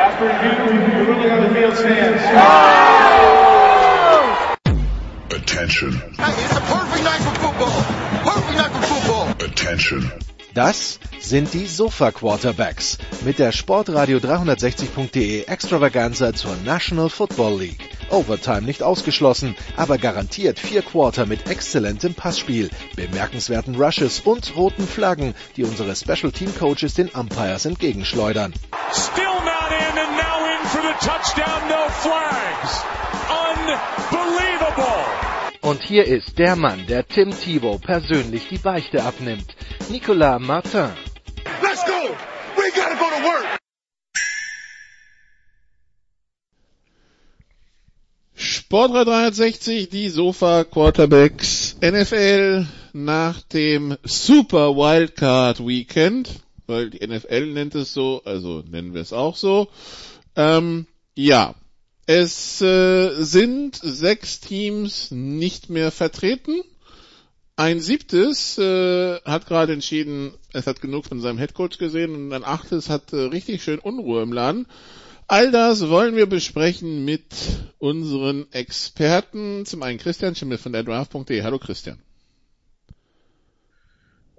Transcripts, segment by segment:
After review, the ruling on the field stands. Attention. Hey, it's a perfect night for football. Perfect night for football. Attention. Das sind die Sofa Quarterbacks mit der Sportradio 360.de Extravaganza zur National Football League. Overtime nicht ausgeschlossen, aber garantiert vier Quarter mit exzellentem Passspiel, bemerkenswerten Rushes und roten Flaggen, die unsere Special Team Coaches den Umpires entgegenschleudern. Still not in and now in for the touchdown, no flags. Unbelievable. Und hier ist der Mann, der Tim Thibault persönlich die Beichte abnimmt. Nicolas Martin. Let's go. We gotta go to work. Sportrad 360, die Sofa Quarterbacks NFL nach dem Super Wildcard Weekend, weil die NFL nennt es so, also nennen wir es auch so. Ähm, ja, es äh, sind sechs Teams nicht mehr vertreten. Ein siebtes äh, hat gerade entschieden, es hat genug von seinem Headcoach gesehen und ein achtes hat äh, richtig schön Unruhe im Laden. All das wollen wir besprechen mit unseren Experten. Zum einen Christian Schimmel von der Draft.de. Hallo Christian.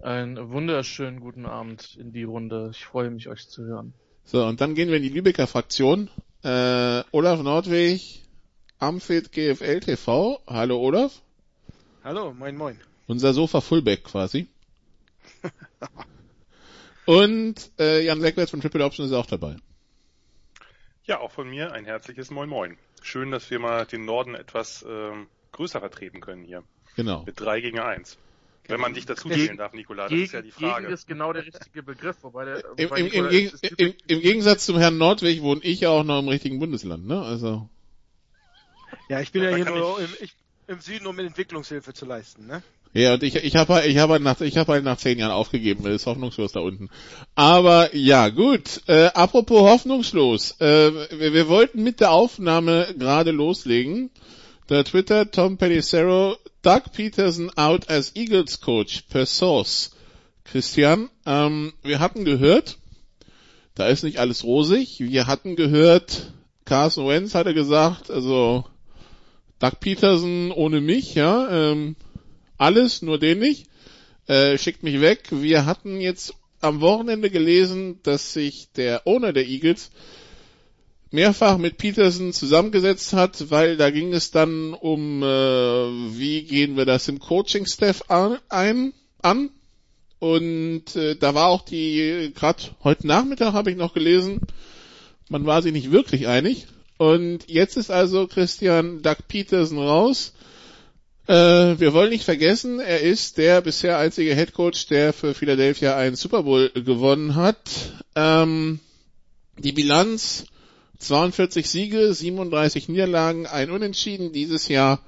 Einen wunderschönen guten Abend in die Runde. Ich freue mich, euch zu hören. So, und dann gehen wir in die Lübecker Fraktion. Äh, Olaf Nordweg, Amfit GFL TV. Hallo Olaf. Hallo, moin moin. Unser Sofa Fullback quasi. und äh, Jan Leckwitz von Triple Option ist auch dabei. Ja, auch von mir ein herzliches Moin Moin. Schön, dass wir mal den Norden etwas ähm, größer vertreten können hier. Genau. Mit drei gegen eins. Wenn man dich dazu zählen darf, Nikola, das ist ja die Frage. Gegen ist genau der richtige Begriff, wobei der, Im, wobei im, im, Nikola im, Im Gegensatz zum Herrn Nordweg wohne ich ja auch noch im richtigen Bundesland, ne? Also. Ja, ich bin ja Da hier nur im, ich, im Süden, um Entwicklungshilfe zu leisten, ne? Ja, und ich, ich habe halt, ich habe halt nach, ich habe halt nach zehn Jahren aufgegeben, ist hoffnungslos da unten. Aber ja, gut. Äh, apropos hoffnungslos, äh, wir, wir wollten mit der Aufnahme gerade loslegen. Da Twitter Tom Pellicero, Doug Peterson out as Eagles Coach per Source. Christian, ähm, wir hatten gehört, da ist nicht alles rosig. Wir hatten gehört, Carson Wentz hatte gesagt, also Doug Peterson ohne mich, ja. Ähm, alles, nur den nicht. Äh, schickt mich weg. Wir hatten jetzt am Wochenende gelesen, dass sich der Owner der Eagles mehrfach mit Peterson zusammengesetzt hat, weil da ging es dann um, äh, wie gehen wir das im Coaching-Staff an, ein, an. Und äh, da war auch die, gerade heute Nachmittag habe ich noch gelesen, man war sich nicht wirklich einig. Und jetzt ist also Christian Doug Peterson raus. Äh, wir wollen nicht vergessen, er ist der bisher einzige Head Coach, der für Philadelphia einen Super Bowl gewonnen hat. Ähm, die Bilanz 42 Siege, 37 Niederlagen, ein Unentschieden dieses Jahr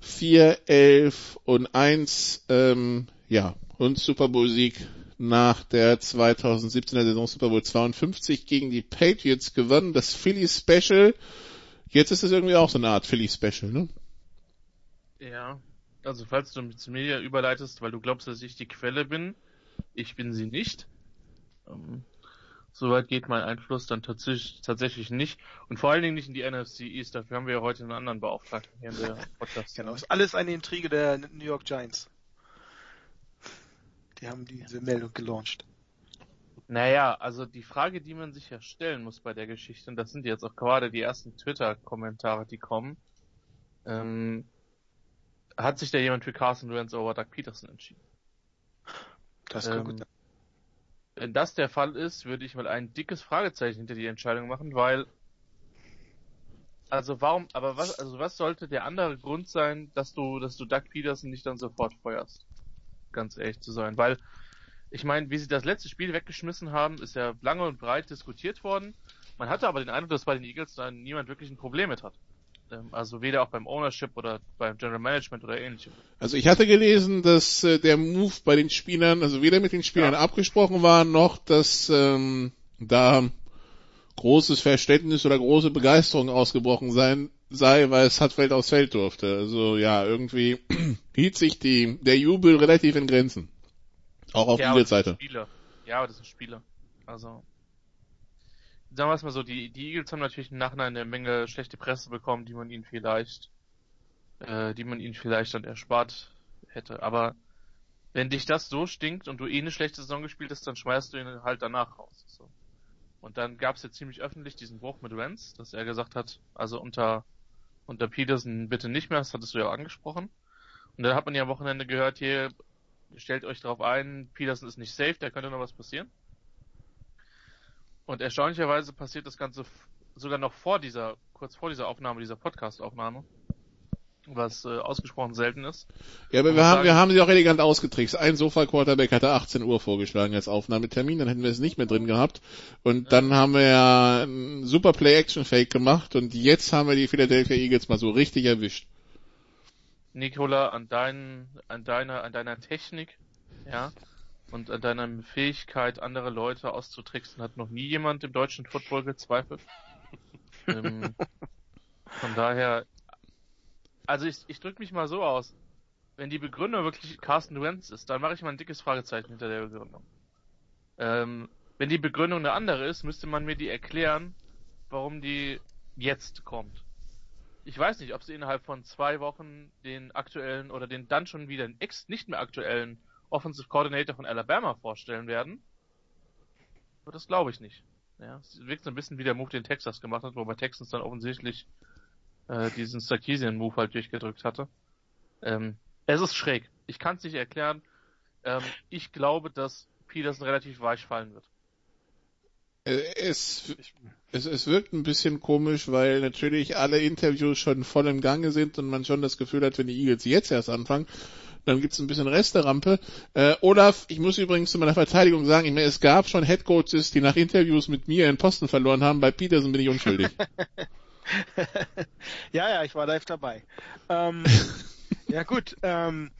4, 11 und 1. Ähm, ja, und Super Bowl Sieg nach der 2017er Saison Super Bowl 52 gegen die Patriots gewonnen. Das Philly Special. Jetzt ist es irgendwie auch so eine Art Philly Special, ne? Ja, also falls du zu mir überleitest, weil du glaubst, dass ich die Quelle bin, ich bin sie nicht. Ähm, Soweit geht mein Einfluss dann tatsächlich, tatsächlich nicht. Und vor allen Dingen nicht in die NFC East. Dafür haben wir ja heute einen anderen Beauftragten hier in der Podcast. Genau, ist alles eine Intrige der New York Giants. Die haben diese Meldung gelauncht. Naja, also die Frage, die man sich ja stellen muss bei der Geschichte, und das sind jetzt auch gerade die ersten Twitter-Kommentare, die kommen, ähm, hat sich da jemand für Carson Wentz oder Doug Peterson entschieden? Das kann Ähm, gut sein. Wenn das der Fall ist, würde ich mal ein dickes Fragezeichen hinter die Entscheidung machen, weil also warum, aber was, also was sollte der andere Grund sein, dass du, dass du Doug Peterson nicht dann sofort feuerst? Ganz ehrlich zu sein, weil ich meine, wie sie das letzte Spiel weggeschmissen haben, ist ja lange und breit diskutiert worden. Man hatte aber den Eindruck, dass bei den Eagles da niemand wirklich ein Problem mit hat. Ähm, Also weder auch beim Ownership oder beim General Management oder ähnlichem. Also ich hatte gelesen, dass äh, der Move bei den Spielern, also weder mit den Spielern Ja. abgesprochen war, noch dass ähm, da großes Verständnis oder große Begeisterung ausgebrochen sein sei, weil es Hartfeld aufs Feld durfte. Also ja, irgendwie hielt sich die der Jubel relativ in Grenzen. Auch auf ja, Seite. Spieler. Ja, aber das sind Spieler. Also sagen wir es mal so, die, die Eagles haben natürlich im Nachhinein eine Menge schlechte Presse bekommen, die man ihnen vielleicht, äh, die man ihnen vielleicht dann erspart hätte. Aber wenn dich das so stinkt und du eh eine schlechte Saison gespielt hast, dann schmeißt du ihn halt danach raus. So. Und dann gab es ja ziemlich öffentlich diesen Bruch mit Rance, dass er gesagt hat, also unter, unter Peterson bitte nicht mehr, das hattest du ja auch angesprochen. Und dann hat man ja am Wochenende gehört, hier, stellt euch darauf ein, Peterson ist nicht safe, da könnte noch was passieren. Und erstaunlicherweise passiert das Ganze sogar noch vor dieser, kurz vor dieser Aufnahme, dieser Podcast-Aufnahme. Was äh, ausgesprochen selten ist. Ja, aber wir haben, wir haben sie auch elegant ausgetrickst. Ein Sofa-Quarterback hatte 18 Uhr vorgeschlagen als Aufnahmetermin, dann hätten wir es nicht mehr drin gehabt. Und ja. dann haben wir ja einen super Play-Action-Fake gemacht und jetzt haben wir die Philadelphia Eagles mal so richtig erwischt. Nikola, an deinen, an deiner, an deiner Technik, ja, und an deiner Fähigkeit, andere Leute auszutricksen, hat noch nie jemand im deutschen Football gezweifelt. ähm, von daher, also ich, ich drücke mich mal so aus. Wenn die Begründung wirklich Carsten Wentz ist, dann mache ich mal ein dickes Fragezeichen hinter der Begründung. Ähm, wenn die Begründung eine andere ist, müsste man mir die erklären, warum die jetzt kommt. Ich weiß nicht, ob sie innerhalb von zwei Wochen den aktuellen oder den dann schon wieder ex nicht mehr aktuellen Offensive Coordinator von Alabama vorstellen werden. Aber das glaube ich nicht. Ja, es wirkt so ein bisschen wie der Move, den Texas gemacht hat, wobei Texas dann offensichtlich äh, diesen Sarkisian-Move halt durchgedrückt hatte. Ähm, es ist schräg. Ich kann es nicht erklären. Ähm, ich glaube, dass Peterson relativ weich fallen wird. Äh, es, es, es wirkt ein bisschen komisch, weil natürlich alle Interviews schon voll im Gange sind und man schon das Gefühl hat, wenn die Eagles jetzt erst anfangen, dann gibt's ein bisschen Resterampe. Äh, Olaf, ich muss übrigens zu meiner Verteidigung sagen, ich meine, es gab schon Headcoaches, die nach Interviews mit mir in Posten verloren haben. Bei Peterson bin ich unschuldig. ja, ja, ich war live dabei. Ähm, ja gut, ähm,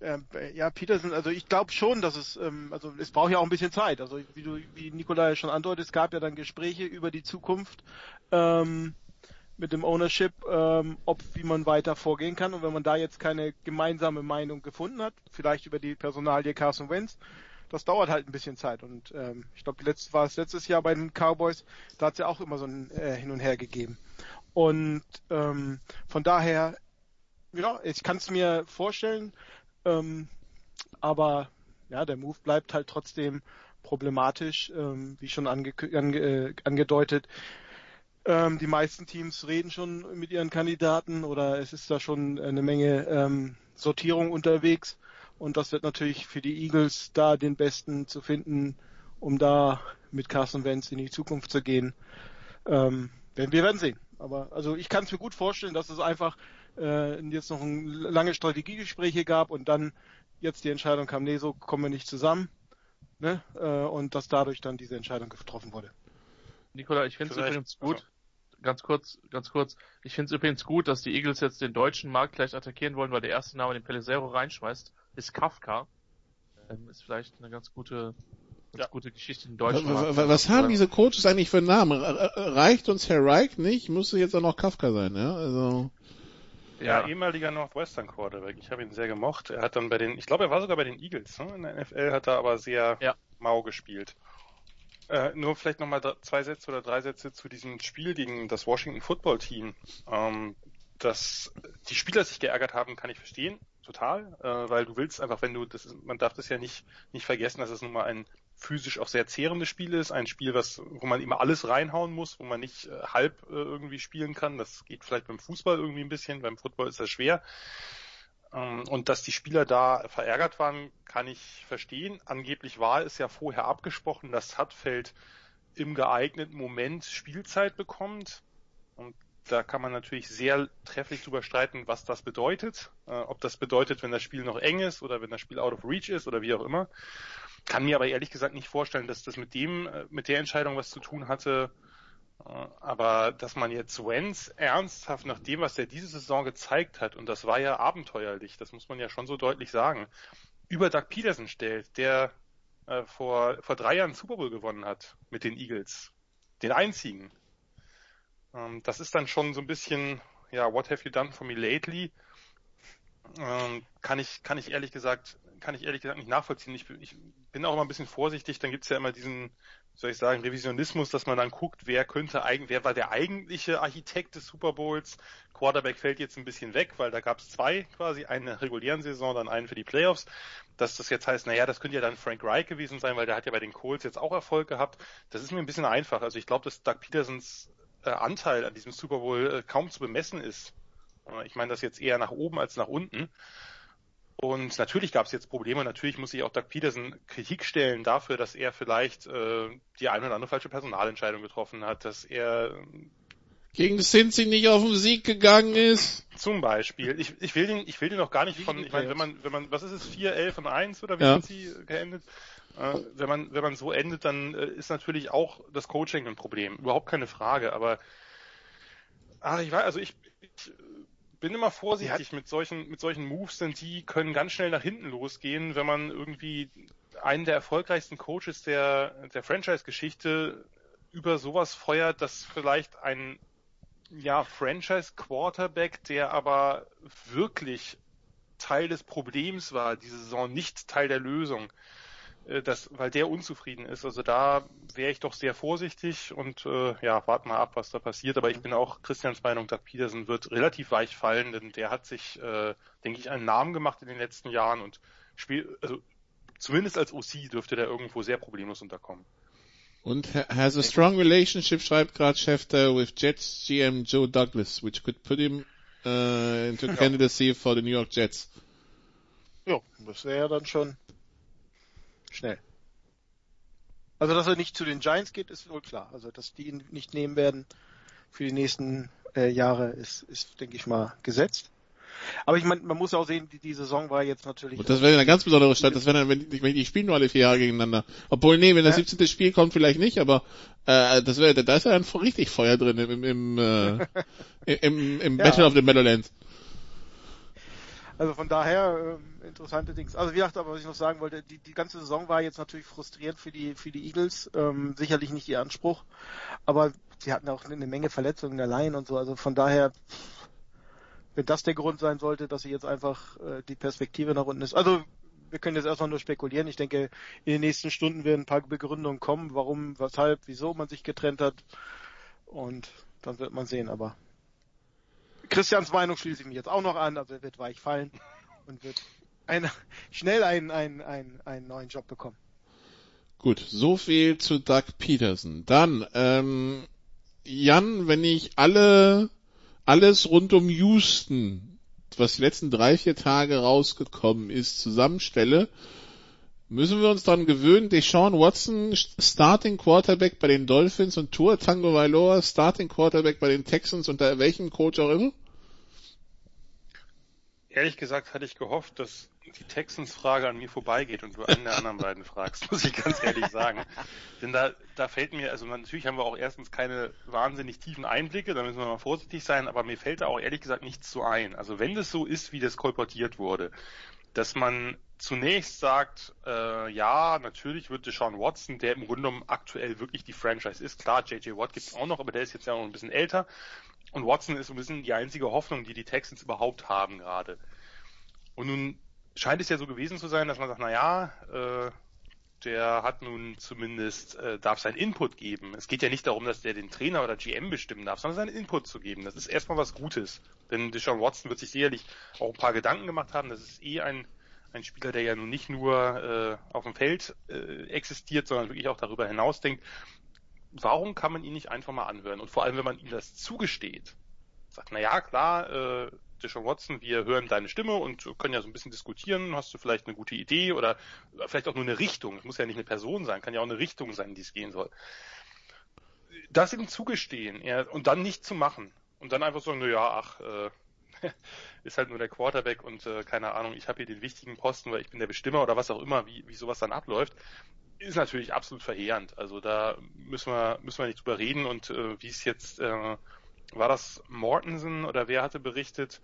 äh, ja, Peterson, also ich glaube schon, dass es, ähm, also es braucht ja auch ein bisschen Zeit. Also wie du, wie Nikolai schon andeutet, es gab ja dann Gespräche über die Zukunft. Ähm, mit dem Ownership, ähm, ob wie man weiter vorgehen kann. Und wenn man da jetzt keine gemeinsame Meinung gefunden hat, vielleicht über die Personalie Carson Wentz, das dauert halt ein bisschen Zeit. Und ähm, ich glaube, letztes war es letztes Jahr bei den Cowboys, da hat es ja auch immer so ein äh, Hin und Her gegeben. Und ähm, von daher, ja, ich kann es mir vorstellen, ähm, aber ja, der Move bleibt halt trotzdem problematisch, ähm, wie schon ange ange äh, angedeutet. Ähm, die meisten Teams reden schon mit ihren Kandidaten oder es ist da schon eine Menge ähm, Sortierung unterwegs. Und das wird natürlich für die Eagles da den Besten zu finden, um da mit Carson Wentz in die Zukunft zu gehen. Ähm, wir werden sehen. Aber also ich kann es mir gut vorstellen, dass es einfach äh, jetzt noch ein, lange Strategiegespräche gab und dann jetzt die Entscheidung kam, nee, so kommen wir nicht zusammen. Ne? Äh, und dass dadurch dann diese Entscheidung getroffen wurde. Nikola, ich finde es übrigens gut, also. ganz kurz, ganz kurz, ich finde es übrigens gut, dass die Eagles jetzt den deutschen Markt gleich attackieren wollen, weil der erste Name, den Pelizero reinschmeißt, ist Kafka. Ähm, ist vielleicht eine ganz gute, ganz ja. gute Geschichte in Deutschland. Was, was haben diese Coaches eigentlich für Namen? Reicht uns Herr Reich nicht? Muss jetzt auch noch Kafka sein, ja? Also. Ja, ja, ehemaliger Northwestern Quarterback. Ich habe ihn sehr gemocht. Er hat dann bei den, ich glaube, er war sogar bei den Eagles. Ne? In der NFL hat er aber sehr ja. mau gespielt. Äh, nur vielleicht nochmal zwei Sätze oder drei Sätze zu diesem Spiel gegen das Washington Football Team. Ähm, dass die Spieler sich geärgert haben, kann ich verstehen, total, äh, weil du willst einfach, wenn du, das ist, man darf das ja nicht, nicht vergessen, dass es nun mal ein physisch auch sehr zehrendes Spiel ist, ein Spiel, was, wo man immer alles reinhauen muss, wo man nicht äh, halb äh, irgendwie spielen kann. Das geht vielleicht beim Fußball irgendwie ein bisschen, beim Football ist das schwer. Ähm, und dass die Spieler da verärgert waren, kann ich verstehen. Angeblich war es ja vorher abgesprochen, dass Hartfeld im geeigneten Moment Spielzeit bekommt. Und da kann man natürlich sehr trefflich drüber streiten, was das bedeutet. Äh, ob das bedeutet, wenn das Spiel noch eng ist oder wenn das Spiel out of reach ist oder wie auch immer. Kann mir aber ehrlich gesagt nicht vorstellen, dass das mit dem, äh, mit der Entscheidung was zu tun hatte, aber dass man jetzt Wenz ernsthaft nach dem, was er diese Saison gezeigt hat, und das war ja abenteuerlich, das muss man ja schon so deutlich sagen, über Doug Peterson stellt, der äh, vor, vor drei Jahren Super Bowl gewonnen hat mit den Eagles. Den einzigen. Ähm, das ist dann schon so ein bisschen, ja, what have you done for me lately? Ähm, kann ich, kann ich ehrlich gesagt kann ich ehrlich gesagt nicht nachvollziehen. Ich, ich bin auch immer ein bisschen vorsichtig. Dann gibt's ja immer diesen, soll ich sagen, Revisionismus, dass man dann guckt, wer könnte eigentlich, wer war der eigentliche Architekt des Super Bowls. Quarterback fällt jetzt ein bisschen weg, weil da gab's zwei quasi, der regulären Saison, dann einen für die Playoffs. Dass das jetzt heißt, naja, das könnte ja dann Frank Reich gewesen sein, weil der hat ja bei den Colts jetzt auch Erfolg gehabt. Das ist mir ein bisschen einfach. Also ich glaube, dass Doug Petersons äh, Anteil an diesem Super Bowl äh, kaum zu bemessen ist. Ich meine das jetzt eher nach oben als nach unten. Und natürlich gab es jetzt Probleme. Natürlich muss sich auch Doug Peterson Kritik stellen dafür, dass er vielleicht äh, die eine oder andere falsche Personalentscheidung getroffen hat, dass er gegen Cincy nicht auf den Sieg gegangen ist. Zum Beispiel. Ich, ich will den, ich will den noch gar nicht von, ich meine, wenn man, wenn man, was ist es, 4, 11 und 1 oder wie ja. sind sie geendet? Äh, wenn man, wenn man so endet, dann äh, ist natürlich auch das Coaching ein Problem. Überhaupt keine Frage, aber, ach, ich weiß, also ich, ich bin immer vorsichtig mit solchen, mit solchen Moves, denn die können ganz schnell nach hinten losgehen, wenn man irgendwie einen der erfolgreichsten Coaches der, der Franchise-Geschichte über sowas feuert, dass vielleicht ein ja, Franchise-Quarterback, der aber wirklich Teil des Problems war, diese Saison nicht Teil der Lösung, das, weil der unzufrieden ist. Also da wäre ich doch sehr vorsichtig und äh, ja, warten mal ab, was da passiert. Aber ich bin auch Christians Meinung, Doug Peterson wird relativ weich fallen, denn der hat sich, äh, denke ich, einen Namen gemacht in den letzten Jahren und spielt, also zumindest als OC dürfte der irgendwo sehr problemlos unterkommen. Und has a strong relationship, schreibt gerade Schefter, with Jets GM Joe Douglas, which could put him uh, into candidacy for the New York Jets. Ja, das wäre ja dann schon schnell. Also, dass er nicht zu den Giants geht, ist wohl klar. Also, dass die ihn nicht nehmen werden für die nächsten äh, Jahre, ist, ist, denke ich mal, gesetzt. Aber ich meine, man muss auch sehen, die, die Saison war jetzt natürlich. Und das wäre eine ganz besondere Stadt. Das wäre dann, wenn, wenn die spielen nur alle vier Jahre gegeneinander. Obwohl, nee, wenn das ja. 17. Spiel kommt, vielleicht nicht, aber äh, das wäre, da ist ja dann richtig Feuer drin im, im, äh, im, im ja. Battle of the Meadowlands. Also von daher äh, interessante Dings. Also wie gesagt, aber was ich noch sagen wollte, die, die ganze Saison war jetzt natürlich frustrierend für die für die Eagles. Ähm, sicherlich nicht ihr Anspruch, aber sie hatten auch eine Menge Verletzungen allein und so. Also von daher, wenn das der Grund sein sollte, dass sie jetzt einfach äh, die Perspektive nach unten ist. Also wir können jetzt erstmal nur spekulieren. Ich denke, in den nächsten Stunden werden ein paar Begründungen kommen, warum, weshalb, wieso man sich getrennt hat. Und dann wird man sehen, aber Christians Meinung schließe ich mich jetzt auch noch an, also er wird weich fallen und wird eine, schnell einen, einen, einen, einen neuen Job bekommen. Gut, so viel zu Doug Peterson. Dann, ähm, Jan, wenn ich alle, alles rund um Houston, was die letzten drei, vier Tage rausgekommen ist, zusammenstelle, Müssen wir uns daran gewöhnen, Deshaun Watson Starting Quarterback bei den Dolphins und Tour Tango Vailoa Starting Quarterback bei den Texans unter welchem Coach auch immer? Ehrlich gesagt hatte ich gehofft, dass die Texans-Frage an mir vorbeigeht und du einen der anderen beiden fragst, muss ich ganz ehrlich sagen. Denn da, da fällt mir, also natürlich haben wir auch erstens keine wahnsinnig tiefen Einblicke, da müssen wir mal vorsichtig sein, aber mir fällt da auch ehrlich gesagt nichts zu ein. Also wenn das so ist, wie das kolportiert wurde, dass man zunächst sagt, äh, ja, natürlich wird Deshaun Watson, der im Grunde genommen aktuell wirklich die Franchise ist, klar, JJ Watt gibt's auch noch, aber der ist jetzt ja noch ein bisschen älter, und Watson ist ein bisschen die einzige Hoffnung, die die Texans überhaupt haben gerade. Und nun scheint es ja so gewesen zu sein, dass man sagt, na ja, äh, der hat nun zumindest, äh, darf seinen Input geben. Es geht ja nicht darum, dass der den Trainer oder GM bestimmen darf, sondern seinen Input zu geben. Das ist erstmal was Gutes. Denn Deshaun Watson wird sich sicherlich auch ein paar Gedanken gemacht haben. Das ist eh ein, ein Spieler, der ja nun nicht nur äh, auf dem Feld äh, existiert, sondern wirklich auch darüber hinaus denkt warum kann man ihn nicht einfach mal anhören? Und vor allem, wenn man ihm das zugesteht, sagt, na ja, klar, äh, Deshaun Watson, wir hören deine Stimme und können ja so ein bisschen diskutieren. Hast du vielleicht eine gute Idee oder vielleicht auch nur eine Richtung? Es muss ja nicht eine Person sein, kann ja auch eine Richtung sein, in die es gehen soll. Das ihm zugestehen ja, und dann nicht zu machen und dann einfach sagen, na ja, ach, äh, ist halt nur der Quarterback und äh, keine Ahnung, ich habe hier den wichtigen Posten, weil ich bin der Bestimmer oder was auch immer, wie, wie sowas dann abläuft ist natürlich absolut verheerend. Also da müssen wir, müssen wir nicht drüber reden. Und äh, wie es jetzt, äh, war das Mortensen oder wer hatte berichtet,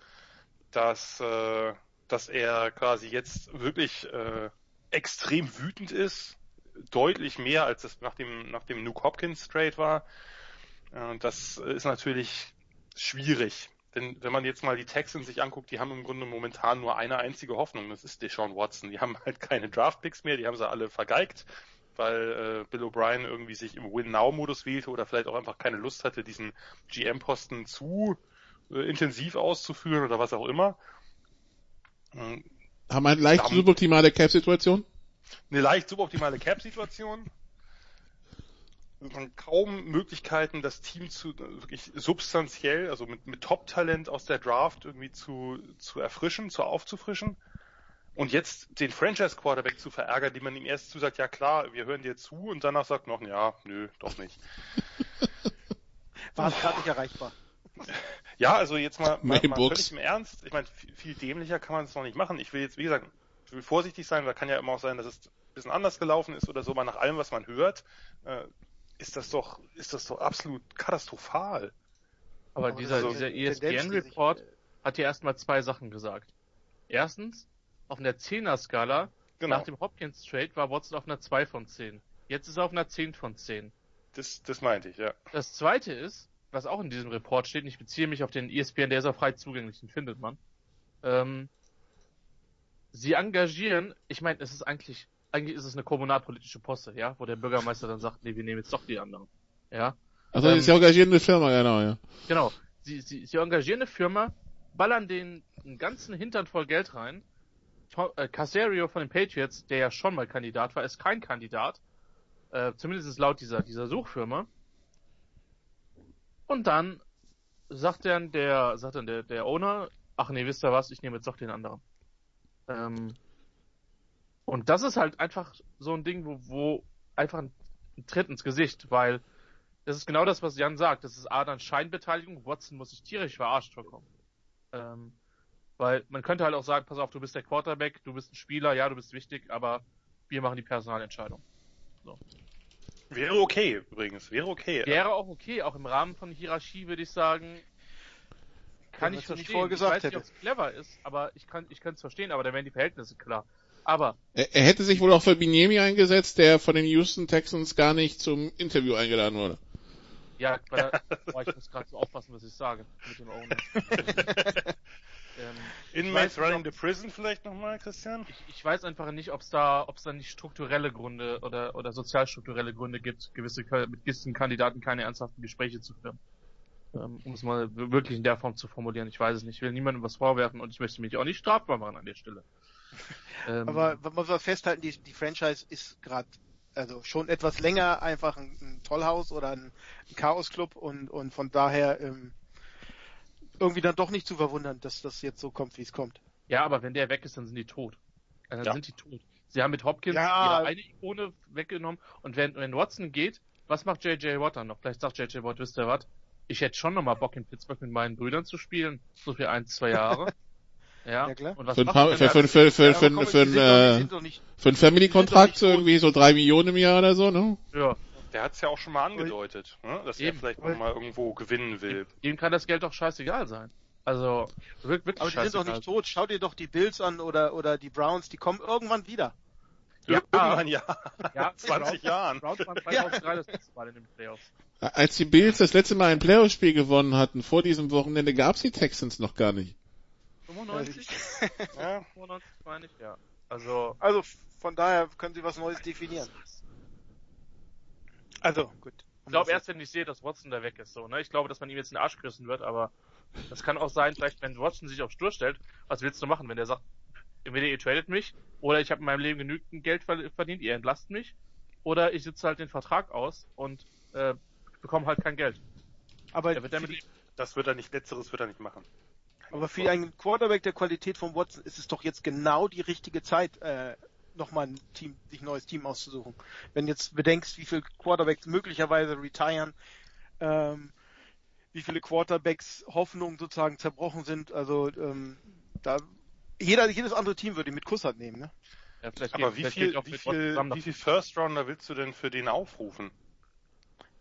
dass, äh, dass er quasi jetzt wirklich äh, extrem wütend ist, deutlich mehr als es nach dem, nach dem Nuke Hopkins Trade war. Und das ist natürlich schwierig. Wenn, wenn man jetzt mal die Texans sich anguckt, die haben im Grunde momentan nur eine einzige Hoffnung, das ist Deshaun Watson. Die haben halt keine Draftpicks mehr, die haben sie alle vergeigt, weil äh, Bill O'Brien irgendwie sich im Win-Now-Modus wählte oder vielleicht auch einfach keine Lust hatte, diesen GM-Posten zu äh, intensiv auszuführen oder was auch immer. Haben eine leicht suboptimale Cap-Situation? Eine leicht suboptimale Cap-Situation kaum Möglichkeiten, das Team zu wirklich substanziell, also mit, mit Top-Talent aus der Draft irgendwie zu, zu erfrischen, zu aufzufrischen. Und jetzt den Franchise-Quarterback zu verärgern, die man ihm erst zusagt, ja klar, wir hören dir zu und danach sagt noch, ja, nö, doch nicht. War es gerade nicht erreichbar. Ja, also jetzt mal, mal, mal völlig im Ernst. Ich meine, viel, viel dämlicher kann man es noch nicht machen. Ich will jetzt, wie gesagt, ich will vorsichtig sein, weil kann ja immer auch sein, dass es ein bisschen anders gelaufen ist oder so, aber nach allem, was man hört, äh, ist das doch, ist das doch absolut katastrophal. Aber, Aber dieser, dieser ESPN-Report hat ja erstmal zwei Sachen gesagt. Erstens, auf einer 10er-Skala, genau. nach dem Hopkins-Trade war Watson auf einer 2 von 10. Jetzt ist er auf einer 10 von 10. Das, das meinte ich, ja. Das zweite ist, was auch in diesem Report steht, ich beziehe mich auf den ESPN, der ist auch frei zugänglich, den findet man. Ähm, sie engagieren, ich meine, es ist eigentlich eigentlich ist es eine kommunalpolitische Poste, ja, wo der Bürgermeister dann sagt, nee, wir nehmen jetzt doch die anderen. Ja. Also ähm, sie engagieren eine Firma, genau, ja. Genau. Sie, sie, sie engagieren eine Firma, ballern den einen ganzen Hintern voll Geld rein. Äh, Casario von den Patriots, der ja schon mal Kandidat war, ist kein Kandidat. Äh, zumindest laut dieser, dieser Suchfirma. Und dann sagt dann der, sagt dann der, der Owner, ach nee, wisst ihr was, ich nehme jetzt doch den anderen. Ähm, und das ist halt einfach so ein Ding, wo, wo einfach ein, Tritt ins Gesicht, weil das ist genau das, was Jan sagt. Das ist A, dann Scheinbeteiligung. Watson muss sich tierisch verarscht vorkommen. Ähm, weil man könnte halt auch sagen, pass auf, du bist der Quarterback, du bist ein Spieler, ja, du bist wichtig, aber wir machen die Personalentscheidung. So. Wäre okay, übrigens, wäre okay. Wäre auch okay, auch im Rahmen von Hierarchie würde ich sagen, kann ja, ich verstehen. Ich, ich weiß nicht, ob es clever ist, aber ich kann ich kann es verstehen, aber da wären die Verhältnisse klar. Aber. Er, er, hätte sich wohl auch für Biniemi eingesetzt, der von den Houston Texans gar nicht zum Interview eingeladen wurde. Ja, weil boah, ich muss gerade so aufpassen, was ich sage. Mit dem Owner. ähm, Inmates running the prison vielleicht nochmal, Christian? Ich, ich, weiß einfach nicht, ob es da, ob es da nicht strukturelle Gründe oder, oder sozialstrukturelle Gründe gibt, gewisse, mit gewissen Kandidaten keine ernsthaften Gespräche zu führen. Ähm, um es mal wirklich in der Form zu formulieren. Ich weiß es nicht. Ich will niemandem was vorwerfen und ich möchte mich auch nicht strafbar machen an der Stelle. Ähm, Aber man muss festhalten, die, die Franchise ist gerade also schon etwas länger einfach ein, ein Tollhaus oder ein, ein Chaos-Club und, und von daher ähm, irgendwie dann doch nicht zu verwundern, dass das jetzt so kommt, wie es kommt. Ja, aber wenn der weg ist, dann sind die tot. Dann ja. sind die tot. Sie haben mit Hopkins ja. ihre eine Ikone weggenommen und wenn, wenn Watson geht, was macht JJ Watt dann noch? Vielleicht sagt JJ Watt, wisst ihr was? Ich hätte schon nochmal Bock in Pittsburgh mit meinen Brüdern zu spielen, so für ein, zwei Jahre. Ja, ja klar. Und was für, ein für, für, für, für, für, für, für, äh, für einen Family-Kontrakt irgendwie so drei Millionen im Jahr oder so, ne? Ja. Der hat es ja auch schon mal angedeutet, ne? dass Eben. er vielleicht noch mal irgendwo gewinnen will. Ihm kann das Geld doch scheißegal sein. Also, wirklich Aber die sind doch nicht tot. Schau dir doch die Bills an oder, oder die Browns, die kommen irgendwann wieder. Ja, irgendwann ja. ja 20 Jahren. Browns waren 2003 das letzte Mal in den Playoffs. Als die Bills das letzte Mal ein Playoff-Spiel gewonnen hatten, vor diesem Wochenende gab's die Texans noch gar nicht. 95? ja. 95 meine ich, ja. Also, also von daher können Sie was Neues definieren. Also, gut. Ich glaube erst, wenn ich sehe, dass Watson da weg ist, so, ne? Ich glaube, dass man ihm jetzt in den Arsch gerissen wird, aber das kann auch sein, vielleicht, wenn Watson sich auf Stur stellt, was willst du machen, wenn der sagt, entweder ihr tradet mich, oder ich habe in meinem Leben genügend Geld verdient, ihr entlasst mich, oder ich sitze halt den Vertrag aus und äh, bekomme halt kein Geld. Aber wird das wird er nicht, letzteres wird er nicht machen. Aber für einen Quarterback der Qualität von Watson ist es doch jetzt genau die richtige Zeit, äh, nochmal ein Team, sich ein neues Team auszusuchen. Wenn jetzt bedenkst, wie viele Quarterbacks möglicherweise retiren, ähm, wie viele Quarterbacks Hoffnungen sozusagen zerbrochen sind, also ähm, da jeder, jedes andere Team würde ihn mit Kusshand nehmen, ne? Ja, Aber wie viel, wie viel, wie viel First Rounder willst du denn für den aufrufen?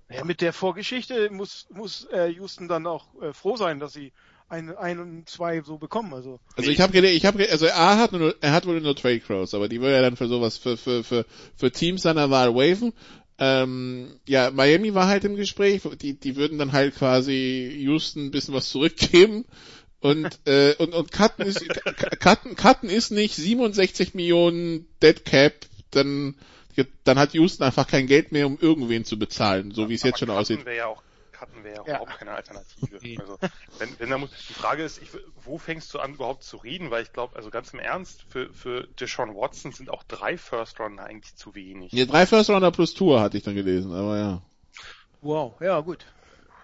Ja, mit der Vorgeschichte muss, muss äh, Houston dann auch äh, froh sein, dass sie ein, ein und zwei so bekommen. Also, also ich habe ich habe also A hat nur, er hat wohl nur Trade Crows, aber die will er dann für sowas für für für für Teams seiner Wahl waven. ähm, ja, Miami war halt im Gespräch, die, die würden dann halt quasi Houston ein bisschen was zurückgeben. Und, äh, und, und Cutten ist, Cutten, Cutten ist nicht 67 Millionen Dead Cap, dann, dann hat Houston einfach kein Geld mehr, um irgendwen zu bezahlen, so wie es jetzt schon Cutten aussieht. Wäre ja auch, Cutten wäre ja, ja überhaupt keine Alternative. Also, wenn, wenn da muss, die Frage ist, ich, wo fängst du an überhaupt zu reden? Weil ich glaube, also ganz im Ernst, für, für Deshaun Watson sind auch drei First Rounder eigentlich zu wenig. Ja, drei First Rounder plus Tour hatte ich dann gelesen, aber ja. Wow, ja, gut.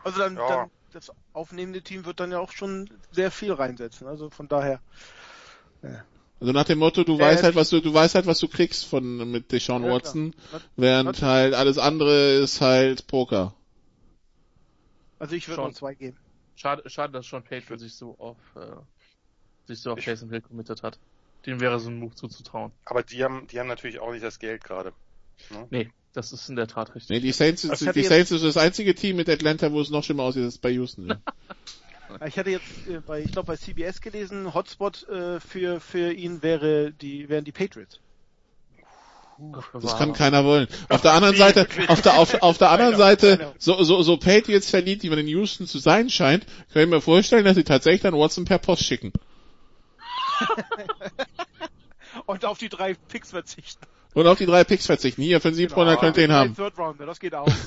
Also dann, ja. dann das aufnehmende Team wird dann ja auch schon sehr viel reinsetzen. Also von daher. Ja. Also nach dem Motto, du äh, weißt halt, was du, du weißt halt, was du kriegst von mit Deshaun ja, Watson, klar. während halt alles andere ist halt Poker. Also ich würde nur zwei geben. Schade, schade, dass Sean Payton sich so auf äh, sich so auf Taysom Hill committed hat. Dem wäre so ein Move zuzutrauen. Aber die haben, die haben natürlich auch nicht das Geld gerade. Ne? Nee, das ist in der Tat richtig. Nee, die Saints, also die Saints ist das einzige Team mit Atlanta, wo es noch schlimmer aussieht als bei Houston. Ja. ich hatte jetzt äh, bei, ich glaube bei CBS gelesen, Hotspot äh, für für ihn wäre die wären die Patriots. Das kann keiner wollen. Auf der anderen Seite, auf der, auf, auf der anderen Seite, so, so, so Patriots verliebt, wie man in Houston zu sein scheint, können wir mir vorstellen, dass sie tatsächlich dann Watson per Post schicken. Und auf die drei Picks verzichten. Und auf die drei Picks verzichten. Hier, für sieben genau. könnt ihr ihn haben. Third Rounder, das geht auch.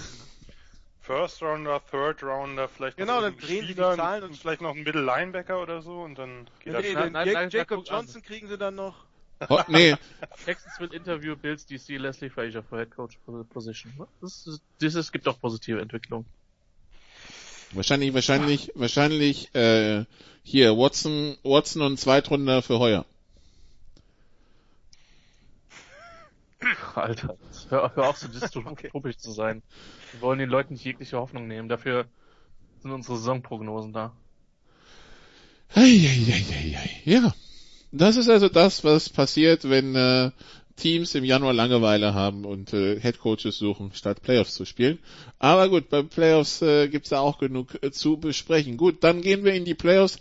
First Rounder, Third Rounder, vielleicht genau, dann drehen Spieler, die Zahlen und vielleicht noch ein Middle Linebacker oder so und dann geht nee, das. Nein, nein, Jacob Johnson kriegen sie dann noch. Oh, nee. Texans will Interview Bills DC Leslie Frazier für Head Coach Position. Das, ist, das ist, gibt auch positive Entwicklung. Wahrscheinlich, wahrscheinlich, wahrscheinlich äh, hier Watson, Watson und Zweitrunder für Heuer. Alter, hör, hör auf so dystopisch okay. zu sein. Wir wollen den Leuten nicht jegliche Hoffnung nehmen. Dafür sind unsere Saisonprognosen da. Eieieiei. Ja. Das ist also das, was passiert, wenn äh, Teams im Januar Langeweile haben und äh, Headcoaches suchen, statt Playoffs zu spielen. Aber gut, bei Playoffs äh, gibt's da auch genug äh, zu besprechen. Gut, dann gehen wir in die Playoffs.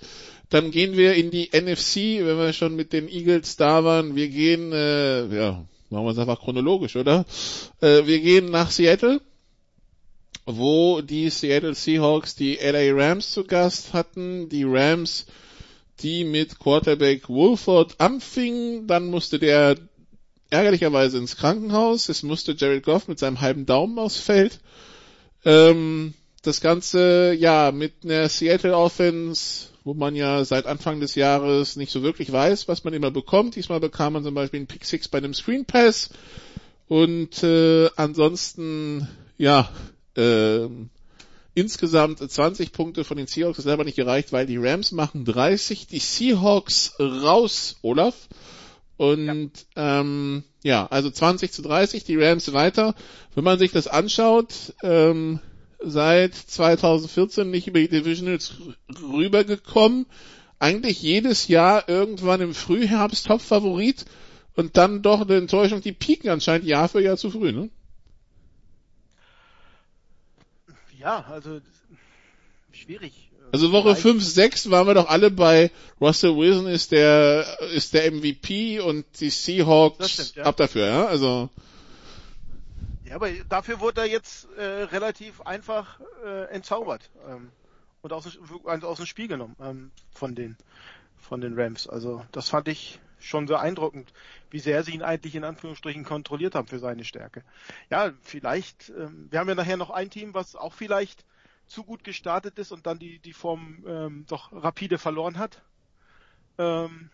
Dann gehen wir in die NFC, wenn wir schon mit den Eagles da waren. Wir gehen, äh, ja, machen wir es einfach chronologisch, oder? Äh, wir gehen nach Seattle, wo die Seattle Seahawks die LA Rams zu Gast hatten. Die Rams die mit Quarterback Wolford anfing. Dann musste der ärgerlicherweise ins Krankenhaus. Es musste Jared Goff mit seinem halben Daumen aufs Feld. Ähm, das Ganze, ja, mit einer Seattle Offense, wo man ja seit Anfang des Jahres nicht so wirklich weiß, was man immer bekommt. Diesmal bekam man zum Beispiel einen Pick Six bei einem Screen Pass. Und äh, ansonsten, ja, äh, insgesamt 20 Punkte von den Seahawks ist aber nicht gereicht, weil die Rams machen 30, die Seahawks raus, Olaf. Und ja. Ähm, ja, also 20 zu 30, die Rams weiter. Wenn man sich das anschaut, ähm, seit 2014 nicht über die Divisionals rübergekommen. Eigentlich jedes Jahr irgendwann im Frühherbst Top-Favorit und dann doch eine Enttäuschung, die pieken anscheinend Jahr für Jahr zu früh, ne? Ja, also schwierig. Also Woche 5, 6 waren wir doch alle bei Russell Wilson ist der ist der MVP und die Seahawks stimmt, ja. ab dafür, ja? Also ja, aber dafür wurde er jetzt äh, relativ einfach äh, entzaubert ähm, und aus, also aus dem Spiel genommen ähm, von den von den Rams. Also das fand ich schon beeindruckend, wie sehr sie ihn eigentlich in Anführungsstrichen kontrolliert haben für seine Stärke. Ja, vielleicht, ähm, wir haben ja nachher noch ein Team, was auch vielleicht zu gut gestartet ist und dann die, die Form ähm, doch rapide verloren hat. Ähm,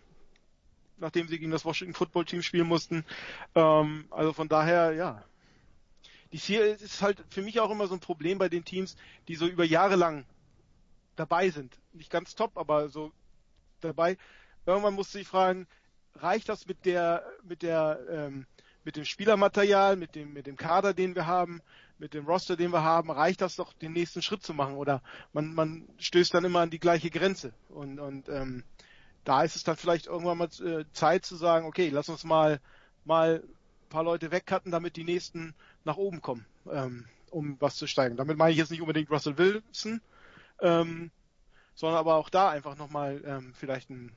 nachdem sie gegen das Washington Football Team spielen mussten. Ähm, also von daher, ja. Die hier ist halt für mich auch immer so ein Problem bei den Teams, die so über Jahre lang dabei sind. Nicht ganz top, aber so dabei. Irgendwann musst du dich fragen, reicht das mit der, mit der, ähm, mit dem Spielermaterial, mit dem, mit dem Kader, den wir haben, mit dem Roster, den wir haben, reicht das doch, den nächsten Schritt zu machen? Oder man, man stößt dann immer an die gleiche Grenze. Und, und ähm, da ist es dann vielleicht irgendwann mal äh, Zeit zu sagen, okay, lass uns mal, mal ein paar Leute wegcutten, damit die nächsten nach oben kommen, ähm, um was zu steigen. Damit meine ich jetzt nicht unbedingt Russell Wilson, ähm, sondern aber auch da einfach nochmal ähm, vielleicht ein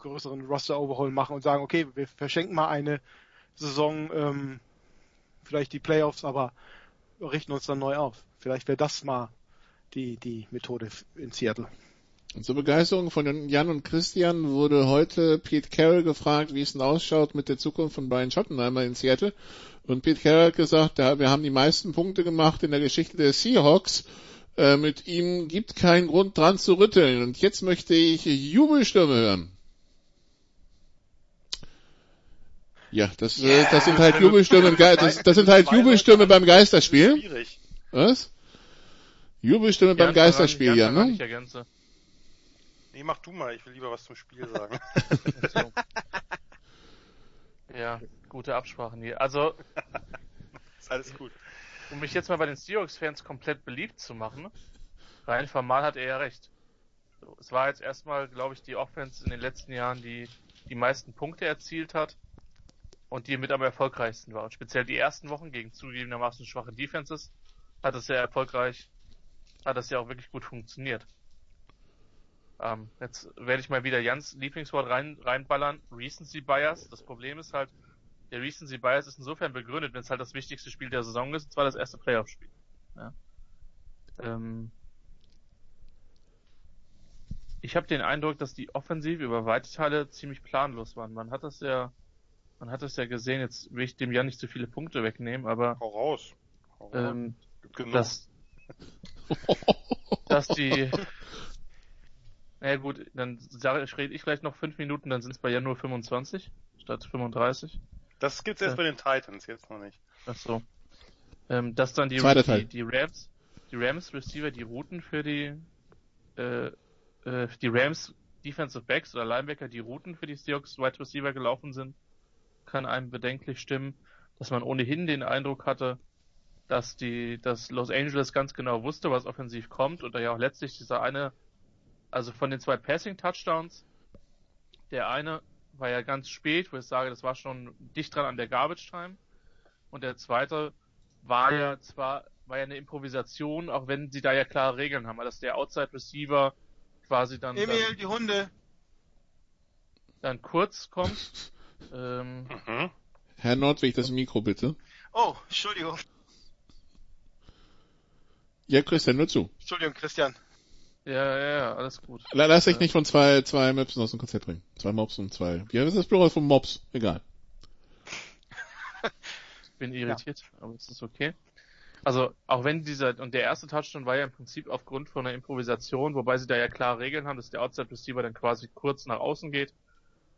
größeren Roster-Overhaul machen und sagen, okay, wir verschenken mal eine Saison, ähm, vielleicht die Playoffs, aber richten uns dann neu auf. Vielleicht wäre das mal die, die Methode in Seattle. Und zur Begeisterung von Jan und Christian wurde heute Pete Carroll gefragt, wie es denn ausschaut mit der Zukunft von Brian Schottenheimer in Seattle. Und Pete Carroll hat gesagt, wir haben die meisten Punkte gemacht in der Geschichte der Seahawks. Äh, mit ihm gibt keinen Grund dran zu rütteln. Und jetzt möchte ich Jubelstürme hören. Ja, das, yeah, das sind halt Jubelstürme, das, das sind halt Jubelstürme beim Geisterspiel. Was? Jubelstürme beim Geisterspiel, ja, ne? Nee, mach du mal, ich will lieber was zum Spiel sagen. so. Ja, gute Absprachen hier. Also. ist alles gut. Um mich jetzt mal bei den Seahawks-Fans komplett beliebt zu machen, rein formal hat er ja recht. So, es war jetzt erstmal, glaube ich, die Offense in den letzten Jahren, die die meisten Punkte erzielt hat und die mit am erfolgreichsten war. Und speziell die ersten Wochen gegen zugegebenermaßen schwache Defenses hat es sehr erfolgreich, hat es ja auch wirklich gut funktioniert. Ähm, jetzt werde ich mal wieder Jans Lieblingswort rein, reinballern. Recency Bias. Das Problem ist halt, der Recency Bias ist insofern begründet, wenn es halt das wichtigste Spiel der Saison ist, und zwar das erste Playoff-Spiel. Ja. Ähm, ich habe den Eindruck, dass die Offensive über weite Teile ziemlich planlos waren. Man hat das ja man hat es ja gesehen, jetzt will ich dem ja nicht zu viele Punkte wegnehmen, aber. Hau raus. Hau raus. Ähm, dass, dass die. Naja gut, dann rede ich gleich noch fünf Minuten, dann sind es bei ja nur 25 statt 35. Das gibt's erst äh, bei den Titans, jetzt noch nicht. Ach so. Ähm, dass dann die, die, die Rams, die Rams Receiver die Routen für die äh, äh, die Rams Defensive Backs oder Linebacker die Routen für die Seahawks Wide Receiver gelaufen sind kann einem bedenklich stimmen, dass man ohnehin den Eindruck hatte, dass die, dass Los Angeles ganz genau wusste, was offensiv kommt und da ja auch letztlich dieser eine, also von den zwei Passing Touchdowns, der eine war ja ganz spät, wo ich sage, das war schon dicht dran an der Garbage Time und der zweite war ja zwar, war ja eine Improvisation, auch wenn sie da ja klare Regeln haben, dass der Outside Receiver quasi dann, Emil, dann, die Hunde, dann kurz kommt ähm, mhm. Herr Nordwig, das Mikro bitte. Oh, Entschuldigung. Ja, Christian, nur zu. Entschuldigung, Christian. Ja, ja, ja, alles gut. Lass dich nicht von zwei, zwei Möpsen aus dem Konzept bringen. Zwei Mops und zwei. Wie heißt das Plural von Mops? Egal. Bin irritiert, ja. aber es ist okay. Also, auch wenn dieser, und der erste Touchdown war ja im Prinzip aufgrund von einer Improvisation, wobei sie da ja klare Regeln haben, dass der Outside Receiver dann quasi kurz nach außen geht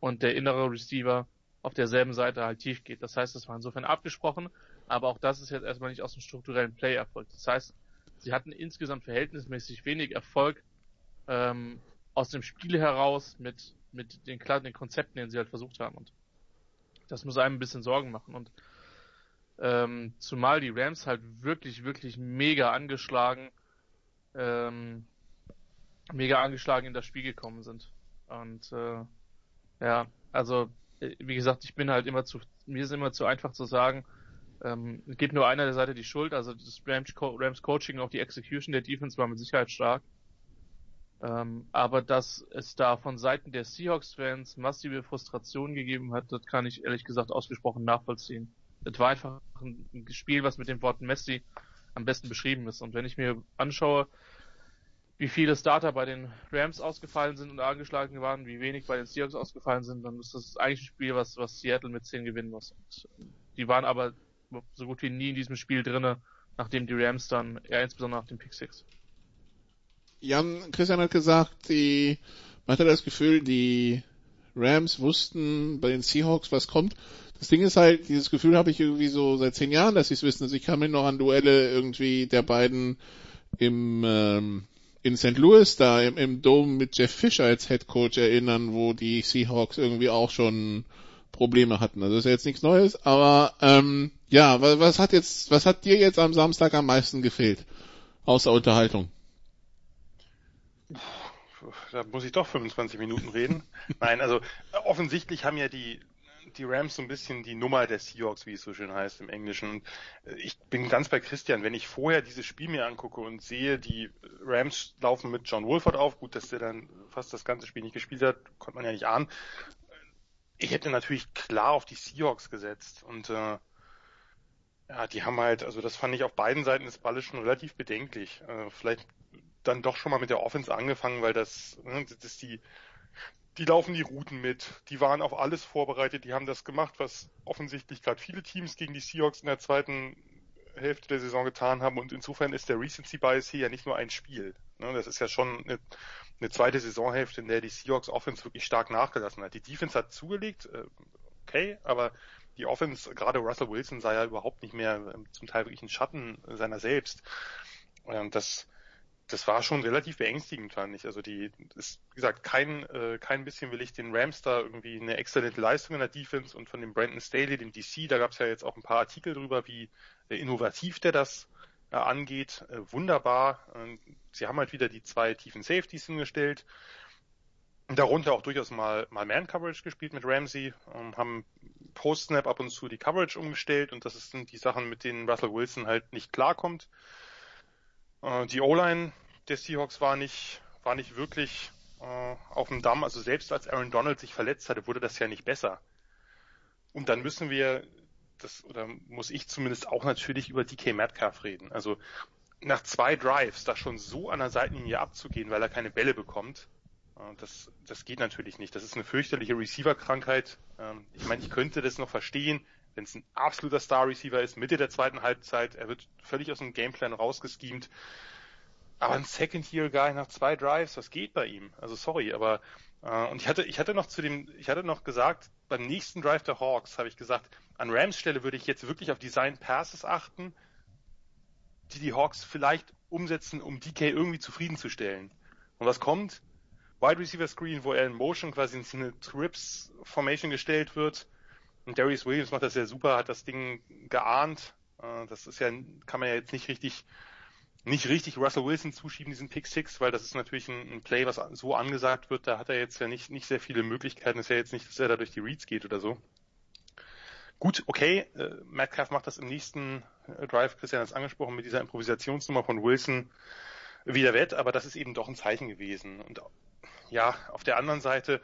und der innere Receiver auf derselben Seite halt tief geht. Das heißt, das war insofern abgesprochen, aber auch das ist jetzt erstmal nicht aus dem strukturellen Play erfolgt. Das heißt, sie hatten insgesamt verhältnismäßig wenig Erfolg ähm, aus dem Spiel heraus mit, mit den, den Konzepten, den sie halt versucht haben. Und das muss einem ein bisschen Sorgen machen. Und ähm, zumal die Rams halt wirklich, wirklich mega angeschlagen, ähm, mega angeschlagen in das Spiel gekommen sind. Und äh, ja, also äh, wie gesagt, ich bin halt immer zu, mir ist immer zu einfach zu sagen, ähm, es gibt nur einer der Seite die Schuld, also das Rams, Co Rams Coaching, auch die Execution der Defense war mit Sicherheit stark. Ähm, aber dass es da von Seiten der Seahawks-Fans massive Frustration gegeben hat, das kann ich ehrlich gesagt ausgesprochen nachvollziehen. Es war einfach ein Spiel, was mit den Worten Messi am besten beschrieben ist. Und wenn ich mir anschaue, wie viele Starter bei den Rams ausgefallen sind und angeschlagen waren, wie wenig bei den Seahawks ausgefallen sind, dann ist das eigentlich ein Spiel, was, was Seattle mit 10 gewinnen muss. Und die waren aber so gut wie nie in diesem Spiel drinne, nachdem die Rams dann, ja insbesondere nach dem Pick 6. Jan, Christian hat gesagt, die, man hatte das Gefühl, die Rams wussten bei den Seahawks, was kommt. Das Ding ist halt, dieses Gefühl habe ich irgendwie so seit zehn Jahren, dass sie es wissen. Also ich kann mich noch an Duelle irgendwie der beiden im ähm, in St. Louis da im, im Dome mit Jeff Fisher als Head Coach erinnern, wo die Seahawks irgendwie auch schon Probleme hatten. Also ist ja jetzt nichts Neues, aber ähm, ja, was, was hat jetzt, was hat dir jetzt am Samstag am meisten gefehlt? Außer Unterhaltung. Da muss ich doch 25 Minuten reden. Nein, also offensichtlich haben ja die die Rams so ein bisschen die Nummer der Seahawks, wie es so schön heißt im Englischen. Äh, ich bin ganz bei Christian, wenn ich vorher dieses Spiel mir angucke und sehe, die Rams laufen mit John Wolford auf, gut, dass der dann fast das ganze Spiel nicht gespielt hat, konnte man ja nicht ahnen. Ich hätte natürlich klar auf die Seahawks gesetzt und äh, Ja, die haben halt, also das fand ich auf beiden Seiten des Balles schon relativ bedenklich. Äh, vielleicht dann doch schon mal mit der Offense angefangen, weil das, ne, das ist die, die laufen die Routen mit, die waren auf alles vorbereitet, die haben das gemacht, was offensichtlich gerade viele Teams gegen die Seahawks in der zweiten Hälfte der Saison getan haben und insofern ist der Recency Bias hier ja nicht nur ein Spiel. Ne, das ist ja schon eine, eine zweite Saisonhälfte, in der die Seahawks Offense wirklich stark nachgelassen hat. Die Defense hat zugelegt, äh, okay, aber die Offense, gerade Russell Wilson sah ja überhaupt nicht mehr ähm, zum Teil wirklich ein Schatten seiner selbst. Das, das war schon relativ beängstigend, fand ich. Also die, ist, wie gesagt, kein, äh, kein bisschen will ich den Rams da irgendwie eine exzellente Leistung in der Defense und von dem Brandon Staley, dem DC, da gab es ja jetzt auch ein paar Artikel drüber, wie äh, innovativ der das äh, angeht. Äh, wunderbar. Äh, sie haben halt wieder die zwei tiefen Safeties hingestellt darunter auch durchaus mal, mal Man-Coverage gespielt mit Ramsey, ähm, haben Post-Snap ab und zu die Coverage umgestellt und das sind die Sachen, mit denen Russell Wilson halt nicht klarkommt. Äh, die O-Line der Seahawks war nicht, war nicht wirklich äh, auf dem Damm, also selbst als Aaron Donald sich verletzt hatte, wurde das ja nicht besser. Und dann müssen wir, das, oder muss ich zumindest auch natürlich über DK Metcalf reden. Also nach zwei Drives da schon so an der Seitenlinie abzugehen, weil er keine Bälle bekommt, das, das geht natürlich nicht. Das ist eine fürchterliche Receiver-Krankheit. Ähm, ich meine, ich könnte das noch verstehen, wenn es ein absoluter Star-Receiver ist, Mitte der zweiten Halbzeit, er wird völlig aus dem Gameplan rausgeschemt. Aber ein Second-Year-Guy nach zwei Drives, was geht bei ihm? Also sorry, aber äh, und ich hatte, ich hatte noch zu dem, ich hatte noch gesagt, beim nächsten Drive der Hawks habe ich gesagt, an Rams Stelle würde ich jetzt wirklich auf Design Passes achten, die die Hawks vielleicht umsetzen, um DK irgendwie zufriedenzustellen. Und was kommt? Wide Receiver Screen, wo er in Motion quasi in eine Trips Formation gestellt wird. Und Darius Williams macht das ja super, hat das Ding geahnt. Äh, das ist ja, kann man ja jetzt nicht richtig, nicht richtig Russell Wilson zuschieben, diesen Pick Six, weil das ist natürlich ein, ein Play, was so angesagt wird. Da hat er jetzt ja nicht, nicht sehr viele Möglichkeiten. Ist ja jetzt nicht, dass er da durch die Reads geht oder so. Gut, okay, äh, Metcalf macht das im nächsten äh, Drive, Christian hat es angesprochen, mit dieser Improvisationsnummer von Wilson wieder wett, aber das ist eben doch ein Zeichen gewesen. Und ja, auf der anderen Seite,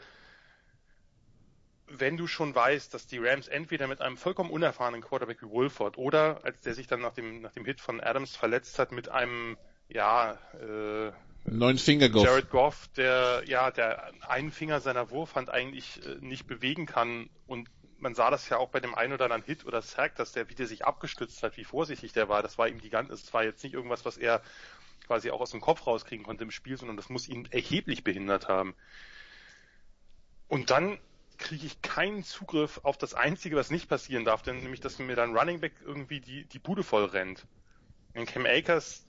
wenn du schon weißt, dass die Rams entweder mit einem vollkommen unerfahrenen Quarterback wie Wolford oder als der sich dann nach dem, nach dem Hit von Adams verletzt hat mit einem, ja, äh, Neun Finger Goff. Jared Goff, der, ja, der einen Finger seiner Wurfhand eigentlich äh, nicht bewegen kann und man sah das ja auch bei dem einen oder anderen Hit oder Sack, dass der wieder sich abgestützt hat, wie vorsichtig der war. Das war ihm gigant, es war jetzt nicht irgendwas, was er quasi auch aus dem Kopf rauskriegen konnte im Spiel, sondern das muss ihn erheblich behindert haben. Und dann kriege ich keinen Zugriff auf das Einzige, was nicht passieren darf, denn nämlich, dass mir dann Running Back irgendwie die, die Bude voll rennt. In Cam Akers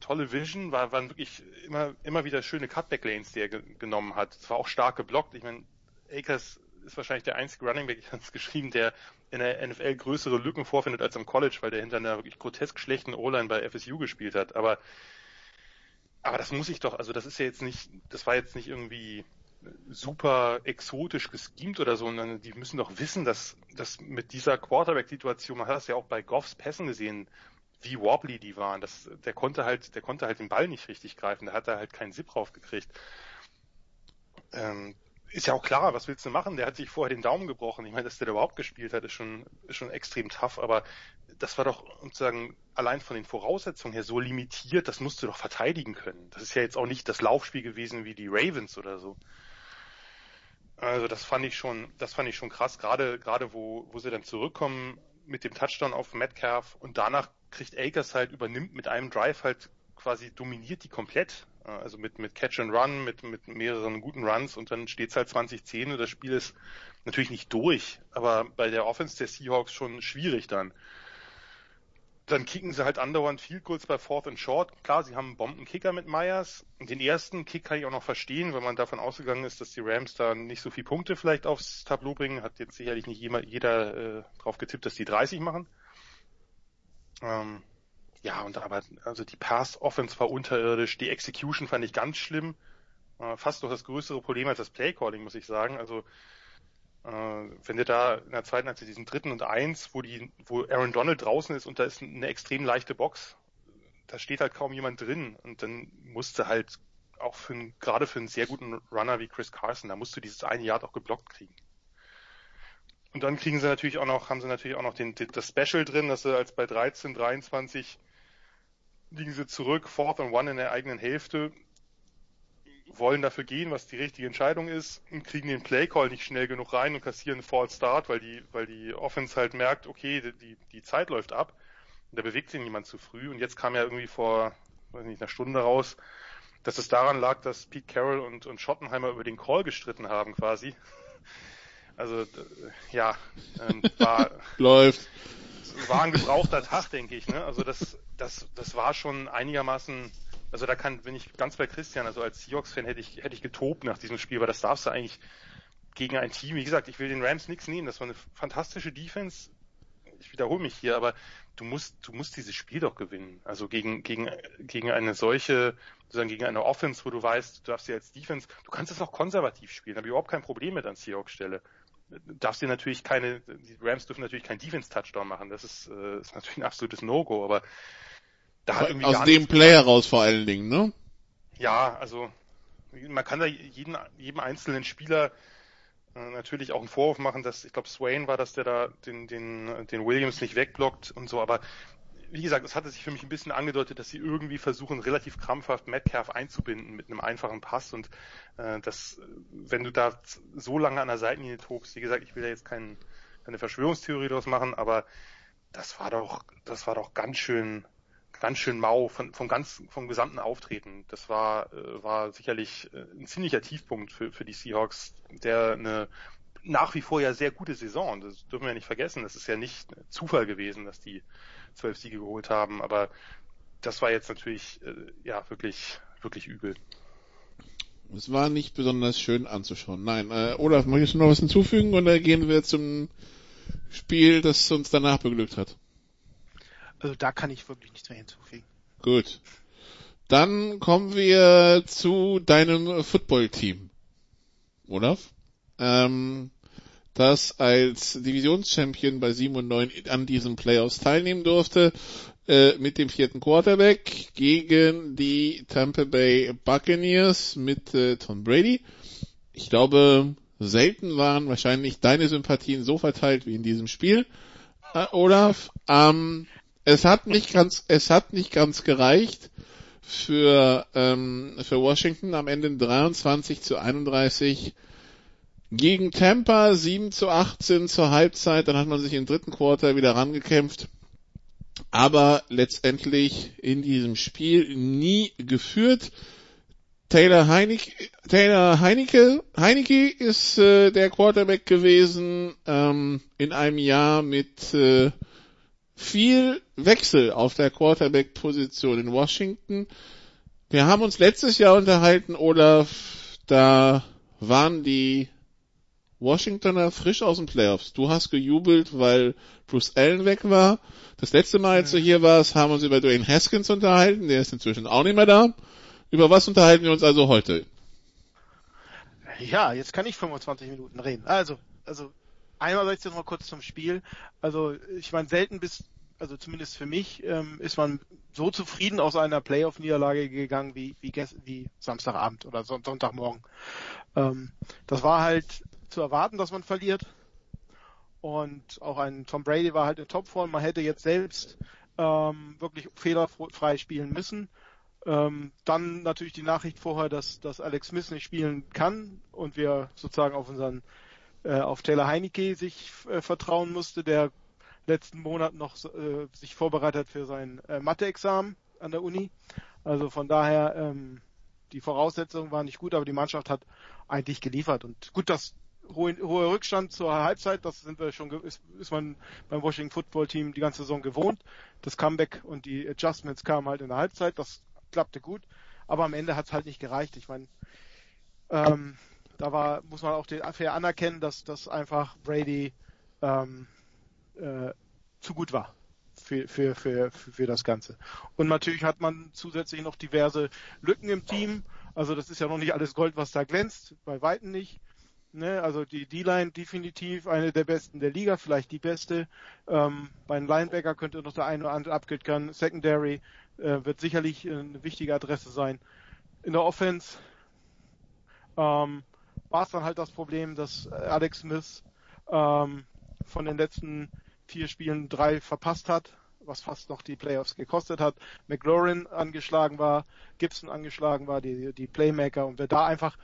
tolle Vision, war, waren wirklich immer, immer wieder schöne Cutback-Lanes, die er ge genommen hat. Es war auch stark geblockt. Ich meine, Akers ist wahrscheinlich der einzige Running Back, ich habe es geschrieben, der in der NFL größere Lücken vorfindet als am College, weil der hinter einer wirklich grotesk schlechten O-Line bei FSU gespielt hat. Aber aber das muss ich doch, also das ist ja jetzt nicht, das war jetzt nicht irgendwie super exotisch geschemt oder so, sondern die müssen doch wissen, dass, dass mit dieser Quarterback-Situation, man hat das ja auch bei Goffs Pässen gesehen, wie wobbly die waren. Das, der konnte halt, der konnte halt den Ball nicht richtig greifen, da hat er halt keinen Zip raufgekriegt. Ähm, ist ja auch klar, was willst du machen? Der hat sich vorher den Daumen gebrochen. Ich meine, dass der da überhaupt gespielt hat, ist schon, ist schon extrem tough, aber das war doch sozusagen allein von den Voraussetzungen her so limitiert, das musst du doch verteidigen können. Das ist ja jetzt auch nicht das Laufspiel gewesen wie die Ravens oder so. Also das fand ich schon, das fand ich schon krass, gerade, gerade wo, wo sie dann zurückkommen mit dem Touchdown auf Metcalf und danach kriegt Akers halt, übernimmt mit einem Drive halt quasi dominiert die komplett. Also mit, mit Catch and Run, mit, mit mehreren guten Runs und dann steht's halt 2010 und das Spiel ist natürlich nicht durch, aber bei der Offense der Seahawks schon schwierig dann. Dann kicken sie halt andauernd viel kurz bei Fourth and Short. Klar, sie haben einen Bombenkicker mit Myers. Den ersten Kick kann ich auch noch verstehen, weil man davon ausgegangen ist, dass die Rams da nicht so viele Punkte vielleicht aufs Tableau bringen. Hat jetzt sicherlich nicht jeder, jeder äh, drauf getippt, dass die 30 machen. Ähm, ja, und aber, also die Pass-Offense war unterirdisch, die Execution fand ich ganz schlimm. Äh, fast noch das größere Problem als das Play-Calling, muss ich sagen. Also, wenn du da in der zweiten Halbzeit diesen dritten und eins, wo die, wo Aaron Donald draußen ist und da ist eine extrem leichte Box, da steht halt kaum jemand drin und dann musste halt auch für einen, gerade für einen sehr guten Runner wie Chris Carson, da musst du dieses eine Yard auch geblockt kriegen. Und dann kriegen sie natürlich auch noch, haben sie natürlich auch noch den, das Special drin, dass sie als bei 13, 23 liegen sie zurück, fourth and one in der eigenen Hälfte, wollen dafür gehen, was die richtige Entscheidung ist und kriegen den Playcall nicht schnell genug rein und kassieren einen False Start, weil die, weil die Offense halt merkt, okay, die, die Zeit läuft ab und da bewegt sich niemand zu früh und jetzt kam ja irgendwie vor, weiß nicht, einer Stunde raus, dass es daran lag, dass Pete Carroll und, und Schottenheimer über den Call gestritten haben quasi. Also ja, ähm, war läuft. War ein gebrauchter Tag, denke ich. Ne? Also das, das, das war schon einigermaßen. Also da kann, bin ich ganz bei Christian. Also als Seahawks-Fan hätte ich, hätte ich getobt nach diesem Spiel, weil das darfst du eigentlich gegen ein Team. Wie gesagt, ich will den Rams nichts nehmen. Das war eine fantastische Defense. Ich wiederhole mich hier, aber du musst, du musst dieses Spiel doch gewinnen. Also gegen, gegen, gegen eine solche, sozusagen gegen eine Offense, wo du weißt, du darfst ja als Defense, du kannst es auch konservativ spielen, habe ich überhaupt kein Problem mit an Seahawks Stelle darfst dir natürlich keine, die Rams dürfen natürlich keinen Defense-Touchdown machen. Das ist, äh, ist natürlich ein absolutes No-Go, aber da hat irgendwie Aus dem Play heraus vor allen Dingen, ne? Ja, also man kann da jeden, jedem einzelnen Spieler äh, natürlich auch einen Vorwurf machen, dass ich glaube Swain war, dass der da den, den, den Williams nicht wegblockt und so, aber wie gesagt, es hatte sich für mich ein bisschen angedeutet, dass sie irgendwie versuchen, relativ krampfhaft Metcalf einzubinden mit einem einfachen Pass und äh, das, wenn du da so lange an der Seitenlinie tobst, wie gesagt, ich will ja jetzt kein, keine Verschwörungstheorie daraus machen, aber das war doch, das war doch ganz schön, ganz schön mau von, vom ganz, vom gesamten Auftreten. Das war, äh, war sicherlich äh, ein ziemlicher Tiefpunkt für, für die Seahawks, der eine nach wie vor ja sehr gute Saison. Das dürfen wir ja nicht vergessen. Das ist ja nicht Zufall gewesen, dass die zwölf Siege geholt haben, aber das war jetzt natürlich äh, ja wirklich wirklich übel. Es war nicht besonders schön anzuschauen. Nein, äh, Olaf, möchtest du noch was hinzufügen oder gehen wir zum Spiel, das uns danach beglückt hat? Also da kann ich wirklich nichts mehr hinzufügen. Gut. Dann kommen wir zu deinem Football-Team. Olaf? Ähm, das als Divisionschampion bei 7 und 9 an diesen Playoffs teilnehmen durfte, äh, mit dem vierten Quarterback gegen die Tampa Bay Buccaneers mit äh, Tom Brady. Ich glaube, selten waren wahrscheinlich deine Sympathien so verteilt wie in diesem Spiel, äh, Olaf. Ähm, es hat nicht ganz, es hat nicht ganz gereicht für ähm, für Washington am Ende 23 zu 31 gegen Tampa 7 zu 18 zur Halbzeit, dann hat man sich im dritten Quarter wieder rangekämpft, aber letztendlich in diesem Spiel nie geführt. Taylor Heinecke, Taylor Heinecke, Heinecke ist äh, der Quarterback gewesen ähm, in einem Jahr mit äh, viel Wechsel auf der Quarterback-Position in Washington. Wir haben uns letztes Jahr unterhalten, Olaf, da waren die Washingtoner frisch aus den Playoffs. Du hast gejubelt, weil Bruce Allen weg war. Das letzte Mal, als du hier warst, haben wir uns über Dwayne Haskins unterhalten. Der ist inzwischen auch nicht mehr da. Über was unterhalten wir uns also heute? Ja, jetzt kann ich 25 Minuten reden. Also, also einerseits jetzt mal kurz zum Spiel. Also ich meine, selten bis, also zumindest für mich, ähm, ist man so zufrieden aus einer Playoff-Niederlage gegangen wie, wie, wie Samstagabend oder Sonntagmorgen. Ähm, das war halt zu erwarten, dass man verliert. Und auch ein Tom Brady war halt in Topform. Man hätte jetzt selbst ähm, wirklich fehlerfrei spielen müssen. Ähm, dann natürlich die Nachricht vorher, dass, dass Alex Smith nicht spielen kann und wir sozusagen auf unseren äh, auf Taylor Heinecke sich äh, vertrauen musste, der letzten Monat noch äh, sich vorbereitet für sein äh, Mathe-Examen an der Uni. Also von daher ähm, die Voraussetzungen waren nicht gut, aber die Mannschaft hat eigentlich geliefert. Und gut, hohe, hohe Rückstand zur Halbzeit, das sind wir schon, ist, ist man beim Washington Football Team die ganze Saison gewohnt. Das Comeback und die Adjustments kamen halt in der Halbzeit, das klappte gut, aber am Ende hat es halt nicht gereicht. Ich meine, ähm, da war, muss man auch den fair anerkennen, dass, dass einfach Brady ähm, äh, zu gut war für, für, für, für das Ganze. Und natürlich hat man zusätzlich noch diverse Lücken im Team. Also das ist ja noch nicht alles Gold, was da glänzt, bei Weitem nicht. Ne, also die D-Line definitiv eine der besten der Liga, vielleicht die beste. Ähm, bei einem Linebacker könnte noch der eine oder andere können. Secondary äh, wird sicherlich eine wichtige Adresse sein. In der Offense ähm, war es dann halt das Problem, dass Alex Smith ähm, von den letzten vier Spielen drei verpasst hat, was fast noch die Playoffs gekostet hat. McLaurin angeschlagen war, Gibson angeschlagen war, die, die Playmaker und wir da einfach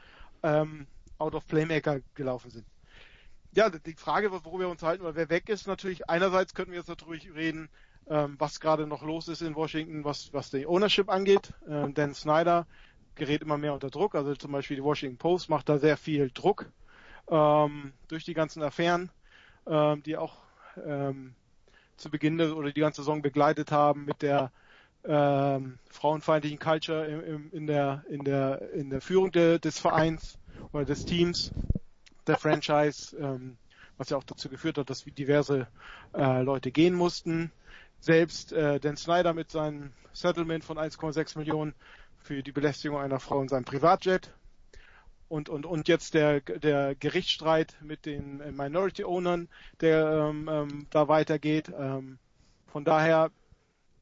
ähm, out of Playmaker gelaufen sind. Ja, die Frage, worüber wir uns halten, weil wer weg ist, natürlich einerseits könnten wir jetzt natürlich reden, ähm, was gerade noch los ist in Washington, was, was die Ownership angeht. Ähm, Dan Snyder gerät immer mehr unter Druck, also zum Beispiel die Washington Post macht da sehr viel Druck ähm, durch die ganzen Affären, ähm, die auch ähm, zu Beginn des, oder die ganze Saison begleitet haben mit der ähm, frauenfeindlichen Culture im, im, in der in der in der Führung de, des Vereins oder des Teams der Franchise, ähm, was ja auch dazu geführt hat, dass diverse äh, Leute gehen mussten. Selbst äh, Dan Snyder mit seinem Settlement von 1,6 Millionen für die Belästigung einer Frau in seinem Privatjet und, und, und jetzt der, der Gerichtsstreit mit den Minority Ownern, der ähm, ähm, da weitergeht. Ähm, von daher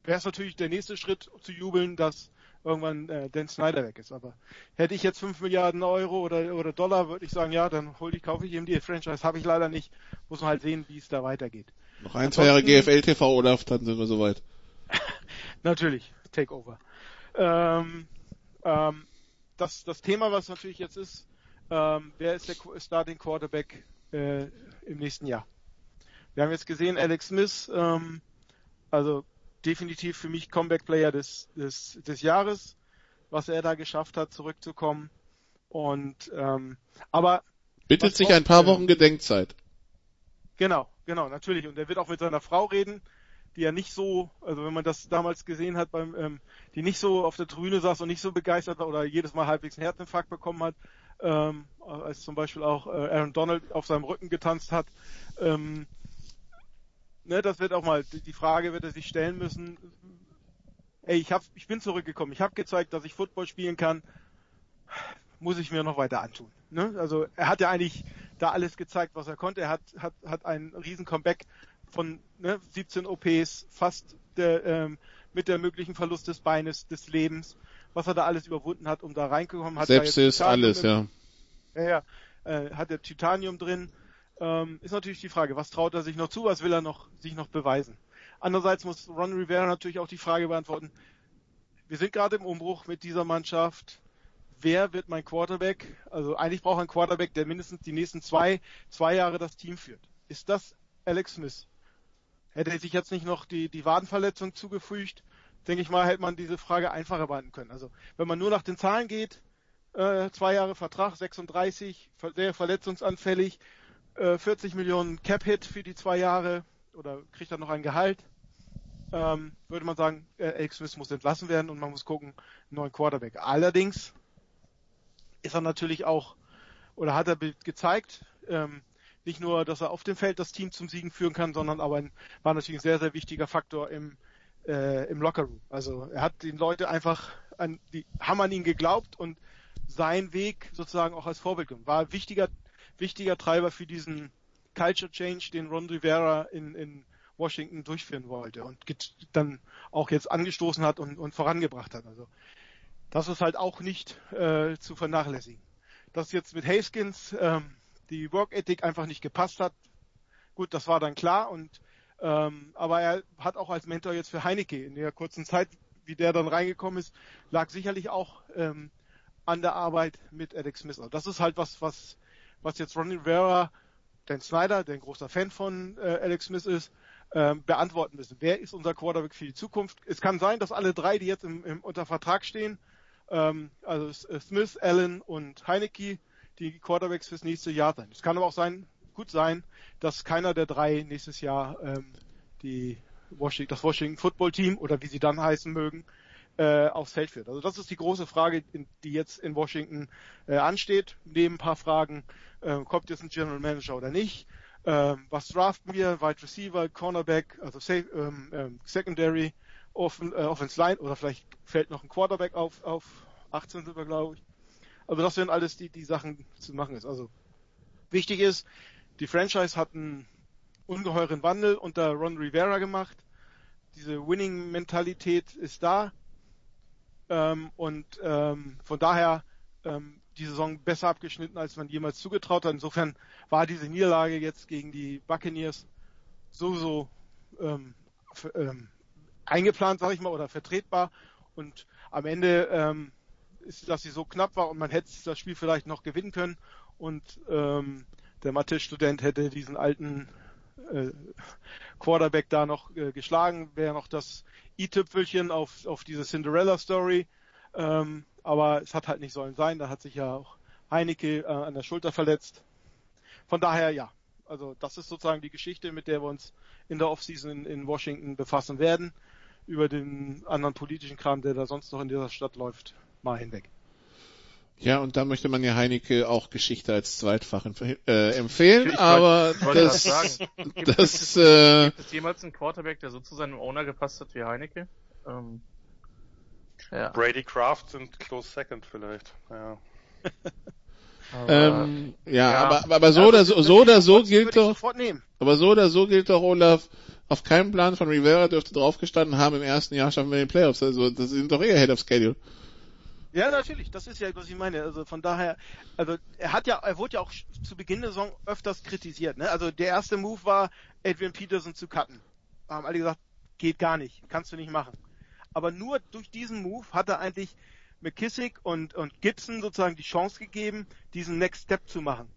wäre es natürlich der nächste Schritt zu jubeln, dass irgendwann äh, Dan Snyder weg ist. Aber hätte ich jetzt 5 Milliarden Euro oder, oder Dollar, würde ich sagen, ja, dann hol ich, kaufe ich eben die Franchise. Habe ich leider nicht. Muss man halt sehen, wie es da weitergeht. Noch ein, zwei Jahre GFL-TV, oder dann sind wir soweit. natürlich, Takeover. Ähm, ähm, das, das Thema, was natürlich jetzt ist, ähm, wer ist der Starting Quarterback äh, im nächsten Jahr? Wir haben jetzt gesehen, Alex Smith, ähm, also definitiv für mich Comeback Player des, des, des Jahres, was er da geschafft hat, zurückzukommen. Und ähm, aber bittet sich ein paar Wochen Gedenkzeit. Genau, genau, natürlich. Und er wird auch mit seiner Frau reden die ja nicht so, also wenn man das damals gesehen hat, beim, ähm, die nicht so auf der Tribüne saß und nicht so begeistert war oder jedes Mal halbwegs einen Herzinfarkt bekommen hat, ähm, als zum Beispiel auch äh, Aaron Donald auf seinem Rücken getanzt hat. Ähm, ne, das wird auch mal, die Frage wird er sich stellen müssen. Ey, ich hab, ich bin zurückgekommen, ich habe gezeigt, dass ich Football spielen kann, muss ich mir noch weiter antun. Ne? Also er hat ja eigentlich da alles gezeigt, was er konnte. Er hat, hat, hat ein riesen Comeback von ne, 17 OPs, fast der, ähm, mit der möglichen Verlust des Beines, des Lebens, was er da alles überwunden hat, um da reingekommen hat. Sepsis, alles, ja. Ja, ja. Äh, hat er Titanium drin. Ähm, ist natürlich die Frage, was traut er sich noch zu, was will er noch, sich noch beweisen? Andererseits muss Ron Rivera natürlich auch die Frage beantworten, wir sind gerade im Umbruch mit dieser Mannschaft. Wer wird mein Quarterback? Also eigentlich braucht er einen Quarterback, der mindestens die nächsten zwei, zwei Jahre das Team führt. Ist das Alex Smith? Hätte er sich jetzt nicht noch die, die Wadenverletzung zugefügt, denke ich mal, hätte man diese Frage einfacher beantworten können. Also wenn man nur nach den Zahlen geht, äh, zwei Jahre Vertrag, 36, sehr verletzungsanfällig, äh, 40 Millionen Cap-Hit für die zwei Jahre oder kriegt er noch ein Gehalt, ähm, würde man sagen, äh, Alex Smith muss entlassen werden und man muss gucken, neuen Quarterback. Allerdings ist er natürlich auch, oder hat er gezeigt, ähm, nicht nur, dass er auf dem Feld das Team zum Siegen führen kann, sondern aber ein, war natürlich ein sehr, sehr wichtiger Faktor im, äh, im Lockerroom. Also er hat den Leute einfach an, die haben an ihn geglaubt und sein Weg sozusagen auch als Vorbild genommen. War wichtiger, wichtiger Treiber für diesen Culture Change, den Ron Rivera in, in Washington durchführen wollte und dann auch jetzt angestoßen hat und, und vorangebracht hat. Also das ist halt auch nicht äh, zu vernachlässigen. Das jetzt mit Haskins ähm, die Work Ethic einfach nicht gepasst hat. Gut, das war dann klar und ähm, aber er hat auch als Mentor jetzt für Heineke in der kurzen Zeit, wie der dann reingekommen ist, lag sicherlich auch ähm, an der Arbeit mit Alex Smith. Also das ist halt was, was, was jetzt Ronnie Rivera, Dan Snyder, der ein großer Fan von äh, Alex Smith ist, ähm, beantworten müssen. Wer ist unser Quarterback für die Zukunft? Es kann sein, dass alle drei, die jetzt im, im unter Vertrag stehen, ähm, also Smith, Allen und Heineke, die Quarterbacks fürs nächste Jahr sein. Es kann aber auch sein, gut sein, dass keiner der drei nächstes Jahr ähm, die Washington, das Washington Football Team oder wie sie dann heißen mögen, äh, aufs Feld führt. Also das ist die große Frage, die jetzt in Washington äh, ansteht. Neben ein paar Fragen, äh, kommt jetzt ein General Manager oder nicht? Äh, was draften wir? Wide Receiver, Cornerback, also safe, ähm, ähm, Secondary, Offen, äh, Offense Line oder vielleicht fällt noch ein Quarterback auf, auf 18 sind wir, glaube ich. Also das sind alles die, die Sachen zu machen ist. Also wichtig ist, die Franchise hat einen ungeheuren Wandel unter Ron Rivera gemacht. Diese Winning-Mentalität ist da. Ähm, und ähm, von daher, ähm, die Saison besser abgeschnitten, als man jemals zugetraut hat. Insofern war diese Niederlage jetzt gegen die Buccaneers sowieso ähm, ähm, eingeplant, sage ich mal, oder vertretbar. Und am Ende ähm, ist, dass sie so knapp war und man hätte das Spiel vielleicht noch gewinnen können. Und ähm, der Mathe-Student hätte diesen alten äh, Quarterback da noch äh, geschlagen, wäre noch das i-Tüpfelchen auf, auf diese Cinderella-Story. Ähm, aber es hat halt nicht sollen sein. Da hat sich ja auch Heineke äh, an der Schulter verletzt. Von daher ja. Also das ist sozusagen die Geschichte, mit der wir uns in der Offseason in, in Washington befassen werden. Über den anderen politischen Kram, der da sonst noch in dieser Stadt läuft, mal hinweg. Ja, und da möchte man ja Heineke auch Geschichte als Zweitfach äh, empfehlen, ich aber wollte, das, das, gibt, das, äh, gibt es jemals einen Quarterback, der so zu seinem Owner gepasst hat wie Heineke? Ähm, ja. Brady Kraft sind close second vielleicht, ja. aber, ähm, ja, ja, aber, aber so oder so, so oder so gilt doch, aber so oder so gilt doch, Olaf, auf keinem Plan von Rivera dürfte draufgestanden haben, im ersten Jahr schaffen wir den Playoffs, also das sind doch eher Head of Schedule. Ja, natürlich, das ist ja, was ich meine. Also von daher, also er hat ja, er wurde ja auch zu Beginn der Saison öfters kritisiert. Ne? Also der erste Move war, Adrian Peterson zu cutten. Haben alle gesagt, geht gar nicht, kannst du nicht machen. Aber nur durch diesen Move hat er eigentlich McKissick und, und Gibson sozusagen die Chance gegeben, diesen Next Step zu machen.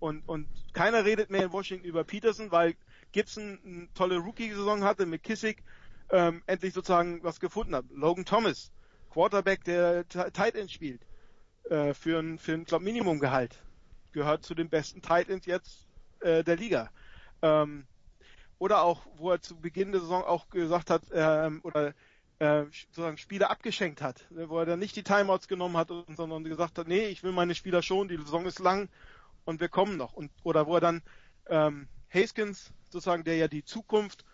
Und, und keiner redet mehr in Washington über Peterson, weil Gibson eine tolle Rookie-Saison hatte, McKissick ähm, endlich sozusagen was gefunden hat. Logan Thomas Quarterback, der Tight End spielt, äh, für ein, für ein glaub, Minimumgehalt. Gehört zu den besten Tight Ends jetzt äh, der Liga. Ähm, oder auch, wo er zu Beginn der Saison auch gesagt hat, ähm, oder äh, sozusagen Spieler abgeschenkt hat, ne, wo er dann nicht die Timeouts genommen hat, sondern gesagt hat, nee, ich will meine Spieler schon, die Saison ist lang und wir kommen noch. Und, oder wo er dann ähm, Haskins, sozusagen, der ja die Zukunft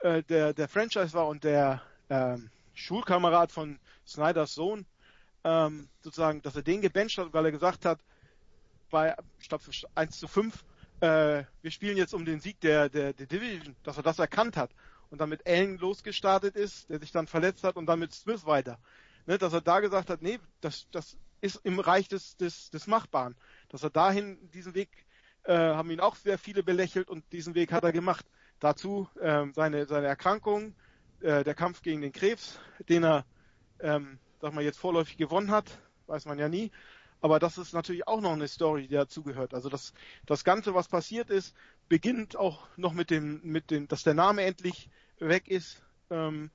äh, der, der Franchise war und der ähm, Schulkamerad von Snyders Sohn, ähm, sozusagen, dass er den gebencht hat, weil er gesagt hat, bei statt 1 zu 5, äh, wir spielen jetzt um den Sieg der, der, der Division, dass er das erkannt hat und dann mit Allen losgestartet ist, der sich dann verletzt hat und dann mit Smith weiter. Ne, dass er da gesagt hat, nee, das, das ist im Reich des, des, des Machbaren. Dass er dahin diesen Weg, äh, haben ihn auch sehr viele belächelt und diesen Weg hat er gemacht. Dazu äh, seine, seine Erkrankung, äh, der Kampf gegen den Krebs, den er, ähm, sag mal, jetzt vorläufig gewonnen hat, weiß man ja nie. Aber das ist natürlich auch noch eine Story, die dazugehört. Also das, das Ganze, was passiert ist, beginnt auch noch mit dem, mit dem, dass der Name endlich weg ist, ähm,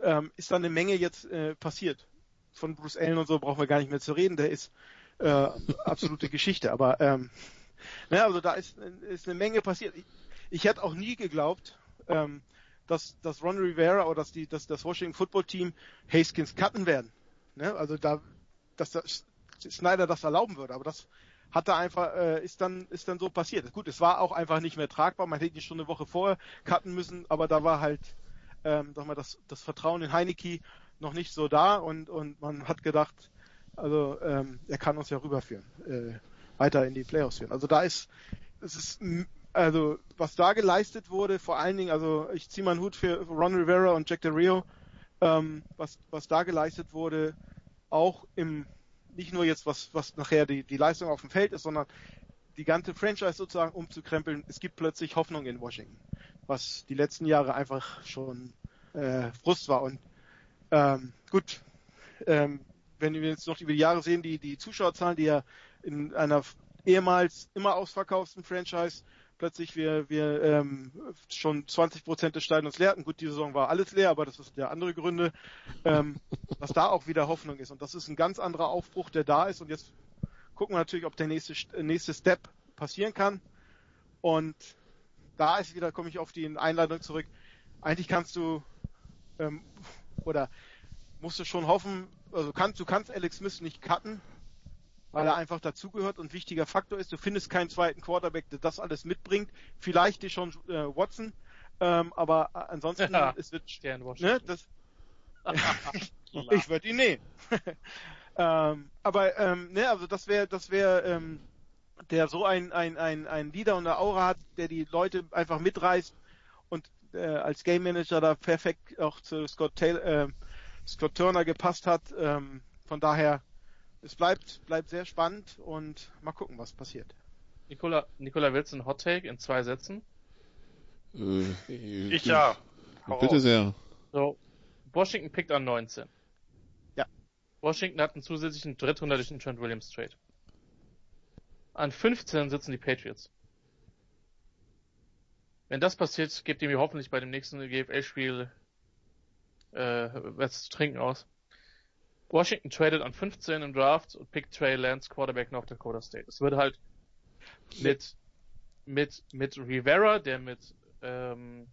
ähm, ist dann eine Menge jetzt äh, passiert. Von Bruce Allen und so brauchen wir gar nicht mehr zu reden, der ist äh, absolute Geschichte. Aber ähm, naja, also da ist, ist eine Menge passiert. Ich, ich hätte auch nie geglaubt, ähm, dass, dass Ron Rivera oder dass, die, dass das Washington Football Team Haskins cutten werden. Ne? Also da, dass der Snyder das erlauben würde. Aber das hat da einfach, äh, ist dann, ist dann so passiert. Gut, es war auch einfach nicht mehr tragbar. Man hätte ihn schon eine Woche vorher cutten müssen, aber da war halt, ähm, sag mal, das, das Vertrauen in Heineke noch nicht so da und, und man hat gedacht, also ähm, er kann uns ja rüberführen, äh, weiter in die Playoffs führen. Also da ist, es ist also was da geleistet wurde, vor allen Dingen, also ich ziehe meinen Hut für Ron Rivera und Jack Del Rio, ähm, was, was da geleistet wurde, auch im, nicht nur jetzt was, was nachher die, die Leistung auf dem Feld ist, sondern die ganze Franchise sozusagen umzukrempeln. Es gibt plötzlich Hoffnung in Washington, was die letzten Jahre einfach schon äh, Frust war. Und ähm, gut, ähm, wenn wir jetzt noch über die Jahre sehen, die, die Zuschauerzahlen, die ja in einer ehemals immer ausverkauften Franchise plötzlich wir, wir ähm, schon 20 Prozent des Stadions leer hatten. Gut, die Saison war alles leer, aber das ist ja andere Gründe, ähm, dass da auch wieder Hoffnung ist. Und das ist ein ganz anderer Aufbruch, der da ist. Und jetzt gucken wir natürlich, ob der nächste, nächste Step passieren kann. Und da ist wieder, komme ich auf die Einladung zurück. Eigentlich kannst du ähm, oder musst du schon hoffen, also kannst, du kannst Alex Smith nicht cutten, weil er einfach dazugehört und wichtiger Faktor ist. Du findest keinen zweiten Quarterback, der das alles mitbringt. Vielleicht schon äh, Watson, ähm, aber äh, ansonsten ja, es wird ne, das, ich würde ihn nehmen. ähm, aber ähm, ne, also das wäre, das wäre, ähm, der so ein ein ein ein Leader und eine Aura hat, der die Leute einfach mitreißt und äh, als Game Manager da perfekt auch zu Scott Taylor, äh, Scott Turner gepasst hat. Ähm, von daher es bleibt, bleibt sehr spannend und mal gucken, was passiert. Nikola, Nikola willst du einen Hot Take in zwei Sätzen? Äh, ich ja. Bitte sehr. So, Washington pickt an 19. Ja. Washington hat einen zusätzlichen dritthundertlichen Trent Williams Trade. An 15 sitzen die Patriots. Wenn das passiert, gebt ihr mir hoffentlich bei dem nächsten GFL-Spiel äh, was zu trinken aus. Washington tradet an 15 im Draft und pickt Trey Lance Quarterback North Dakota State. Es wird halt mit mit mit Rivera, der mit ähm,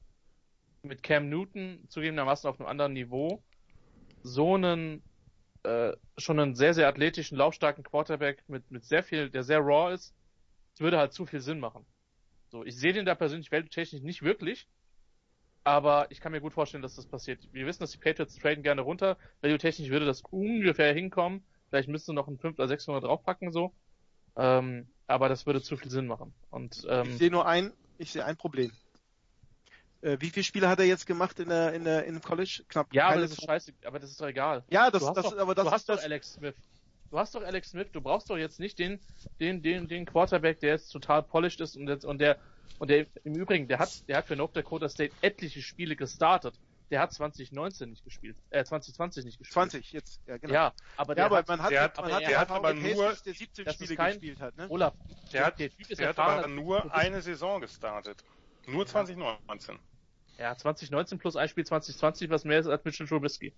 mit Cam Newton zugegebenermaßen auf einem anderen Niveau so einen äh, schon einen sehr sehr athletischen, laufstarken Quarterback mit mit sehr viel, der sehr raw ist, es würde halt zu viel Sinn machen. So, ich sehe den da persönlich welttechnisch nicht wirklich, aber ich kann mir gut vorstellen, dass das passiert. Wir wissen, dass die Patriots traden gerne runter. Value-technisch würde das ungefähr hinkommen. Vielleicht müsste noch ein 5 oder 600 draufpacken, so. Ähm, aber das würde zu viel Sinn machen. Und, ähm, ich sehe nur ein, ich sehe ein Problem. Äh, wie viele Spiele hat er jetzt gemacht in der, in der, in College? Knapp. Ja, aber das ist scheiße, aber das ist doch egal. Ja, das, das, doch, aber das du hast ist doch Alex Smith. Du hast doch Alex Smith, du brauchst doch jetzt nicht den, den, den, den Quarterback, der jetzt total polished ist und, jetzt, und der, und der, im Übrigen, der hat, der hat für North Dakota State etliche Spiele gestartet. Der hat 2019 nicht gespielt, äh, 2020 nicht gespielt. 20 jetzt, ja, genau. Ja, aber ja, der aber hat, man hat, der hat- man aber hat, der ja hat aber nur- der 17 das Spiele kein- gespielt hat, ne? Olaf, Der hat, der Typ ist der hat aber nur eine Saison gestartet. Nur 2019. Ja, 2019 plus ein Spiel 2020, was mehr ist als Mitchell Trubisky.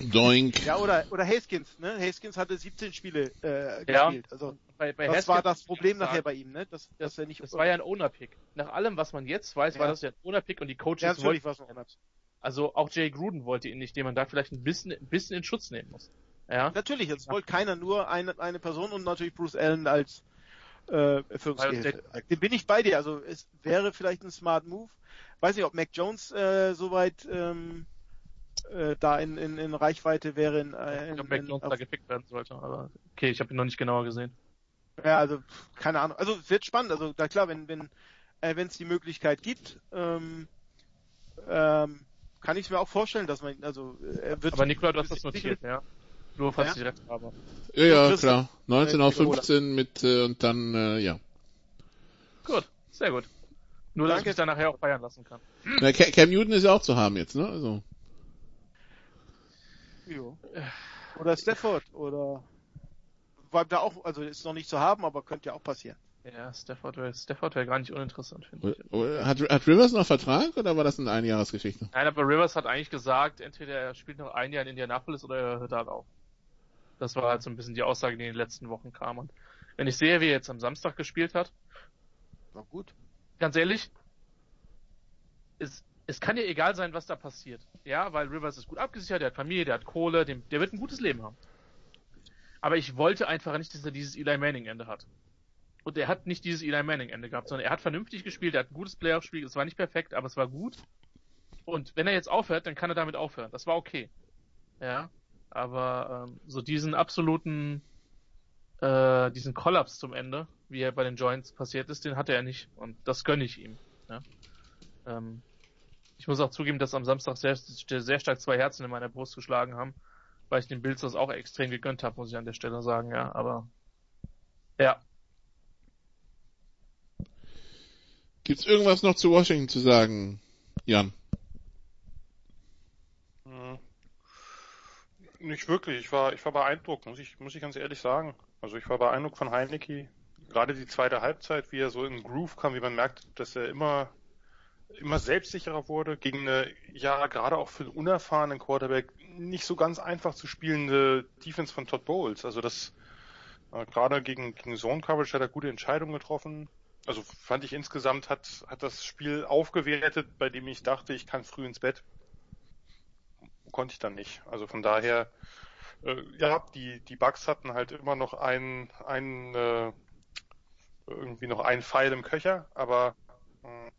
Doink. Ja, oder, oder Haskins, ne? Haskins hatte 17 Spiele, äh, Ja. gespielt. Also, Bei, bei das Haskins war das ich Problem nachher bei ihm, ne? Dass, Das, dass er nicht, das war ja ein Owner-Pick. Nach allem, was man jetzt weiß, war Ja. das ja ein Owner-Pick und die Coaches ja, wollten war es ein. Also auch Jay Gruden wollte ihn nicht, den man da vielleicht ein bisschen, ein bisschen in Schutz nehmen muss. Ja. Natürlich, jetzt wollte keiner nur eine, eine Person und natürlich Bruce Allen als äh, Führungsgehilfe. Den bin ich bei dir. Also es wäre vielleicht ein smart Move. Weiß nicht, ob Mac Jones äh, soweit ähm, äh, da in, in, in Reichweite wäre. In, äh, Ich in, ob Mac in, Jones da gepickt werden sollte, aber okay, ich habe ihn noch nicht genauer gesehen. Ja, also keine Ahnung. Also es wird spannend. Also da klar, wenn wenn äh, wenn es die Möglichkeit gibt, ähm, ähm, kann ich mir auch vorstellen, dass man also äh, er wird. Aber Nikola, du hast das notiert, ja? Nur falls Ja. ich recht habe. Ja, ja, klar. 19 Äh, auf Nicola. 15 mit, äh, und dann, äh, ja. Gut, sehr gut. Nur, dass ich Danke. mich dann nachher auch feiern lassen kann. Na, Ca- Cam Newton ist ja auch zu haben jetzt, ne? Also. Jo. Oder Stafford oder war da auch, also ist noch nicht zu haben, aber könnte ja auch passieren. Ja, Stafford wäre Stafford wär gar nicht uninteressant, finde ich. Oder- Hat, hat Rivers noch Vertrag oder war das eine Einjahresgeschichte? Nein, aber Rivers hat eigentlich gesagt, entweder er spielt noch ein Jahr in Indianapolis oder er hört halt auf. Das war halt so ein bisschen die Aussage, die in den letzten Wochen kam. Und wenn ich sehe, wie er jetzt am Samstag gespielt hat, War gut. ganz ehrlich, es, es kann dir egal sein, was da passiert. Ja, weil Rivers ist gut abgesichert, der hat Familie, der hat Kohle, dem, der wird ein gutes Leben haben. Aber ich wollte einfach nicht, dass er dieses Eli Manning Ende hat. Und er hat nicht dieses Eli Manning Ende gehabt, sondern er hat vernünftig gespielt, er hat ein gutes Playoff-Spiel, es war nicht perfekt, aber es war gut. Und wenn er jetzt aufhört, dann kann er damit aufhören. Das war okay. Ja. Aber ähm, so diesen absoluten, äh, diesen Kollaps zum Ende, wie er bei den Joints passiert ist, den hatte er nicht. Und das gönne ich ihm. Ja. Ähm, ich muss auch zugeben, dass am Samstag sehr, sehr stark zwei Herzen in meiner Brust geschlagen haben, weil ich den Bills das auch extrem gegönnt habe, muss ich an der Stelle sagen, ja. Aber ja, Gibt's irgendwas noch zu Washington zu sagen, Jan? Hm. Nicht wirklich. Ich war, ich war beeindruckt, muss ich, muss ich ganz ehrlich sagen. Also ich war beeindruckt von Heineke. Gerade die zweite Halbzeit, wie er so in Groove kam, wie man merkt, dass er immer, immer selbstsicherer wurde gegen eine, ja, gerade auch für einen unerfahrenen Quarterback nicht so ganz einfach zu spielende Defense von Todd Bowles. Also das, äh, gerade gegen, gegen Zone Coverage hat er gute Entscheidungen getroffen. Also fand ich insgesamt hat, hat das Spiel aufgewertet, bei dem ich dachte, ich kann früh ins Bett konnte ich dann nicht. Also von daher, äh, ja, die, die Bugs hatten halt immer noch einen, einen äh, irgendwie noch einen Pfeil im Köcher, aber äh,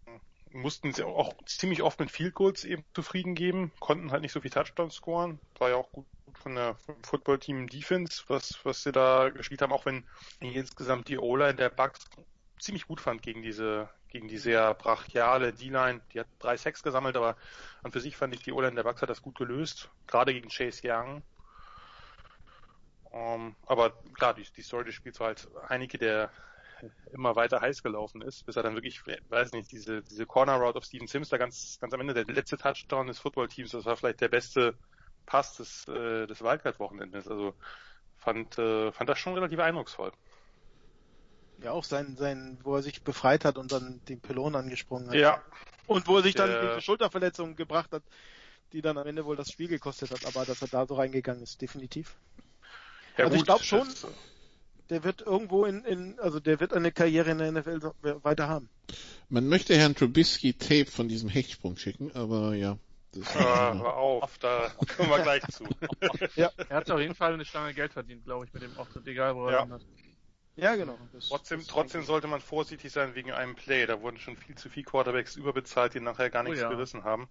mussten sie auch ziemlich oft mit Field Goals eben zufrieden geben, konnten halt nicht so viel Touchdowns scoren. War ja auch gut von der vom Football-Team Defense, was, was sie da gespielt haben, auch wenn insgesamt die O-Line der Bugs ziemlich gut fand gegen diese, gegen die sehr brachiale D-Line. Die hat drei Sacks gesammelt, aber an für sich fand ich die O-Line der Bucks hat das gut gelöst. Gerade gegen Chase Young. Um, aber klar, die, die Story des Spiels war halt Heineke, der immer weiter heiß gelaufen ist, bis er dann wirklich, weiß nicht, diese, diese Corner Route auf Steven Sims, da ganz, ganz am Ende der letzte Touchdown des Footballteams, das war vielleicht der beste Pass des, äh, des Wildcard-Wochenendes. Also fand, äh, fand das schon relativ eindrucksvoll. Ja, auch sein, sein, wo er sich befreit hat und dann den Pylon angesprungen hat. Ja. Und wo er sich dann die Schulterverletzung gebracht hat, die dann am Ende wohl das Spiel gekostet hat, aber dass er da so reingegangen ist, definitiv. Ja, also gut, ich glaube schon, das, der wird irgendwo in, in, also der wird eine Karriere in der NFL weiter haben. Man möchte Herrn Trubisky Tape von diesem Hechtsprung schicken, aber ja. Das ah, hör auf, da kommen wir gleich zu. ja. Er hat auf jeden Fall eine Stange Geld verdient, glaube ich, mit dem Auftritt, egal wo er ja. hat. Ja, genau. Das, trotzdem, das trotzdem sollte man vorsichtig sein wegen einem Play. Da wurden schon viel zu viele Quarterbacks überbezahlt, die nachher gar nichts oh, ja. gerissen haben.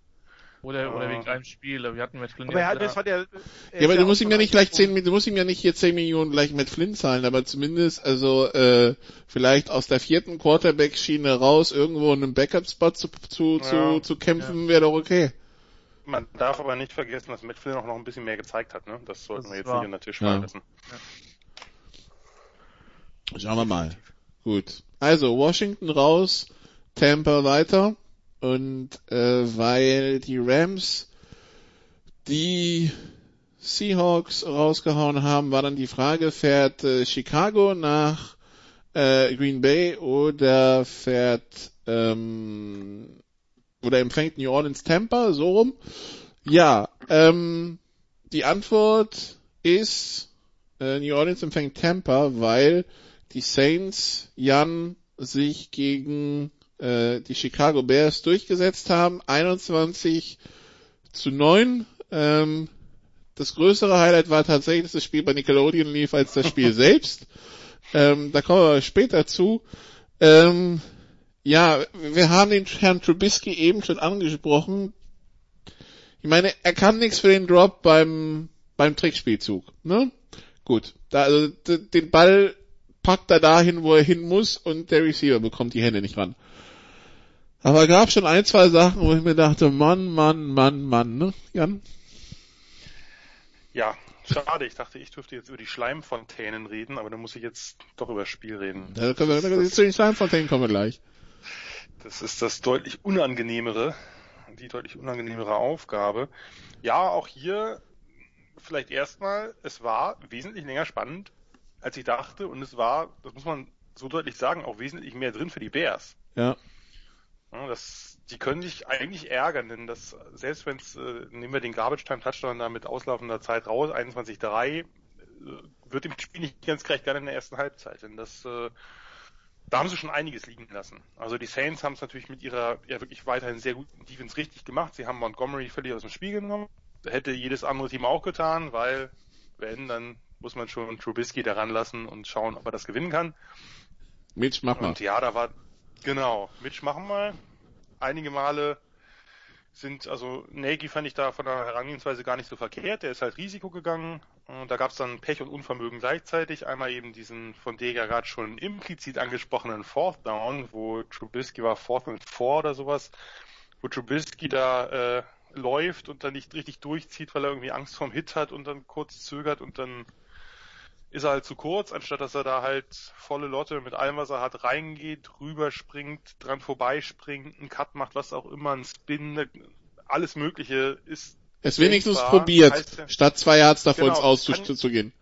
Oder, oder wegen einem Spiel. Wir hatten mit Flynn aber er hat, das hat ja, ja, aber du musst ihm ja nicht gleich 10, du musst ihm ja nicht hier 10 Millionen gleich mit Flynn zahlen, aber zumindest, also, äh, vielleicht aus der vierten Quarterback-Schiene raus irgendwo in einem Backup-Spot zu, zu, ja. zu, zu kämpfen, ja. wäre doch okay. Man darf aber nicht vergessen, dass Matt Flynn auch noch ein bisschen mehr gezeigt hat, ne? Das sollten das wir jetzt war. nicht unter den Tisch fallen lassen. Schauen wir mal. Gut. Also, Washington raus, Tampa weiter. Und äh, weil die Rams die Seahawks rausgehauen haben, war dann die Frage, fährt äh, Chicago nach äh, Green Bay oder fährt ähm, oder empfängt New Orleans Tampa, so rum? Ja, ähm, die Antwort ist, äh, New Orleans empfängt Tampa, weil die Saints Jan sich gegen äh, die Chicago Bears durchgesetzt haben. 21 zu 9. Ähm, das größere Highlight war tatsächlich, dass das Spiel bei Nickelodeon lief als das Spiel selbst. Ähm, da kommen wir später zu. Ähm, ja, wir haben den Herrn Trubisky eben schon angesprochen. Ich meine, er kann nichts für den Drop beim beim Trickspielzug, ne? Gut, da, also den Ball packt er dahin, wo er hin muss und der Receiver bekommt die Hände nicht ran. Aber gab schon ein, zwei Sachen, wo ich mir dachte, Mann, Mann, Mann, Mann, ne, Jan? Ja, schade. Ich dachte, ich dürfte jetzt über die Schleimfontänen reden, aber dann muss ich jetzt doch über das Spiel reden. Da können wir, da, zu den Schleimfontänen kommen wir gleich. Das ist das deutlich unangenehmere, die deutlich unangenehmere Aufgabe. Ja, auch hier vielleicht erstmal, es war wesentlich länger spannend, als ich dachte und es war, das muss man so deutlich sagen, auch wesentlich mehr drin für die Bears. Ja. Ja, das, die können sich eigentlich ärgern, denn das, selbst wenn es, äh, nehmen wir den Garbage Time Touchdown da mit auslaufender Zeit raus, 21-3, äh, wird dem Spiel nicht ganz gerecht, gerade in der ersten Halbzeit, denn das, äh, da haben sie schon einiges liegen lassen. Also die Saints haben es natürlich mit ihrer ja wirklich weiterhin sehr guten Defense richtig gemacht. Sie haben Montgomery völlig aus dem Spiel genommen. Hätte jedes andere Team auch getan, weil wenn, dann muss man schon Trubisky daran lassen und schauen, ob er das gewinnen kann. Mitch, mach mal. Und ja, da war, Genau, Mitch machen mal. Einige Male sind, also Nagy fand ich da von der Herangehensweise gar nicht so verkehrt. Der ist halt Risiko gegangen. Und da gab es dann Pech und Unvermögen gleichzeitig. Einmal eben diesen von Dega gerade schon implizit angesprochenen Fourth Down, wo Trubisky war Fourth and Four oder sowas, wo Trubisky da äh, läuft und dann nicht richtig durchzieht, weil er irgendwie Angst vorm Hit hat und dann kurz zögert und dann ist er halt zu kurz, anstatt dass er da halt volle Lotte mit allem, was er hat, reingeht, rüberspringt, dran vorbeispringt, einen Cut macht, was auch immer, ein Spin, alles Mögliche ist. Es wenigstens probiert, heißt, statt zwei Yards davor genau, Auszugehen.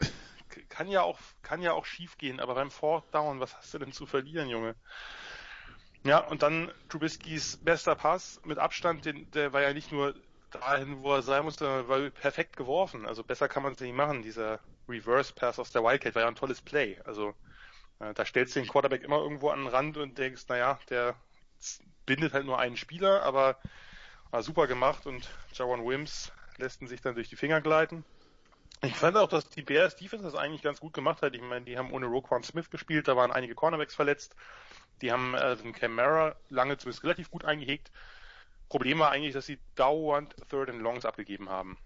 Kann ja auch, kann ja auch schief gehen, aber beim Fourth Down, was hast du denn zu verlieren, Junge? Ja, und dann Trubiskys bester Pass mit Abstand, den, der war ja nicht nur dahin, wo er sein musste, war perfekt geworfen. Also besser kann man es nicht machen. Dieser Reverse Pass aus der Wildcat war ja ein tolles Play. Also äh, da stellst du den Quarterback immer irgendwo an den Rand und denkst, naja, der bindet halt nur einen Spieler, aber war super gemacht und Jawan Wims lässt ihn sich dann durch die Finger gleiten. Ich fand auch, dass die Bears Defense das eigentlich ganz gut gemacht hat. Ich meine, die haben ohne Roquan Smith gespielt, da waren einige Cornerbacks verletzt. Die haben äh, den Camara lange zumindest relativ gut eingehegt. Problem war eigentlich, dass sie dauernd Third and Longs abgegeben haben.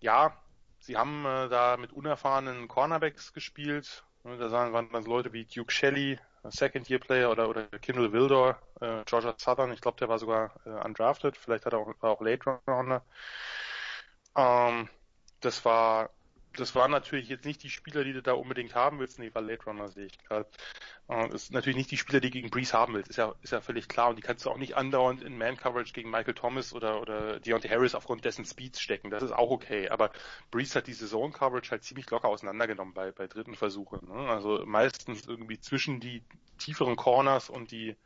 Ja, sie haben äh, da mit unerfahrenen Cornerbacks gespielt. Da waren dann Leute wie Duke Shelley, Second-Year-Player oder, oder Kindle Wildor, äh, Georgia Southern, ich glaube, der war sogar äh, undrafted, vielleicht hat er auch, war auch Late Rounder. Ähm, das war das waren natürlich jetzt nicht die Spieler, die du da unbedingt haben willst. Nee, war Late Runner, sehe ich gerade. Äh, das ist natürlich nicht die Spieler, die gegen Breeze haben willst. Ist ja, ist ja völlig klar. Und die kannst du auch nicht andauernd in Man-Coverage gegen Michael Thomas oder, oder Deontay Harris aufgrund dessen Speeds stecken. Das ist auch okay. Aber Breeze hat diese Zone-Coverage halt ziemlich locker auseinandergenommen bei, bei dritten Versuchen. Ne? Also meistens irgendwie zwischen die tieferen Corners und die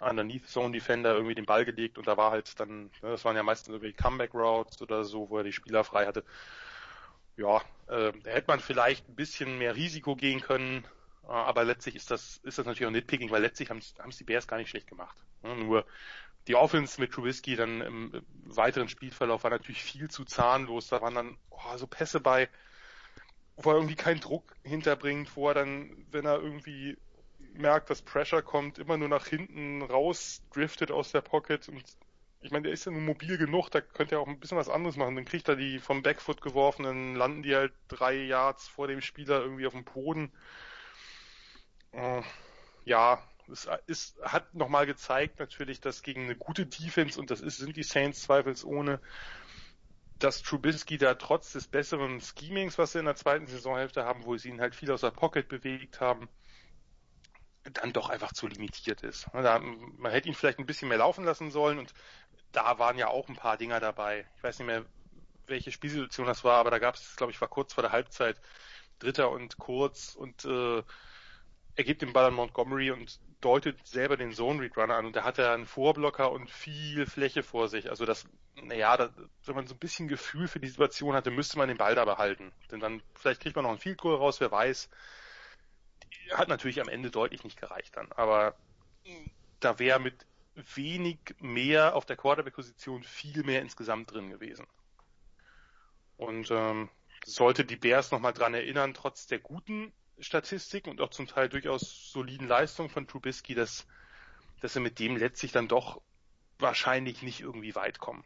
underneath Zone Defender irgendwie den Ball gelegt und da war halt dann, ne, das waren ja meistens irgendwie Comeback Routes oder so, wo er die Spieler frei hatte ja, äh, da hätte man vielleicht ein bisschen mehr Risiko gehen können, äh, aber letztlich ist das, ist das natürlich auch Nitpicking, weil letztlich haben es die Bears gar nicht schlecht gemacht. Ne? Nur die Offense mit Trubisky dann im weiteren Spielverlauf war natürlich viel zu zahnlos. Da waren dann oh, so Pässe bei, wo er irgendwie keinen Druck hinterbringt, wo er dann, wenn er irgendwie merkt, dass Pressure kommt, immer nur nach hinten raus driftet aus der Pocket und ich meine, der ist ja nur mobil genug, da könnte er auch ein bisschen was anderes machen. Dann kriegt er die vom Backfoot geworfenen, landen die halt drei Yards vor dem Spieler irgendwie auf dem Boden. Äh, ja, es ist, hat nochmal gezeigt natürlich, dass gegen eine gute Defense, und das ist, sind die Saints zweifelsohne, dass Trubisky da trotz des besseren Schemings, was sie in der zweiten Saisonhälfte haben, wo sie ihn halt viel aus der Pocket bewegt haben, dann doch einfach zu limitiert ist. man hätte ihn vielleicht ein bisschen mehr laufen lassen sollen und da waren ja auch ein paar Dinger dabei. Ich weiß nicht mehr, welche Spielsituation das war, aber da gab es, glaube ich, war kurz vor der Halbzeit Dritter und kurz und äh, er gibt den Ball an Montgomery und deutet selber den Zone Read Runner an und da hat er einen Vorblocker und viel Fläche vor sich. Also das, naja, da, wenn man so ein bisschen Gefühl für die Situation hatte, müsste man den Ball da behalten. Denn dann, vielleicht kriegt man noch ein Field Goal raus, wer weiß. Hat natürlich am Ende deutlich nicht gereicht dann, aber da wäre mit wenig mehr auf der Quarterback-Position viel mehr insgesamt drin gewesen. Und ähm, sollte die Bears nochmal dran erinnern, trotz der guten Statistiken und auch zum Teil durchaus soliden Leistungen von Trubisky, dass, dass sie mit dem letztlich dann doch wahrscheinlich nicht irgendwie weit kommen.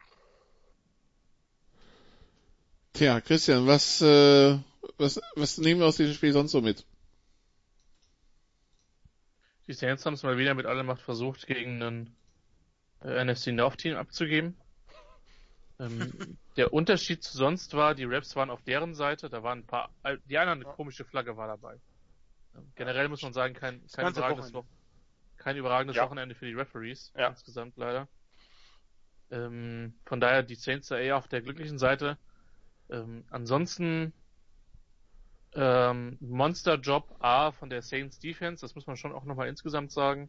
Tja, Christian, was, äh, was, was nehmen wir aus diesem Spiel sonst so mit? Die Saints haben es mal wieder mit aller Macht versucht, gegen einen äh, NFC North Team abzugeben. Ähm, der Unterschied zu sonst war, die Raps waren auf deren Seite, da waren ein paar, die eine komische Flagge war dabei. Ähm, generell muss man sagen, kein, kein überragendes, Wo kein überragendes ja. Wochenende für die Referees, ja. insgesamt leider. Ähm, von daher die Saints da eher auf der glücklichen Seite. Ähm, ansonsten ähm, Monster-Job A von der Saints Defense, das muss man schon auch nochmal insgesamt sagen.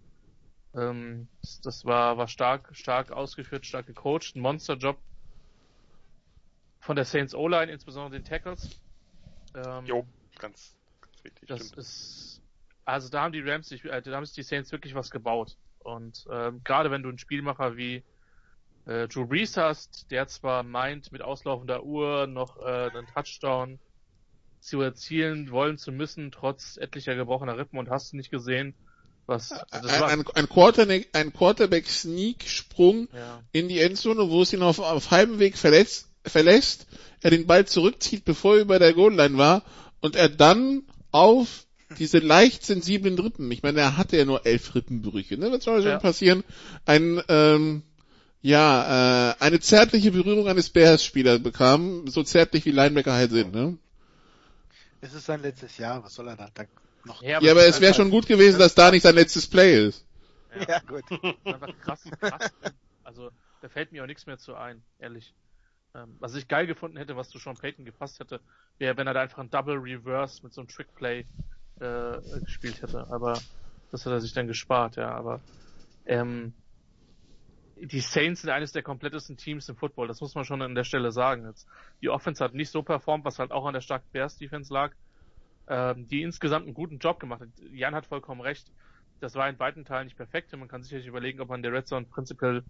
Ähm, das, das, war, war stark, stark ausgeführt, stark gecoacht, ein Monster-Job von der Saints O-Line, insbesondere den Tackles. Ähm, jo, ganz, ganz wichtig. Das stimmt. ist, also da haben die Rams, sich, äh, da haben sich die Saints wirklich was gebaut. Und ähm, gerade wenn du einen Spielmacher wie äh, Drew Brees hast, der zwar meint, mit auslaufender Uhr noch äh, einen Touchdown zu erzielen wollen zu müssen, trotz etlicher gebrochener Rippen und hast du nicht gesehen, was, also ein, ein, Quarterback, ein Quarterback Sneak Sprung ja. in die Endzone, wo es ihn auf, auf halbem Weg verletzt, verlässt, er den Ball zurückzieht, bevor er über der Goalline war und er dann auf diese leicht sensiblen Rippen, ich meine, er hatte ja nur elf Rippenbrüche, ne? Was soll schon ja. passieren? Ein, ähm, ja, äh, eine zärtliche Berührung eines Bears-Spielers bekam, so zärtlich wie Linebacker halt sind, ne? Es ist sein letztes Jahr, was soll er da? noch. Ja, aber, ja, aber es wäre schon gut gewesen, dass da nicht sein letztes Play ist. Ja, ja gut. Einfach krass, krass. Also, da fällt mir auch nichts mehr zu ein, ehrlich. Ähm, was ich geil gefunden hätte, was du schon Peyton gepasst hätte, wäre, wenn er da einfach ein Double Reverse mit so einem Trick Play äh, gespielt hätte. Aber das hat er sich dann gespart, ja. Aber ähm, die Saints sind eines der komplettesten Teams im Football. Das muss man schon an der Stelle sagen. Jetzt, die Offense hat nicht so performt, was halt auch an der starken Bears Defense lag ähm, die insgesamt einen guten Job gemacht hat. Jan hat vollkommen recht. Das war in beiden Teilen nicht perfekt und man kann sicherlich überlegen, ob man der Red Zone prinzipiell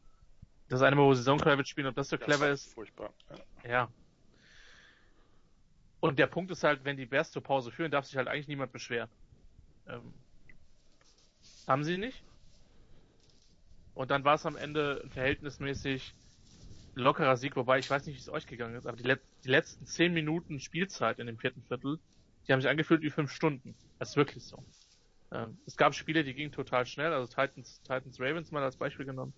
das eine Mal, wo Zone Coverage spielen, ob das so das clever ist. Furchtbar. Ja. ja. Und der Punkt ist halt, wenn die Bears zur Pause führen, darf sich halt eigentlich niemand beschweren. Ähm, haben sie nicht? Und dann war es am Ende verhältnismäßig lockerer Sieg, wobei ich weiß nicht, wie es euch gegangen ist, aber die, Let die letzten zehn Minuten Spielzeit in dem vierten Viertel die haben sich angefühlt wie fünf Stunden. Das ist wirklich so. Ähm, es gab Spiele, die gingen total schnell, also Titans, Titans Ravens mal als Beispiel genommen.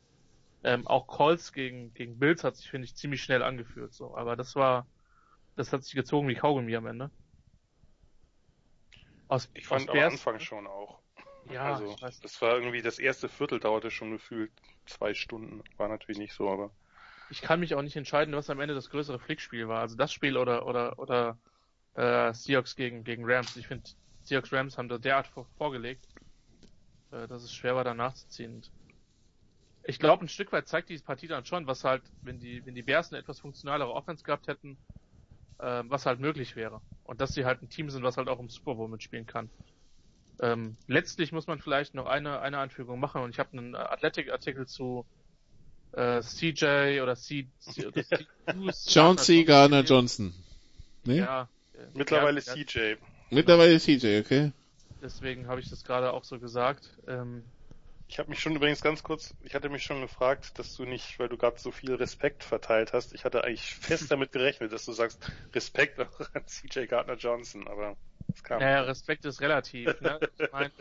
Ähm, auch Calls gegen, gegen Bills hat sich, finde ich, ziemlich schnell angefühlt, so. Aber das war, das hat sich gezogen wie Kaugummi am Ende. Aus, ich fand am Anfang schon auch. Ja, also, das war irgendwie, das erste Viertel dauerte schon gefühlt zwei Stunden. War natürlich nicht so, aber. Ich kann mich auch nicht entscheiden, was am Ende das größere Flickspiel war. Also das Spiel oder, oder, oder, äh, Seahawks gegen, gegen Rams. Ich finde, Seahawks Rams haben da derart vor, vorgelegt, äh, dass es schwer war, da nachzuziehen. Ich glaube, ein Stück weit zeigt diese Partie dann schon, was halt, wenn die, wenn die Bears eine etwas funktionalere Offense gehabt hätten, äh, was halt möglich wäre. Und dass sie halt ein Team sind, was halt auch im Super Bowl mitspielen kann. Ähm, letztlich muss man vielleicht noch eine, eine Anfügung machen und ich habe einen Athletic-Artikel zu äh, CJ oder C, C oder C John C. Gardner Johnson. Nee? Ja. Äh, Mittlerweile ja, CJ. Mittlerweile CJ, okay. Deswegen habe ich das gerade auch so gesagt. Ähm, ich habe mich schon übrigens ganz kurz, ich hatte mich schon gefragt, dass du nicht, weil du gerade so viel Respekt verteilt hast, ich hatte eigentlich fest damit gerechnet, dass du sagst, Respekt an CJ Gardner Johnson, aber. Naja, Respekt ist relativ, ne? Ich mein,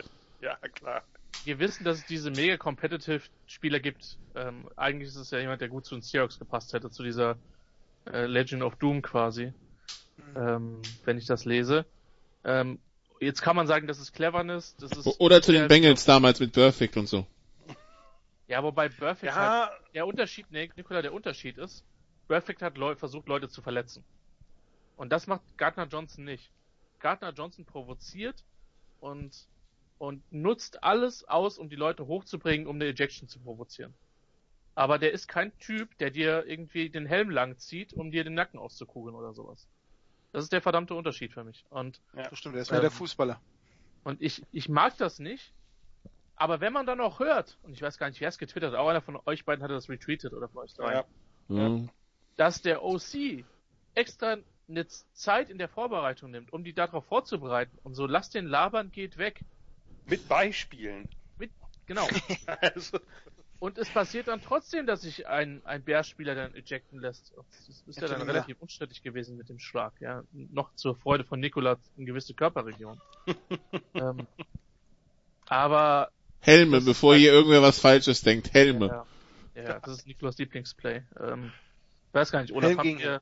ja, klar. Wir wissen, dass es diese mega competitive Spieler gibt. Ähm, eigentlich ist es ja jemand, der gut zu den Seahawks gepasst hätte, zu dieser äh, Legend of Doom quasi. Mhm. Ähm, wenn ich das lese. Ähm, Jetzt kann man sagen, das ist Cleverness. Das ist Oder zu den Bengals damals mit Perfect und so. Ja, wobei Perfect ja. halt, der Unterschied, nee, Nikola, der Unterschied ist, Perfect hat Leu versucht, Leute zu verletzen. Und das macht Gardner Johnson nicht. Gardner Johnson provoziert und, und nutzt alles aus, um die Leute hochzubringen, um eine Ejection zu provozieren. Aber der ist kein Typ, der dir irgendwie den Helm lang zieht, um dir den Nacken auszukugeln oder sowas. Das ist der verdammte Unterschied für mich. Und ja, das stimmt, er ist mehr ähm, der Fußballer. Und ich, ich mag das nicht. Aber wenn man dann auch hört, und ich weiß gar nicht, wer es getwittert hat, auch einer von euch beiden hatte das retweetet oder von euch drei, ja. Mhm. dass der OC extra eine Zeit in der Vorbereitung nimmt, um die darauf vorzubereiten und so lasst den labern, geht weg. Mit Beispielen. Mit, genau. also, und es passiert dann trotzdem, dass sich ein, ein Bärspieler dann ejecten lässt. Das ist ja dann relativ unstrittig gewesen mit dem Schlag, ja. Noch zur Freude von Nikola in gewisse Körperregionen. ähm, aber. Helme, bevor hier irgendwer was Falsches denkt. Helme. Ja, ja, ja das ist Nikolas Lieblingsplay. Ähm, weiß gar nicht, oder habt ihr,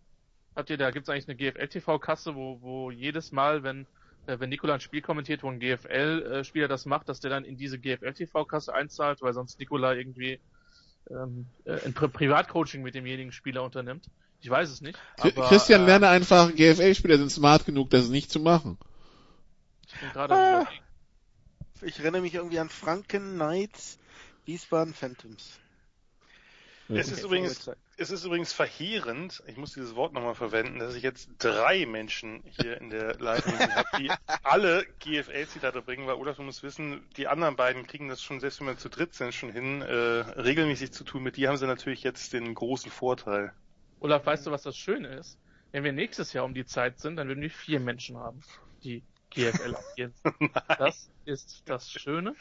habt ihr, da gibt's eigentlich eine GFL-TV-Kasse, wo, wo jedes Mal, wenn äh, wenn Nikola ein Spiel kommentiert, wo ein GFL-Spieler das macht, dass der dann in diese GFL-TV-Kasse einzahlt, weil sonst Nikola irgendwie ähm, äh, ein Pri Privatcoaching mit demjenigen Spieler unternimmt. Ich weiß es nicht. Aber, Christian, äh, lerne einfach, GFL-Spieler sind smart genug, das nicht zu machen. Ich bin gerade ah, Ich erinnere mich irgendwie an Franken Knights, Wiesbaden Phantoms. Es ist übrigens, es ist übrigens verheerend, ich muss dieses Wort nochmal verwenden, dass ich jetzt drei Menschen hier in der Leitung habe, die alle GFL-Zitate bringen, weil Olaf, du musst wissen, die anderen beiden kriegen das schon, selbst wenn wir zu dritt sind, schon hin, äh, regelmäßig zu tun. Mit die haben sie natürlich jetzt den großen Vorteil. Olaf, weißt du, was das Schöne ist? Wenn wir nächstes Jahr um die Zeit sind, dann werden wir vier Menschen haben, die GFL abgehen. das ist das Schöne.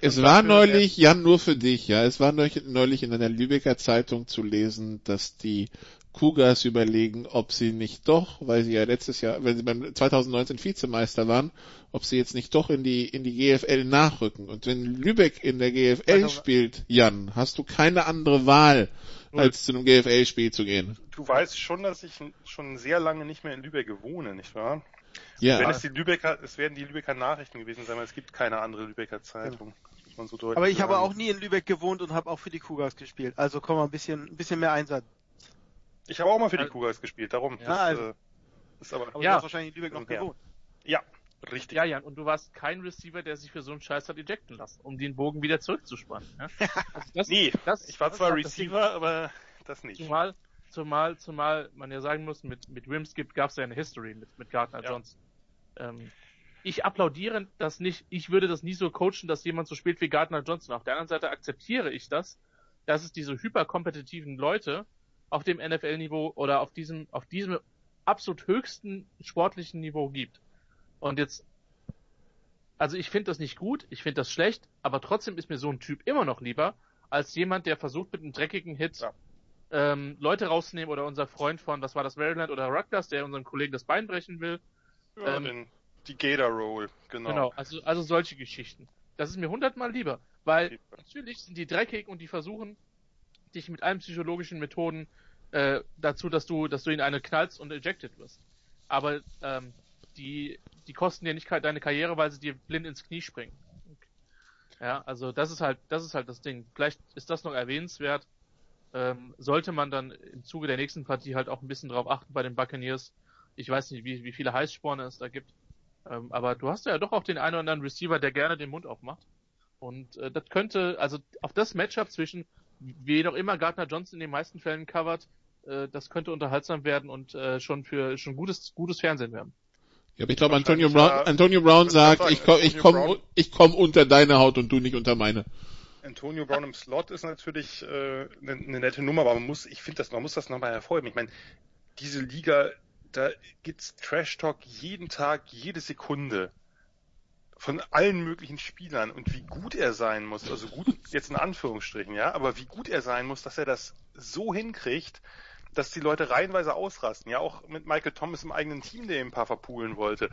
Es war neulich, Jan, nur für dich, ja, es war neulich in einer Lübecker Zeitung zu lesen, dass die Cougars überlegen, ob sie nicht doch, weil sie ja letztes Jahr, wenn sie beim 2019 Vizemeister waren, ob sie jetzt nicht doch in die, in die GFL nachrücken. Und wenn Lübeck in der GFL spielt, Jan, hast du keine andere Wahl, als zu einem GFL-Spiel zu gehen. Du weißt schon, dass ich schon sehr lange nicht mehr in Lübeck wohne, nicht wahr? Ja. Wenn es die Lübecker, es werden die Lübecker Nachrichten gewesen sein, weil es gibt keine andere Lübecker Zeitung. Ja. So Aber ich habe auch nie in Lübeck gewohnt und habe auch für die Cougars gespielt. Also komm mal ein bisschen, ein bisschen mehr Einsatz. Ich habe auch mal für die Cougars gespielt, darum. Ja, das, also, äh, ist aber, aber ja. du hast wahrscheinlich in Lübeck noch gewohnt. Ja, richtig. Ja, Jan, und du warst kein Receiver, der sich für so einen Scheiß hat ejecten lassen, um den Bogen wieder zurückzuspannen. Ja? Also das, nee, das, ich war zwar Receiver, aber das nicht. Zumal, zumal, zumal man ja sagen muss, mit, mit Wims gab es ja eine History mit, mit Gardner ja. Johnson. Ähm, ich applaudiere das nicht, ich würde das nie so coachen, dass jemand so spielt wie Gardner Johnson. Auf der anderen Seite akzeptiere ich das, dass es diese hyperkompetitiven Leute auf dem NFL-Niveau oder auf diesem, auf diesem absolut höchsten sportlichen Niveau gibt. Und jetzt, also ich finde das nicht gut, ich finde das schlecht, aber trotzdem ist mir so ein Typ immer noch lieber, als jemand, der versucht mit einem dreckigen Hit ja. Ähm, Leute rauszunehmen oder unser Freund von, was war das, Maryland oder Rutgers, der unserem Kollegen das Bein brechen will ja, ähm, die Gator Roll, genau. Genau, also, also solche Geschichten. Das ist mir hundertmal lieber, weil lieber. natürlich sind die dreckig und die versuchen, dich mit allen psychologischen Methoden äh, dazu, dass du, dass du in eine knallst und ejected wirst. Aber ähm, die, die kosten dir nicht deine Karriere, weil sie dir blind ins Knie springen. Ja, also das ist halt, das ist halt das Ding. Vielleicht ist das noch erwähnenswert. Ähm, sollte man dann im Zuge der nächsten Partie halt auch ein bisschen drauf achten bei den Buccaneers. Ich weiß nicht, wie, wie viele Heißsporne es da gibt. Ähm, aber du hast ja doch auch den einen oder anderen Receiver, der gerne den Mund aufmacht. Und äh, das könnte, also auf das Matchup zwischen, wie doch immer Gardner Johnson in den meisten Fällen covert, äh, das könnte unterhaltsam werden und äh, schon für schon gutes, gutes Fernsehen werden. Ja, aber ich glaube, Antonio Brown, Antonio Brown sagt, ich komme ich komm, ich komm unter deine Haut und du nicht unter meine. Antonio Brown im Slot ist natürlich äh, eine, eine nette Nummer, aber man muss, ich finde das, man muss das nochmal hervorheben. Ich meine, diese Liga, da gibt's Trash Talk jeden Tag, jede Sekunde von allen möglichen Spielern und wie gut er sein muss, also gut jetzt in Anführungsstrichen, ja, aber wie gut er sein muss, dass er das so hinkriegt, dass die Leute reihenweise ausrasten. Ja, auch mit Michael Thomas im eigenen Team, der ihm ein paar verpulen wollte.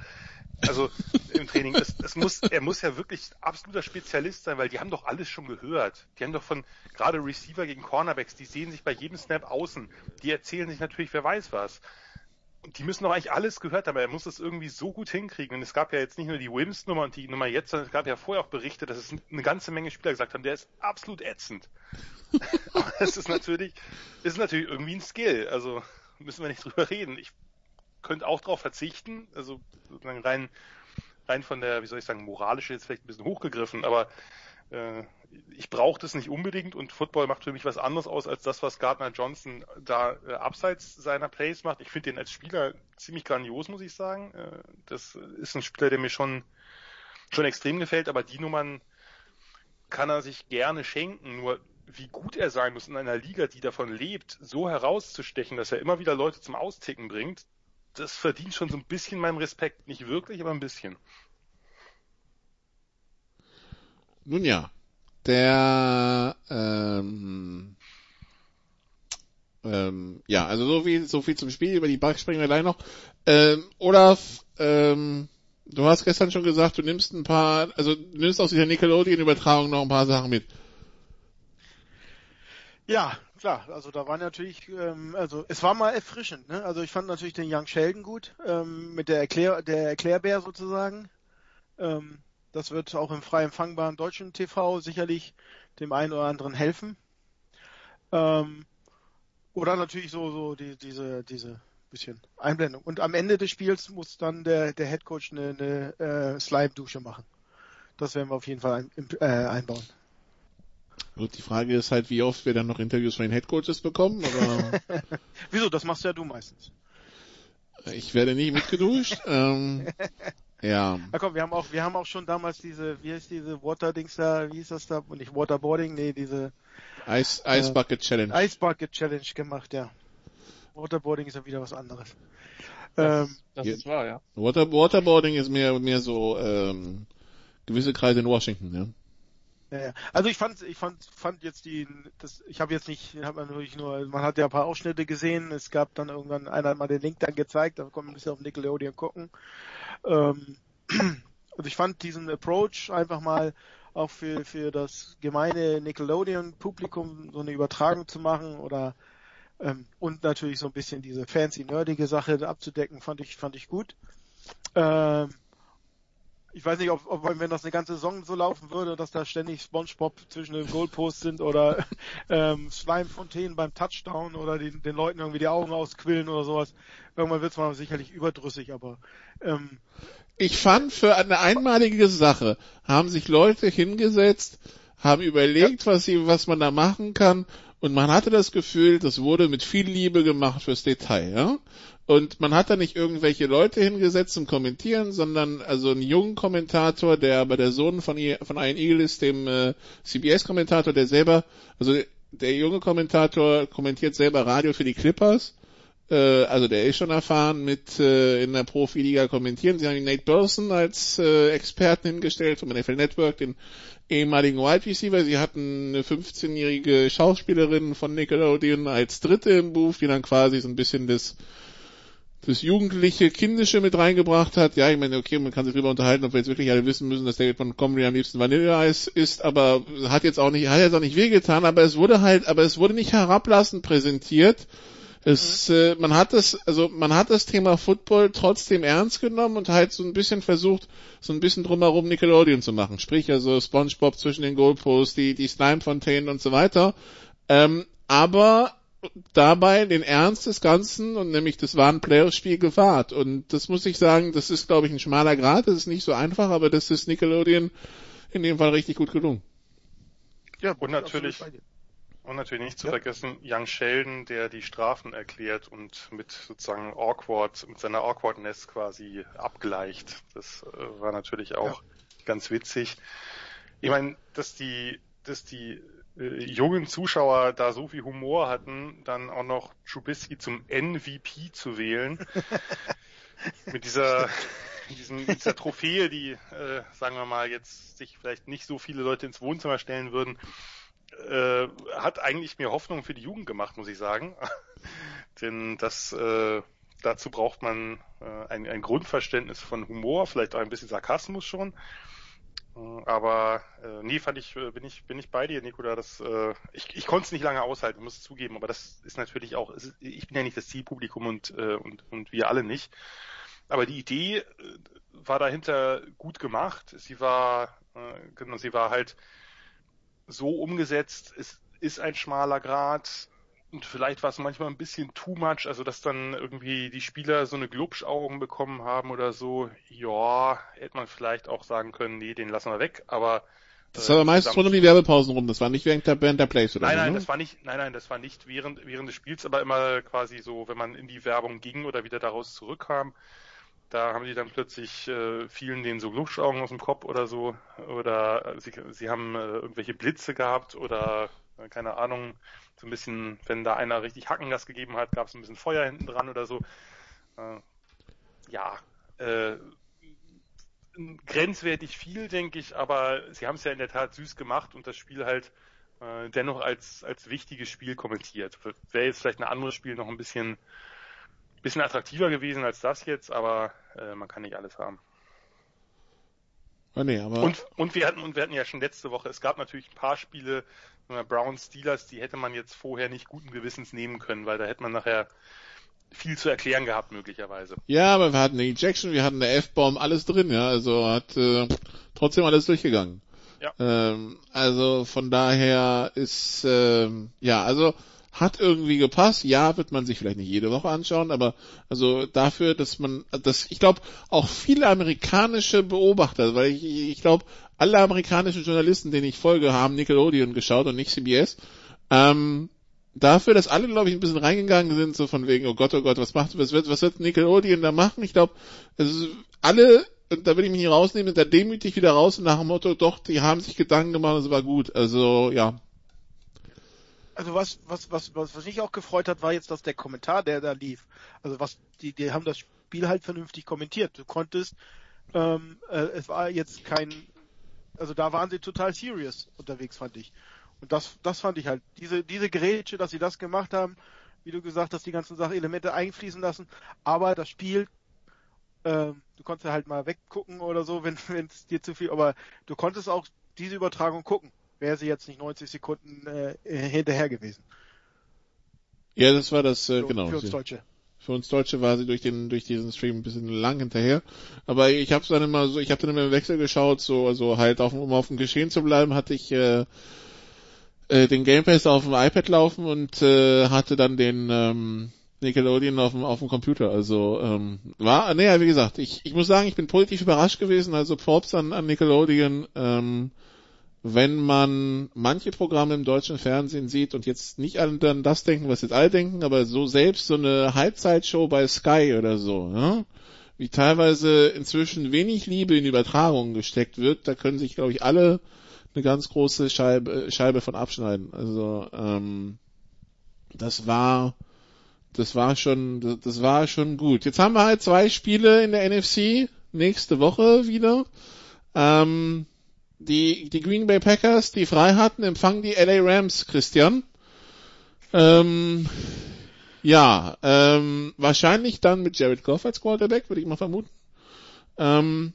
Also im Training, es, es muss, er muss ja wirklich absoluter Spezialist sein, weil die haben doch alles schon gehört. Die haben doch von gerade Receiver gegen Cornerbacks, die sehen sich bei jedem Snap außen. Die erzählen sich natürlich, wer weiß was. Die müssen doch eigentlich alles gehört haben. Er muss das irgendwie so gut hinkriegen. Und es gab ja jetzt nicht nur die Wims-Nummer und die Nummer jetzt, sondern es gab ja vorher auch Berichte, dass es eine ganze Menge Spieler gesagt haben, der ist absolut ätzend. Aber das ist natürlich, ist natürlich irgendwie ein Skill. Also müssen wir nicht drüber reden. Ich könnte auch darauf verzichten. Also sozusagen rein, rein von der, wie soll ich sagen, moralische jetzt vielleicht ein bisschen hochgegriffen, aber äh, ich brauche das nicht unbedingt und Football macht für mich was anderes aus als das, was Gardner Johnson da äh, abseits seiner Plays macht. Ich finde den als Spieler ziemlich grandios, muss ich sagen. Äh, das ist ein Spieler, der mir schon schon extrem gefällt, aber die Nummern kann er sich gerne schenken. Nur wie gut er sein muss in einer Liga, die davon lebt, so herauszustechen, dass er immer wieder Leute zum Austicken bringt, das verdient schon so ein bisschen meinen Respekt. Nicht wirklich, aber ein bisschen. Nun ja, der ähm, ähm, ja, also so viel, so viel zum Spiel, über die Bugs sprechen wir gleich noch. Ähm, Olaf, ähm, du hast gestern schon gesagt, du nimmst ein paar, also du nimmst aus dieser Nickelodeon-Übertragung noch ein paar Sachen mit. Ja, klar, also da war natürlich, ähm, also es war mal erfrischend, ne? Also ich fand natürlich den Young Sheldon gut, ähm, mit der Erklär, der Erklärbär sozusagen. Ähm, das wird auch im frei empfangbaren deutschen TV sicherlich dem einen oder anderen helfen. Ähm, oder natürlich so, so die, diese, diese bisschen Einblendung. Und am Ende des Spiels muss dann der, der Head Coach eine, eine äh, Slime-Dusche machen. Das werden wir auf jeden Fall ein, äh, einbauen. Gut, die Frage ist halt, wie oft wir dann noch Interviews von den Head Coaches bekommen, aber. Wieso? Das machst ja du meistens. Ich werde nicht mitgeduscht. ähm, ja. Na komm, wir haben auch, wir haben auch schon damals diese, wie heißt diese Water-Dings da, wie hieß das da? Und nicht Waterboarding, nee, diese Ice, Ice Bucket Challenge. Ice Bucket Challenge gemacht, ja. Waterboarding ist ja wieder was anderes. Das, ähm, das ist wahr, ja. Water, Waterboarding ist mehr, mehr so ähm, gewisse Kreise in Washington, ja. Ja. Also ich fand, ich fand, fand jetzt die, das, ich habe jetzt nicht, habe man natürlich nur, man hat ja ein paar Ausschnitte gesehen. Es gab dann irgendwann, einer hat mal den Link dann gezeigt, da kommt man ein bisschen auf Nickelodeon gucken. Ähm, also ich fand diesen Approach einfach mal auch für für das gemeine Nickelodeon-Publikum so eine Übertragung zu machen oder ähm, und natürlich so ein bisschen diese fancy nerdige Sache abzudecken, fand ich fand ich gut. Ähm, ich weiß nicht, ob, ob wenn das eine ganze Saison so laufen würde, dass da ständig SpongeBob zwischen den Goalposts sind oder ähm, Schleimfontänen beim Touchdown oder den, den Leuten irgendwie die Augen ausquillen oder sowas. Irgendwann wird es mal sicherlich überdrüssig, aber ähm, ich fand für eine einmalige Sache haben sich Leute hingesetzt, haben überlegt, ja. was sie, was man da machen kann und man hatte das Gefühl, das wurde mit viel Liebe gemacht fürs Detail, ja. Und man hat da nicht irgendwelche Leute hingesetzt zum Kommentieren, sondern also einen jungen Kommentator, der aber der Sohn von, von Ian Eagle ist, dem äh, CBS-Kommentator, der selber, also der junge Kommentator kommentiert selber Radio für die Clippers. Äh, also der ist schon erfahren mit äh, in der Profiliga kommentieren. Sie haben Nate Burson als äh, Experten hingestellt vom NFL Network, den ehemaligen Wide Receiver. Sie hatten eine 15-jährige Schauspielerin von Nickelodeon als Dritte im Buch, die dann quasi so ein bisschen das das jugendliche, kindische mit reingebracht hat. Ja, ich meine, okay, man kann sich darüber unterhalten, ob wir jetzt wirklich alle wissen müssen, dass David Montgomery am liebsten Vanilleeis ist, aber hat jetzt auch nicht, hat jetzt auch nicht wehgetan, aber es wurde halt, aber es wurde nicht herablassend präsentiert, Es, mhm. äh, man hat das, also man hat das Thema Football trotzdem ernst genommen und halt so ein bisschen versucht, so ein bisschen drumherum Nickelodeon zu machen. Sprich also SpongeBob zwischen den Goalposts, die die Slime-Fontänen und so weiter. Ähm, aber dabei den Ernst des Ganzen und nämlich das war ein Playoff-Spiel gewahrt. Und das muss ich sagen, das ist glaube ich ein schmaler Grad, das ist nicht so einfach, aber das ist Nickelodeon in dem Fall richtig gut gelungen. Ja, und natürlich, und natürlich nicht zu ja. vergessen, Young Sheldon, der die Strafen erklärt und mit sozusagen awkward, mit seiner awkwardness quasi abgleicht. Das äh, war natürlich auch ja. ganz witzig. Ich meine, dass die, dass die äh, jungen Zuschauer da so viel Humor hatten, dann auch noch Trubisky zum MVP zu wählen. mit dieser, diesem, dieser Trophäe, die, äh, sagen wir mal, jetzt sich vielleicht nicht so viele Leute ins Wohnzimmer stellen würden, äh, hat eigentlich mir Hoffnung für die Jugend gemacht, muss ich sagen. Denn das, äh, dazu braucht man äh, ein, ein Grundverständnis von Humor, vielleicht auch ein bisschen Sarkasmus schon. Äh, aber äh, nee, fand ich, äh, bin ich, bin ich bei dir, Nikola. Das, äh, ich, ich konnte es nicht lange aushalten, muss zugeben, aber das ist natürlich auch, ist, ich bin ja nicht das Zielpublikum und, äh, und, und wir alle nicht. Aber die Idee äh, war dahinter gut gemacht. Sie war, äh, genau, sie war halt so umgesetzt. Es ist ein schmaler Grad. Und vielleicht war es manchmal ein bisschen too much, also dass dann irgendwie die Spieler so eine Glubschaugen bekommen haben oder so. Ja, hätte man vielleicht auch sagen können, nee, den lassen wir weg, aber das war aber meistens rund um die Werbepausen rum, das war nicht während der, während der Plays oder Nein, so, nein, ne? das war nicht, nein, nein, das war nicht während, während des Spiels, aber immer quasi so, wenn man in die Werbung ging oder wieder daraus zurückkam, da haben sie dann plötzlich äh, fielen denen so Glubschaugen aus dem Kopf oder so, oder sie, sie haben äh, irgendwelche Blitze gehabt oder äh, keine Ahnung, so ein bisschen, wenn da einer richtig Hackengas gegeben hat, gab es ein bisschen Feuer hinten dran oder so. Äh, ja, äh, grenzwertig viel, denke ich, aber sie haben es ja in der Tat süß gemacht und das Spiel halt äh, dennoch als, als wichtiges Spiel kommentiert. Wäre jetzt vielleicht ein anderes Spiel noch ein bisschen, bisschen attraktiver gewesen als das jetzt, aber äh, man kann nicht alles haben. Oh nee, aber und, und wir hatten und wir hatten ja schon letzte Woche, es gab natürlich ein paar Spiele, Browns Steelers, die hätte man jetzt vorher nicht guten Gewissens nehmen können, weil da hätte man nachher viel zu erklären gehabt möglicherweise. Ja, aber wir hatten eine Ejection, wir hatten eine F-Bomb, alles drin, ja, also hat äh, trotzdem alles durchgegangen. Ja. Ähm, also von daher ist ähm, ja, also hat irgendwie gepasst. Ja, wird man sich vielleicht nicht jede Woche anschauen, aber also dafür, dass man, dass ich glaube auch viele amerikanische Beobachter, weil ich, ich glaube alle amerikanischen Journalisten, denen ich folge, haben Nickelodeon geschaut und nicht CBS. Ähm, dafür, dass alle, glaube ich, ein bisschen reingegangen sind, so von wegen, oh Gott, oh Gott, was macht, was wird, was wird Nickelodeon da machen? Ich glaube, also alle, da will ich mich nicht rausnehmen, da demütig wieder raus und nach dem Motto, doch, die haben sich Gedanken gemacht, es war gut. Also, ja, also was, was, was, was, was mich auch gefreut hat, war jetzt, dass der Kommentar, der da lief, also was, die, die haben das Spiel halt vernünftig kommentiert. Du konntest, ähm, äh, es war jetzt kein, also da waren sie total serious unterwegs, fand ich. Und das, das fand ich halt, diese, diese Grätsche, dass sie das gemacht haben, wie du gesagt hast, die ganzen Sachen, Elemente einfließen lassen, aber das Spiel, äh, du konntest halt mal weggucken oder so, wenn es dir zu viel, aber du konntest auch diese Übertragung gucken wäre sie jetzt nicht 90 Sekunden äh, hinterher gewesen. Ja, das war das, äh, so, genau. Für uns Deutsche. Für uns Deutsche war sie durch den durch diesen Stream ein bisschen lang hinterher, aber ich habe dann immer so, ich habe dann immer im Wechsel geschaut, so also halt auf, um auf dem Geschehen zu bleiben, hatte ich äh, äh, den Game Pass auf dem iPad laufen und äh, hatte dann den ähm, Nickelodeon auf dem auf dem Computer. Also ähm, war, naja, wie gesagt, ich ich muss sagen, ich bin positiv überrascht gewesen. Also Props an, an Nickelodeon. Ähm, wenn man manche Programme im deutschen Fernsehen sieht und jetzt nicht an dann das denken, was jetzt alle denken, aber so selbst so eine Halbzeitshow bei Sky oder so, ne? wie teilweise inzwischen wenig Liebe in Übertragungen gesteckt wird, da können sich, glaube ich, alle eine ganz große Scheibe, Scheibe von abschneiden. Also ähm, das war das war schon das war schon gut. Jetzt haben wir halt zwei Spiele in der NFC nächste Woche wieder. Ähm, die, die Green Bay Packers, die frei hatten, empfangen die LA Rams, Christian. Ähm, ja, ähm, wahrscheinlich dann mit Jared Goff als Quarterback, würde ich mal vermuten. Ähm,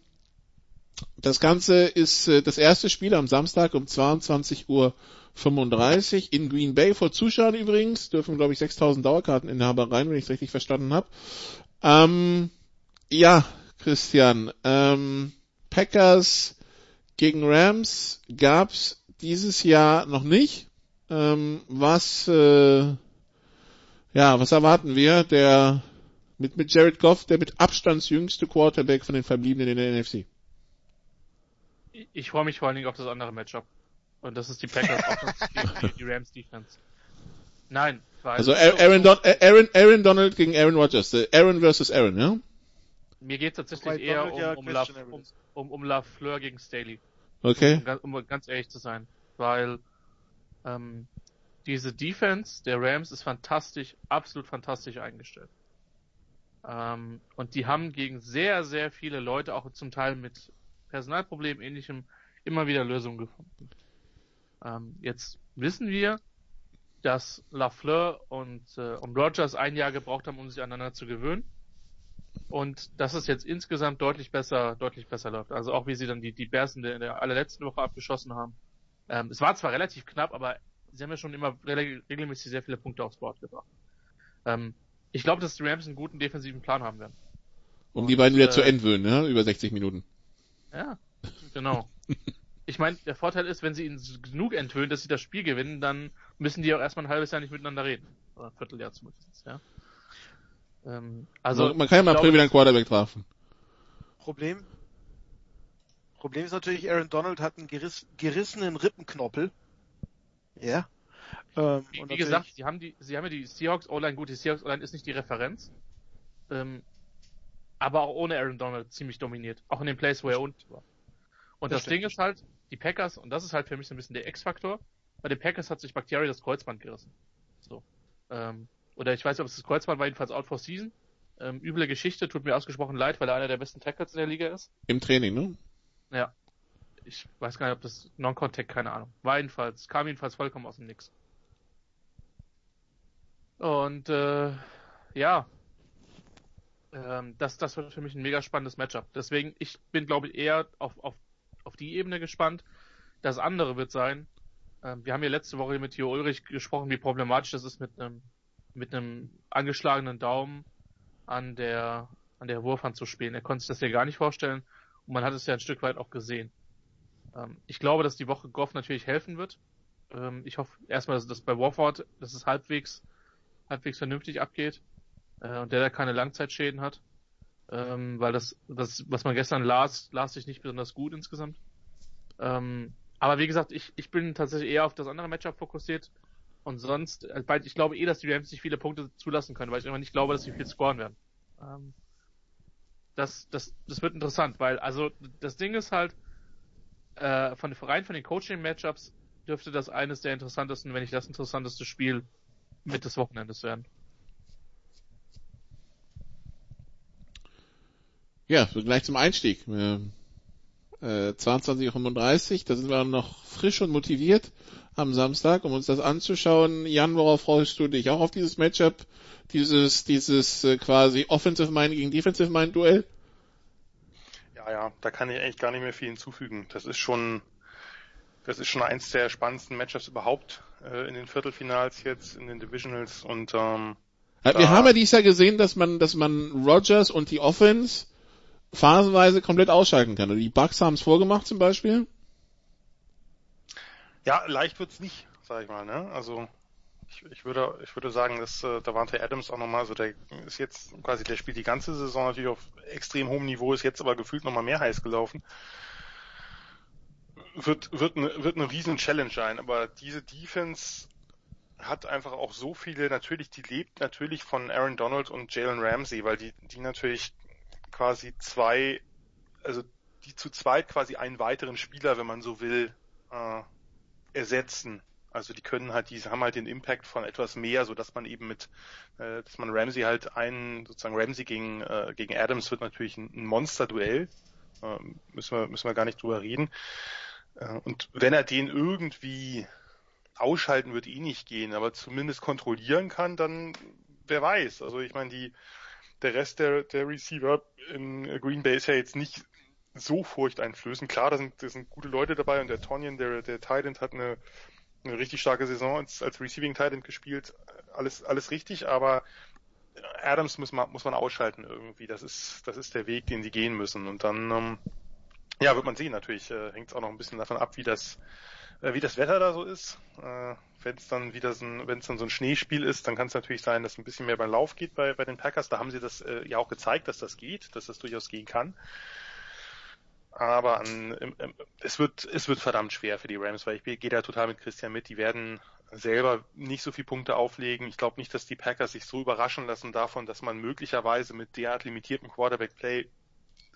das Ganze ist äh, das erste Spiel am Samstag um 22 Uhr 35 in Green Bay vor Zuschauern übrigens. Dürfen, glaube ich, 6000 Dauerkarteninhaber rein, wenn ich es richtig verstanden habe. Ähm, ja, Christian, ähm, Packers gegen Rams gab's dieses Jahr noch nicht. Ähm, was, äh, ja, was erwarten wir? Der mit, mit Jared Goff, der mit Abstands jüngste Quarterback von den Verbliebenen in der NFC. Ich, ich freue mich vor allen Dingen auf das andere Matchup. Und das ist die Packers die, die Rams Defense. Nein, weil also Aaron, Don Aaron, Aaron Donald gegen Aaron Rodgers. Aaron versus Aaron, ja? Mir geht es tatsächlich eher um, ja um, La, um, um, um LaFleur gegen Staley. Okay. Um, um, ganz ehrlich zu sein. Weil ähm, diese Defense der Rams ist fantastisch, absolut fantastisch eingestellt. Ähm, und die haben gegen sehr, sehr viele Leute, auch zum Teil mit Personalproblemen ähnlichem, immer wieder Lösungen gefunden. Ähm, jetzt wissen wir, dass Lafleur und, äh, und Rogers ein Jahr gebraucht haben, um sich aneinander zu gewöhnen. Und dass es jetzt insgesamt deutlich besser, deutlich besser läuft. Also auch wie sie dann die, die Bears in der, in der allerletzten Woche abgeschossen haben. Ähm, es war zwar relativ knapp, aber sie haben ja schon immer regelmäßig sehr viele Punkte aufs Board gebracht. Ähm, ich glaube, dass die Rams einen guten defensiven Plan haben werden. Um und, die beiden wieder äh, zu entwöhnen, ne? Über 60 Minuten. Ja, genau. ich meine, der Vorteil ist, wenn sie ihn genug entwöhnen, dass sie das Spiel gewinnen, dann müssen die auch erstmal ein halbes Jahr nicht miteinander reden. Oder ein Vierteljahr zumindest, ja. Ähm, also, man kann ja mal April wieder einen Quarterback treffen. Problem? Problem ist natürlich, Aaron Donald hat einen geriss, gerissenen Rippenknoppel. Ja. Ähm, wie, wie gesagt, sie haben die, sie haben ja die Seahawks O-Line, gut, die Seahawks O-Line ist nicht die Referenz. Ähm, aber auch ohne Aaron Donald ziemlich dominiert. Auch in den Plays, wo er unten war. Und das, das Ding ist halt, die Packers, und das ist halt für mich so ein bisschen der X-Faktor, bei den Packers hat sich Bakhtiari das Kreuzband gerissen. So. Ähm, oder ich weiß nicht, ob es das Kreuzband war, jedenfalls out for season. Ähm, üble Geschichte, tut mir ausgesprochen leid, weil er einer der besten Tackles in der Liga ist. Im Training, ne? Ja. Ich weiß gar nicht, ob das Non-Contact, keine Ahnung. War jedenfalls, kam jedenfalls vollkommen aus dem Nix. Und äh, ja, ähm, das, das wird für mich ein mega spannendes Matchup. Deswegen, ich bin, glaube ich, eher auf, auf, auf die Ebene gespannt. Das andere wird sein, ähm, wir haben ja letzte Woche mit Theo Ulrich gesprochen, wie problematisch das ist mit einem mit einem angeschlagenen Daumen an der an der Wurfhand zu spielen. Er konnte sich das ja gar nicht vorstellen und man hat es ja ein Stück weit auch gesehen. Ähm, ich glaube, dass die Woche Goff natürlich helfen wird. Ähm, ich hoffe erstmal, dass das bei Warford, dass es halbwegs halbwegs vernünftig abgeht äh, und der da keine Langzeitschäden hat. Ähm, weil das, das, was man gestern las, las sich nicht besonders gut insgesamt. Ähm, aber wie gesagt, ich, ich bin tatsächlich eher auf das andere Matchup fokussiert. Und sonst, äh, ich glaube eh, dass die Rams nicht viele Punkte zulassen können, weil ich immer nicht glaube, dass sie viel scoren werden. Ähm, das, das, das wird interessant, weil, also, das Ding ist halt, äh, von, rein von den Coaching-Matchups dürfte das eines der interessantesten, wenn nicht das interessanteste Spiel mit des Wochenendes werden. Ja, so gleich zum Einstieg. Äh, 22.35 Uhr, da sind wir noch frisch und motiviert am Samstag, um uns das anzuschauen. Jan, worauf freust du dich? Auch auf dieses Matchup, dieses, dieses äh, quasi Offensive Mind gegen Defensive Mind Duell? Ja, ja, da kann ich eigentlich gar nicht mehr viel hinzufügen. Das ist schon, das ist schon eins der spannendsten Matchups überhaupt äh, in den Viertelfinals jetzt, in den Divisionals und ähm, wir haben ja dieses Jahr gesehen, dass man, dass man Rogers und die Offense phasenweise komplett ausschalten kann. Und die Bugs haben es vorgemacht zum Beispiel. Ja, leicht wird's nicht, sag ich mal. Ne? Also ich, ich würde, ich würde sagen, dass äh, Davante Adams auch nochmal, also der ist jetzt quasi, der spielt die ganze Saison natürlich auf extrem hohem Niveau, ist jetzt aber gefühlt nochmal mehr heiß gelaufen. Wird, wird, eine, wird eine riesen Challenge sein, aber diese Defense hat einfach auch so viele, natürlich, die lebt natürlich von Aaron Donald und Jalen Ramsey, weil die, die natürlich quasi zwei, also die zu zweit quasi einen weiteren Spieler, wenn man so will, äh, ersetzen. Also die können halt, die haben halt den Impact von etwas mehr, so dass man eben mit, äh, dass man Ramsey halt einen, sozusagen Ramsey gegen, äh, gegen Adams wird natürlich ein, Monster-Duell. Äh, müssen wir, müssen wir gar nicht drüber reden. Äh, und wenn er den irgendwie ausschalten wird eh nicht gehen, aber zumindest kontrollieren kann, dann wer weiß. Also ich meine, die der Rest der, der Receiver in Green Bay ist ja jetzt nicht so furchteinflößend. Klar, da sind, da sind gute Leute dabei und der Tonyan, der, der Titan hat eine, eine richtig starke Saison als, als Receiving Titan gespielt. Alles, alles richtig, aber Adams muss man, muss man ausschalten irgendwie. Das ist, das ist der Weg, den sie gehen müssen. Und dann, ähm, ja, wird man sehen. Natürlich äh, hängt es auch noch ein bisschen davon ab, wie das, äh, wie das Wetter da so ist. Äh, wenn es dann wieder so ein, wenn es dann so ein Schneespiel ist, dann kann es natürlich sein, dass ein bisschen mehr beim Lauf geht bei, bei den Packers. Da haben sie das äh, ja auch gezeigt, dass das geht, dass das durchaus gehen kann. Aber an, es wird, es wird verdammt schwer für die Rams, weil ich gehe da total mit Christian mit. Die werden selber nicht so viele Punkte auflegen. Ich glaube nicht, dass die Packers sich so überraschen lassen davon, dass man möglicherweise mit derart limitiertem Quarterback-Play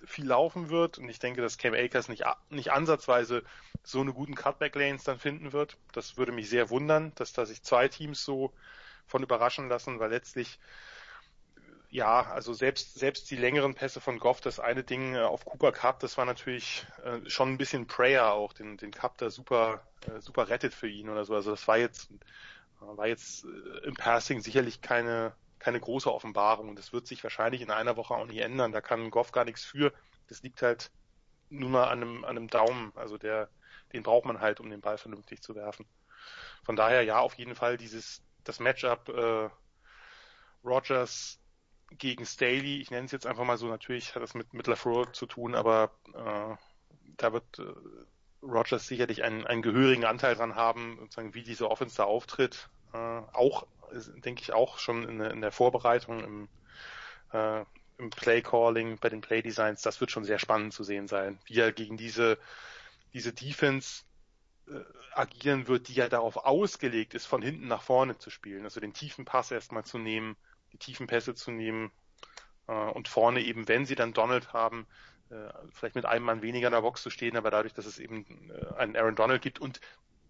viel laufen wird. Und ich denke, dass Cam Akers nicht, nicht ansatzweise so eine guten Cutback-Lanes dann finden wird. Das würde mich sehr wundern, dass da sich zwei Teams so von überraschen lassen, weil letztlich ja, also selbst, selbst die längeren Pässe von Goff, das eine Ding äh, auf Cooper Cup, das war natürlich äh, schon ein bisschen Prayer auch, den, den Cup da super, äh, super rettet für ihn oder so. Also das war jetzt, war jetzt äh, im Passing sicherlich keine, keine große Offenbarung und das wird sich wahrscheinlich in einer Woche auch nicht ändern. Da kann Goff gar nichts für. Das liegt halt nur mal an einem, an einem Daumen. Also der, den braucht man halt, um den Ball vernünftig zu werfen. Von daher ja, auf jeden Fall dieses, das Matchup äh, Rogers gegen Staley, ich nenne es jetzt einfach mal so, natürlich hat das mit, mit LaFleur zu tun, aber äh, da wird äh, Rogers sicherlich einen, einen gehörigen Anteil dran haben, sozusagen, wie diese Offense da auftritt. Äh, auch, denke ich, auch schon in, in der Vorbereitung, im, äh, im Play Calling, bei den Play Designs, das wird schon sehr spannend zu sehen sein, wie er gegen diese, diese Defense äh, agieren wird, die ja darauf ausgelegt ist, von hinten nach vorne zu spielen, also den tiefen Pass erstmal zu nehmen, die tiefen Pässe zu nehmen äh, und vorne eben, wenn sie dann Donald haben, äh, vielleicht mit einem Mann weniger in der Box zu stehen, aber dadurch, dass es eben äh, einen Aaron Donald gibt und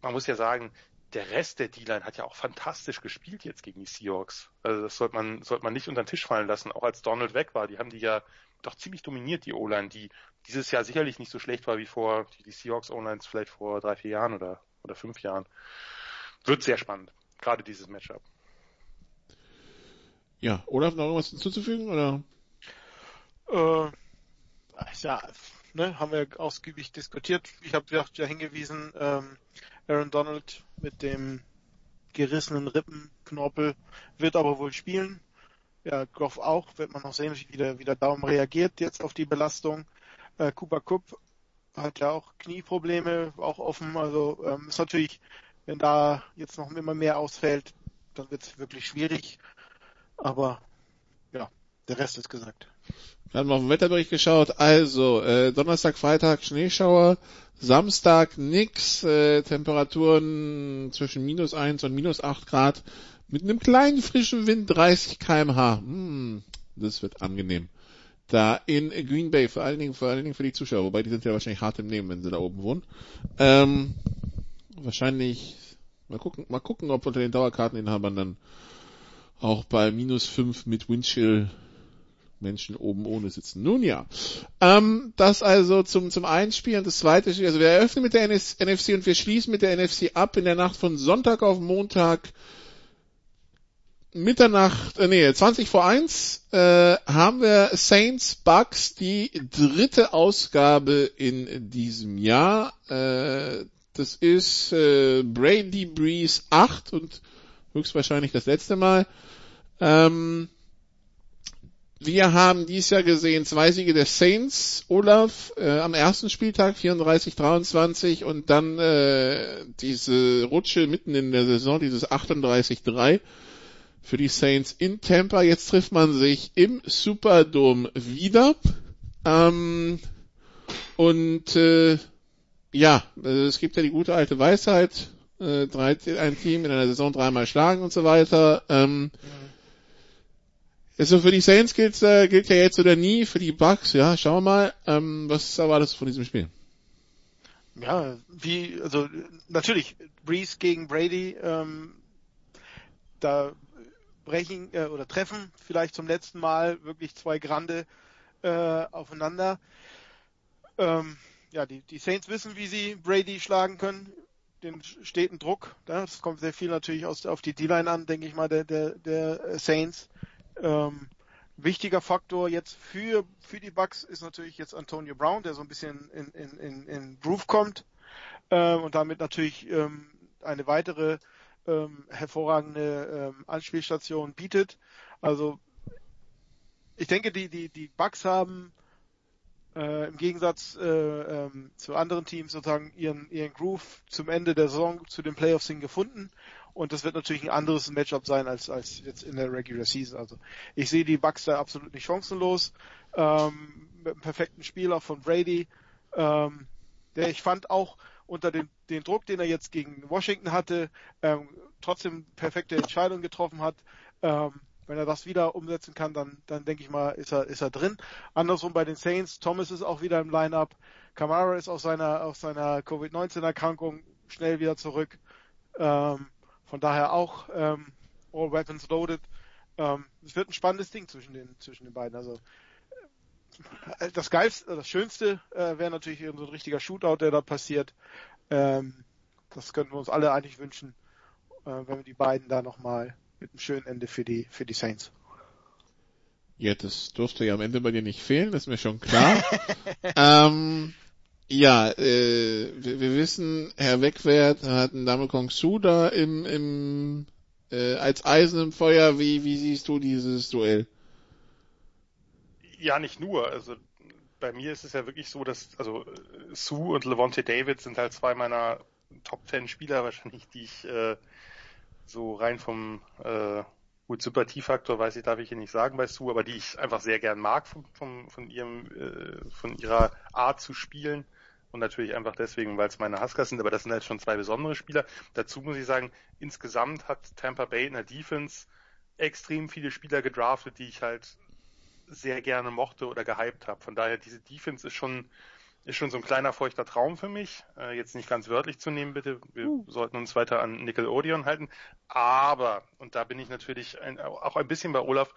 man muss ja sagen, der Rest der D-Line hat ja auch fantastisch gespielt jetzt gegen die Seahawks. Also das sollte man, sollte man nicht unter den Tisch fallen lassen, auch als Donald weg war. Die haben die ja doch ziemlich dominiert, die O-Line, die dieses Jahr sicherlich nicht so schlecht war wie vor die, die Seahawks O-Lines vielleicht vor drei, vier Jahren oder, oder fünf Jahren. Wird sehr spannend, gerade dieses Matchup. Ja, Olaf, noch irgendwas hinzuzufügen, oder? Äh, ja, ne, haben wir ausgiebig diskutiert. Ich habe ja hingewiesen, ähm, Aaron Donald mit dem gerissenen Rippenknorpel wird aber wohl spielen. Ja, Goff auch, wird man noch sehen, wie der, wie der Daumen reagiert jetzt auf die Belastung. Äh, Cooper Cup hat ja auch Knieprobleme, auch offen. Also ähm, ist natürlich, wenn da jetzt noch immer mehr ausfällt, dann wird es wirklich schwierig. Aber ja, der Rest ist gesagt. Wir haben auf den Wetterbericht geschaut. Also, äh, Donnerstag, Freitag Schneeschauer, Samstag nix, äh, Temperaturen zwischen minus eins und minus acht Grad mit einem kleinen frischen Wind 30 kmh. Hm, das wird angenehm. Da in Green Bay, vor allen Dingen, vor allen Dingen für die Zuschauer, wobei die sind ja wahrscheinlich hart im Nehmen, wenn sie da oben wohnen. Ähm, wahrscheinlich, mal gucken, mal gucken, ob unter den Dauerkarteninhabern dann auch bei minus fünf mit Windchill Menschen oben ohne sitzen. Nun ja, ähm, das also zum, zum Einspiel und das zweite Spiel. Also wir eröffnen mit der NFC und wir schließen mit der NFC ab in der Nacht von Sonntag auf Montag. Mitternacht, äh, nee, 20 vor 1 äh, haben wir Saints Bucks, die dritte Ausgabe in diesem Jahr. Äh, das ist äh, Brady Breeze 8 und höchstwahrscheinlich das letzte Mal. Ähm, wir haben dies Jahr gesehen zwei Siege der Saints, Olaf, äh, am ersten Spieltag 34-23 und dann äh, diese Rutsche mitten in der Saison, dieses 38-3 für die Saints in Tampa. Jetzt trifft man sich im Superdome wieder. Ähm, und äh, ja, äh, es gibt ja die gute alte Weisheit, äh, ein Team in einer Saison dreimal schlagen und so weiter. Ähm, also für die Saints gilt, äh, gilt ja jetzt oder nie, für die Bucks, ja, schauen wir mal, ähm, was erwartest du von diesem Spiel? Ja, wie, also natürlich, Breeze gegen Brady, ähm, da brechen äh, oder treffen vielleicht zum letzten Mal wirklich zwei Grande äh, aufeinander. Ähm, ja, die, die Saints wissen, wie sie Brady schlagen können, den steten Druck. Ja, das kommt sehr viel natürlich aus, auf die D-Line an, denke ich mal, der, der, der Saints. Ähm, wichtiger Faktor jetzt für, für die Bucks ist natürlich jetzt Antonio Brown, der so ein bisschen in, in, in, in Groove kommt äh, und damit natürlich ähm, eine weitere ähm, hervorragende ähm, Anspielstation bietet. Also ich denke, die, die, die Bucks haben äh, im Gegensatz äh, ähm, zu anderen Teams sozusagen ihren, ihren Groove zum Ende der Saison zu den Playoffs hin gefunden. Und das wird natürlich ein anderes Matchup sein als, als jetzt in der Regular Season. Also ich sehe die Bucks da absolut nicht chancenlos. Ähm, mit einem perfekten Spieler von Brady, ähm, der ich fand auch unter dem den Druck, den er jetzt gegen Washington hatte, ähm, trotzdem perfekte Entscheidungen getroffen hat. Ähm, wenn er das wieder umsetzen kann, dann, dann denke ich mal, ist er, ist er drin. Andersrum bei den Saints, Thomas ist auch wieder im Lineup. Kamara ist aus seiner, aus seiner Covid-19-Erkrankung schnell wieder zurück. Ähm, von daher auch ähm, All Weapons Loaded. Ähm, es wird ein spannendes Ding zwischen den, zwischen den beiden. Also äh, das geilste, das schönste äh, wäre natürlich so ein richtiger Shootout, der da passiert. Ähm, das könnten wir uns alle eigentlich wünschen, äh, wenn wir die beiden da nochmal mit einem schönen Ende für die, für die Saints. Ja, das durfte ja am Ende bei dir nicht fehlen, das ist mir schon klar. ähm, ja, äh, wir, wir, wissen, Herr Wegwert hat einen Dame Kong Su da im, im äh, als Eisen im Feuer. Wie, wie siehst du dieses Duell? Ja, nicht nur. Also bei mir ist es ja wirklich so, dass also Sue und Levante David sind halt zwei meiner Top Ten Spieler wahrscheinlich, die ich äh, so rein vom äh, gut Sympathiefaktor, weiß ich, darf ich hier nicht sagen bei Sue, aber die ich einfach sehr gern mag vom, vom, von ihrem äh, von ihrer Art zu spielen und natürlich einfach deswegen, weil es meine Huskers sind, aber das sind halt schon zwei besondere Spieler. Dazu muss ich sagen, insgesamt hat Tampa Bay in der Defense extrem viele Spieler gedraftet, die ich halt sehr gerne mochte oder gehypt habe. Von daher, diese Defense ist schon ist schon so ein kleiner feuchter Traum für mich. Äh, jetzt nicht ganz wörtlich zu nehmen, bitte. Wir uh. sollten uns weiter an Nickelodeon halten. Aber, und da bin ich natürlich ein, auch ein bisschen bei Olaf,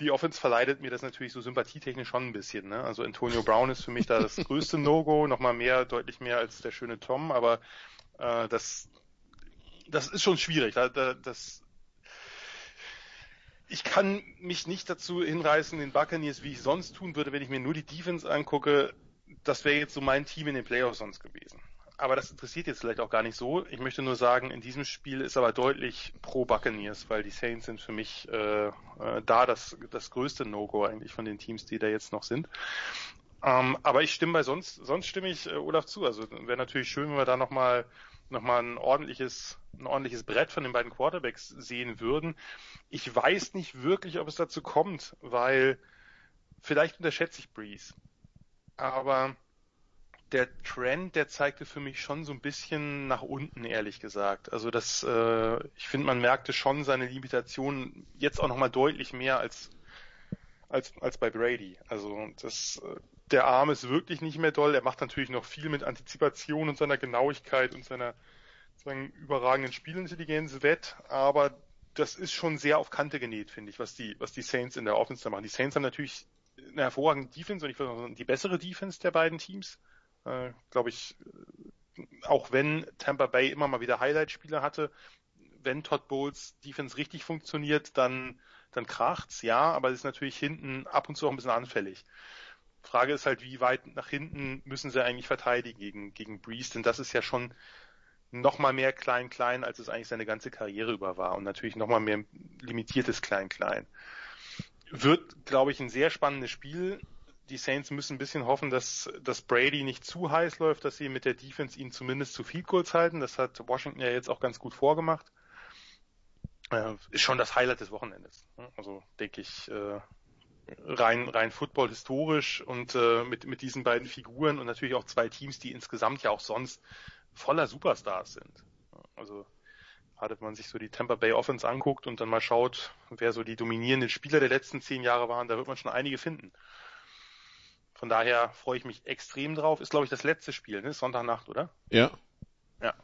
die Offense verleidet mir das natürlich so sympathietechnisch schon ein bisschen. Ne? Also Antonio Brown ist für mich da das größte No-Go, nochmal mehr, deutlich mehr als der schöne Tom, aber äh, das, das ist schon schwierig. Da, da, das, ich kann mich nicht dazu hinreißen, den Buccaneers, wie ich sonst tun würde, wenn ich mir nur die Defense angucke, das wäre jetzt so mein Team in den Playoffs sonst gewesen. Aber das interessiert jetzt vielleicht auch gar nicht so. Ich möchte nur sagen, in diesem Spiel ist aber deutlich pro Buccaneers, weil die Saints sind für mich äh, äh, da das, das größte No-Go eigentlich von den Teams, die da jetzt noch sind. Ähm, aber ich stimme bei sonst, sonst stimme ich äh, Olaf zu. Also wäre natürlich schön, wenn wir da nochmal noch mal ein ordentliches, ein ordentliches Brett von den beiden Quarterbacks sehen würden. Ich weiß nicht wirklich, ob es dazu kommt, weil vielleicht unterschätze ich Breeze aber der Trend, der zeigte für mich schon so ein bisschen nach unten, ehrlich gesagt. Also das, äh, ich finde, man merkte schon seine Limitationen jetzt auch nochmal deutlich mehr als als als bei Brady. Also das, der Arm ist wirklich nicht mehr doll. Er macht natürlich noch viel mit Antizipation und seiner Genauigkeit und seiner seiner überragenden Spielintelligenz wett, aber das ist schon sehr auf Kante genäht, finde ich, was die was die Saints in der Offense da machen. Die Saints haben natürlich eine hervorragende Defense und ich würde sagen, die bessere Defense der beiden Teams. Äh, Glaube ich, auch wenn Tampa Bay immer mal wieder Highlight-Spieler hatte, wenn Todd Bowles Defense richtig funktioniert, dann, dann kracht's, ja, aber es ist natürlich hinten ab und zu auch ein bisschen anfällig. Frage ist halt, wie weit nach hinten müssen sie eigentlich verteidigen gegen, gegen Breeze, denn das ist ja schon noch mal mehr Klein-Klein, als es eigentlich seine ganze Karriere über war und natürlich noch mal mehr limitiertes Klein-Klein wird, glaube ich, ein sehr spannendes Spiel. Die Saints müssen ein bisschen hoffen, dass, dass Brady nicht zu heiß läuft, dass sie mit der Defense ihn zumindest zu viel kurz halten. Das hat Washington ja jetzt auch ganz gut vorgemacht. Äh, ist schon das Highlight des Wochenendes. Also denke ich, äh, rein, rein Football historisch und äh, mit, mit diesen beiden Figuren und natürlich auch zwei Teams, die insgesamt ja auch sonst voller Superstars sind. Also Gerade wenn man sich so die Tampa Bay Offense anguckt und dann mal schaut, wer so die dominierenden Spieler der letzten zehn Jahre waren, da wird man schon einige finden. Von daher freue ich mich extrem drauf. Ist, glaube ich, das letzte Spiel, ne? Sonntagnacht, oder? Ja. Ja.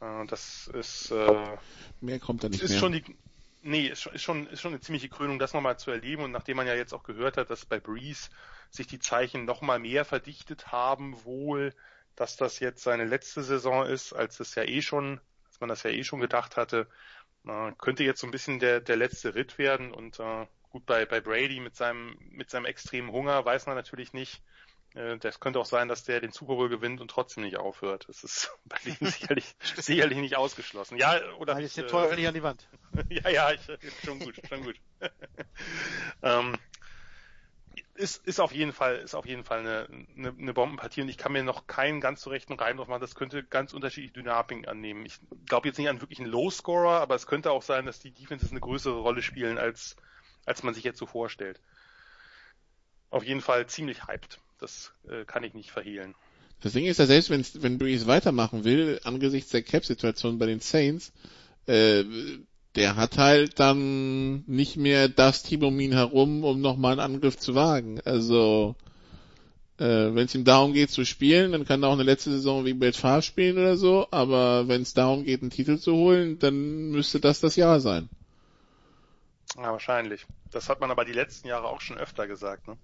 Äh, das ist äh, mehr kommt da nicht ist mehr. schon die Nee, ist schon, ist schon, ist schon eine ziemliche Krönung, das nochmal zu erleben. Und nachdem man ja jetzt auch gehört hat, dass bei Breeze sich die Zeichen nochmal mehr verdichtet haben, wohl, dass das jetzt seine letzte Saison ist, als es ja eh schon als man das ja eh schon gedacht hatte. Äh, könnte jetzt so ein bisschen der, der letzte Ritt werden und äh, Gut, bei, bei Brady mit seinem, mit seinem extremen Hunger weiß man natürlich nicht. Äh, das könnte auch sein, dass der den Super Bowl gewinnt und trotzdem nicht aufhört. Das ist bei ihm sicherlich, sicherlich nicht ausgeschlossen. Ja, oder? Weil ist der Teufel nicht an die Wand. ja, ja, ich, schon gut, schon gut. ähm, ist, ist auf jeden Fall, ist auf jeden Fall eine, eine, eine Bombenpartie und ich kann mir noch keinen ganz so rechten Reim drauf machen. Das könnte ganz unterschiedliche Dynamiken annehmen. Ich glaube jetzt nicht an wirklich einen Low-Scorer, aber es könnte auch sein, dass die Defenses eine größere Rolle spielen, als, als man sich jetzt so vorstellt. Auf jeden Fall ziemlich hyped. Das äh, kann ich nicht verhehlen. Das Ding ist ja, selbst wenn, wenn Breeze weitermachen will, angesichts der Cap-Situation bei den Saints, äh, der hat halt dann nicht mehr das Team um ihn herum, um nochmal einen Angriff zu wagen. Also, äh, wenn es ihm darum geht zu spielen, dann kann er auch eine letzte Saison wie Brett Favre spielen oder so, aber wenn es darum geht, einen Titel zu holen, dann müsste das das Jahr sein. Ja, wahrscheinlich. Das hat man aber die letzten Jahre auch schon öfter gesagt, ne?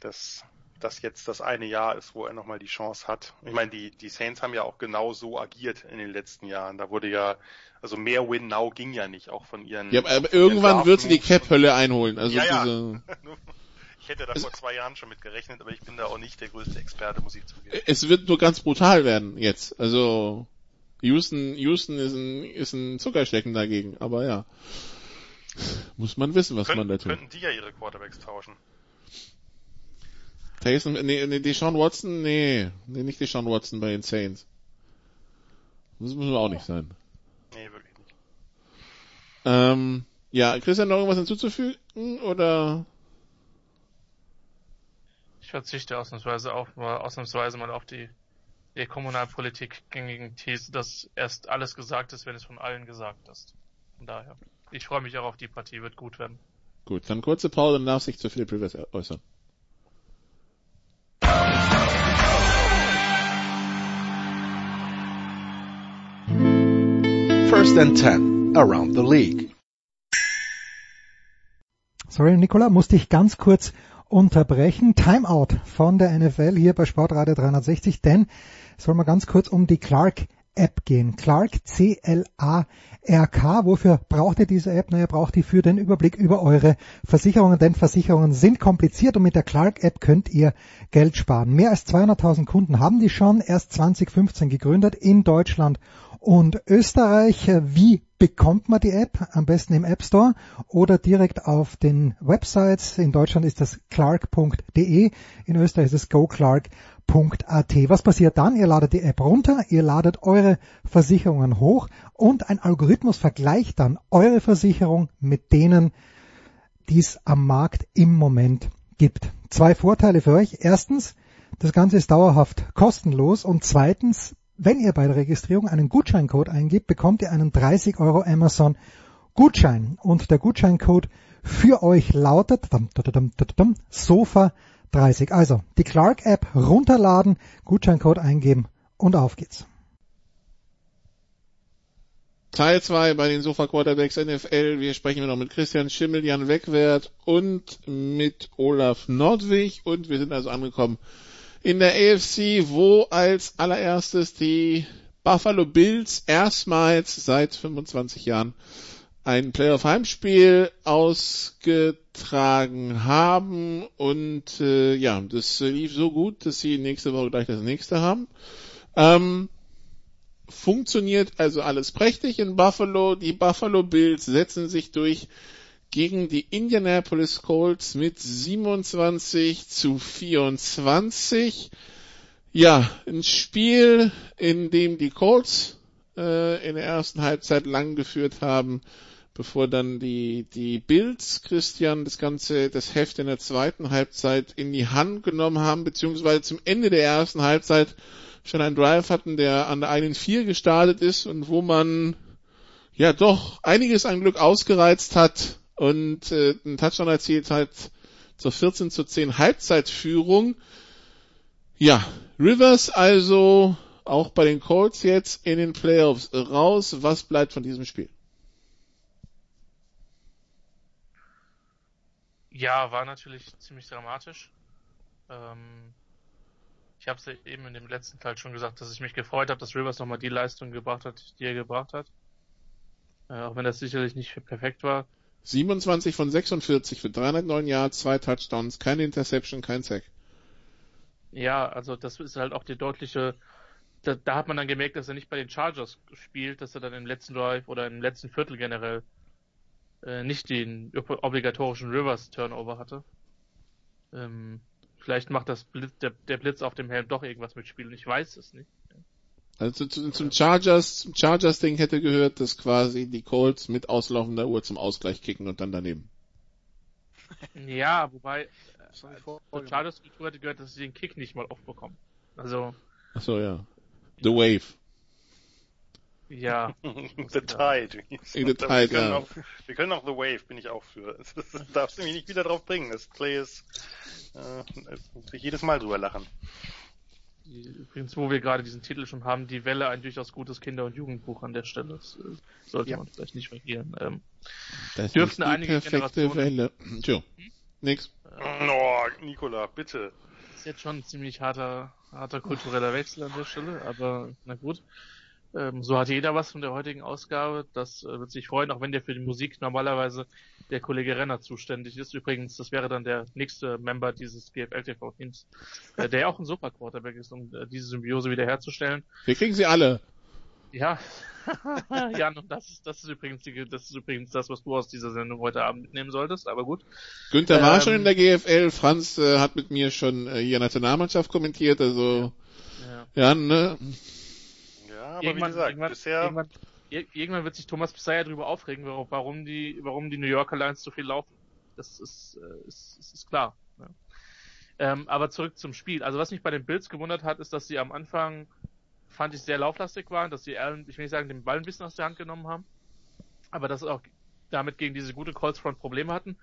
Dass das jetzt das eine Jahr ist, wo er nochmal die Chance hat. Ich meine, die, die Saints haben ja auch genau so agiert in den letzten Jahren. Da wurde ja, also mehr Win Now ging ja nicht, auch von ihren. Ja, aber irgendwann wird sie die Cap-Hölle einholen. Also ja, ja. Diese... Ich hätte da vor zwei Jahren schon mit gerechnet, aber ich bin da auch nicht der größte Experte, muss ich zugeben. Es wird nur ganz brutal werden jetzt. Also Houston, Houston ist ein, ist ein Zuckerstecken dagegen, aber ja. Muss man wissen, was Könnt, man da tut. Könnten die ja ihre Quarterbacks tauschen. Taysom, nee, nee, Deshaun Watson, nee, nee, nicht Deshaun Watson bei den Saints. Das muss auch nicht sein. Nee, wirklich nicht. Ähm, ja, Christian, noch irgendwas hinzuzufügen, oder? Ich verzichte ausnahmsweise, auf, ausnahmsweise mal auf die, die Kommunalpolitik gängigen These, dass erst alles gesagt ist, wenn es von allen gesagt ist. Von daher. Ich freue mich auch auf die Partie, wird gut werden. Gut, dann kurze Pause, dann darf sich zu Philipp Rivers äußern. First and Ten around the league. Sorry, Nicola, musste ich ganz kurz unterbrechen. Timeout von der NFL hier bei Sportradio 360, denn es soll mal ganz kurz um die Clark App gehen. Clark, C-L-A-R-K. Wofür braucht ihr diese App? Naja, braucht ihr für den Überblick über eure Versicherungen, denn Versicherungen sind kompliziert und mit der Clark App könnt ihr Geld sparen. Mehr als 200.000 Kunden haben die schon, erst 2015 gegründet in Deutschland und Österreich. Wie bekommt man die App? Am besten im App Store oder direkt auf den Websites. In Deutschland ist das clark.de, in Österreich ist es goclark.at. Was passiert dann? Ihr ladet die App runter, ihr ladet eure Versicherungen hoch und ein Algorithmus vergleicht dann eure Versicherung mit denen, die es am Markt im Moment gibt. Zwei Vorteile für euch. Erstens, das Ganze ist dauerhaft kostenlos und zweitens, wenn ihr bei der Registrierung einen Gutscheincode eingibt, bekommt ihr einen 30 Euro Amazon Gutschein. Und der Gutscheincode für euch lautet Sofa 30. Also die Clark App runterladen, Gutscheincode eingeben und auf geht's. Teil 2 bei den Sofa Quarterbacks NFL. Wir sprechen noch mit Christian Schimmel, Jan Wegwert und mit Olaf Nordwig und wir sind also angekommen in der AFC, wo als allererstes die Buffalo Bills erstmals seit 25 Jahren ein Playoff-Heimspiel ausgetragen haben und äh, ja, das lief so gut, dass sie nächste Woche gleich das nächste haben. Ähm, funktioniert also alles prächtig in Buffalo. Die Buffalo Bills setzen sich durch gegen die Indianapolis Colts mit 27 zu 24. Ja, ein Spiel, in dem die Colts äh, in der ersten Halbzeit lang geführt haben, bevor dann die, die Bills, Christian, das ganze, das Heft in der zweiten Halbzeit in die Hand genommen haben, beziehungsweise zum Ende der ersten Halbzeit schon einen Drive hatten, der an der einen vier gestartet ist und wo man ja doch einiges an Glück ausgereizt hat, und äh, einen Touchdown erzielt hat zur 14 zu 10 Halbzeitführung. Ja, Rivers also auch bei den Colts jetzt in den Playoffs raus. Was bleibt von diesem Spiel? Ja, war natürlich ziemlich dramatisch. Ähm, ich habe es eben in dem letzten Teil schon gesagt, dass ich mich gefreut habe, dass Rivers nochmal die Leistung gebracht hat, die er gebracht hat. Äh, auch wenn das sicherlich nicht perfekt war. 27 von 46 für 309 Yards, zwei Touchdowns, keine Interception, kein Sack. Ja, also das ist halt auch die deutliche, da, da, hat man dann gemerkt, dass er nicht bei den Chargers spielt, dass er dann im letzten Drive oder im letzten Viertel generell äh, nicht den obligatorischen Rivers Turnover hatte. Ähm, vielleicht macht das Blitz, der, der, Blitz auf dem Helm doch irgendwas mitspielen, ich weiß es nicht. Also zu, zum Chargers, zum Chargers Ding hätte gehört, dass quasi die Colts mit auslaufender Uhr zum Ausgleich kicken und dann daneben. Ja, wobei zur Chargers Kultur hätte gehört, dass sie den Kick nicht mal aufbekommen. Also. Ach so, ja. The Wave. Ja. the Tide. The Tide, wir ja. Auch, wir können auch The Wave, bin ich auch für. Das, das darfst du mich nicht wieder drauf bringen. Das Play ist, äh, jedes Mal drüber lachen. Übrigens, wo wir gerade diesen Titel schon haben, die Welle, ein durchaus gutes Kinder- und Jugendbuch an der Stelle. Das äh, sollte ja. man vielleicht nicht verlieren. Ähm, das dürften ist die einige perfekte Welle. Tja, nix. Oh, Nikola, bitte. Das ist jetzt schon ein ziemlich harter, harter kultureller Wechsel an der Stelle, aber na gut. Ähm, so hat jeder was von der heutigen Ausgabe. Das äh, wird sich freuen, auch wenn der für die Musik normalerweise der Kollege Renner zuständig ist. Übrigens, das wäre dann der nächste Member dieses GFL-TV-Teams, äh, der ja auch ein Super-Quarterback ist, um äh, diese Symbiose wiederherzustellen. Wir kriegen sie alle. Ja, Jan, und das ist, das ist übrigens die, das ist übrigens das, was du aus dieser Sendung heute Abend mitnehmen solltest, aber gut. Günther war ähm, schon in der GFL, Franz äh, hat mit mir schon äh, hier Nationalmannschaft kommentiert, also ja, ja ne? Aber irgendwann, wie gesagt, irgendwann, bisher... Irgendwann, irgendwann wird sich Thomas Pseier darüber aufregen, warum die, warum die New Yorker Lions so viel laufen. Das ist, äh, ist, ist, ist klar. Ja. Ähm, aber zurück zum Spiel. Also was mich bei den Bills gewundert hat, ist, dass sie am Anfang fand ich sehr lauflastig waren, dass sie Allen, ich will nicht sagen, den Ball ein bisschen aus der Hand genommen haben, aber dass auch damit gegen diese gute Colts Front Probleme hatten.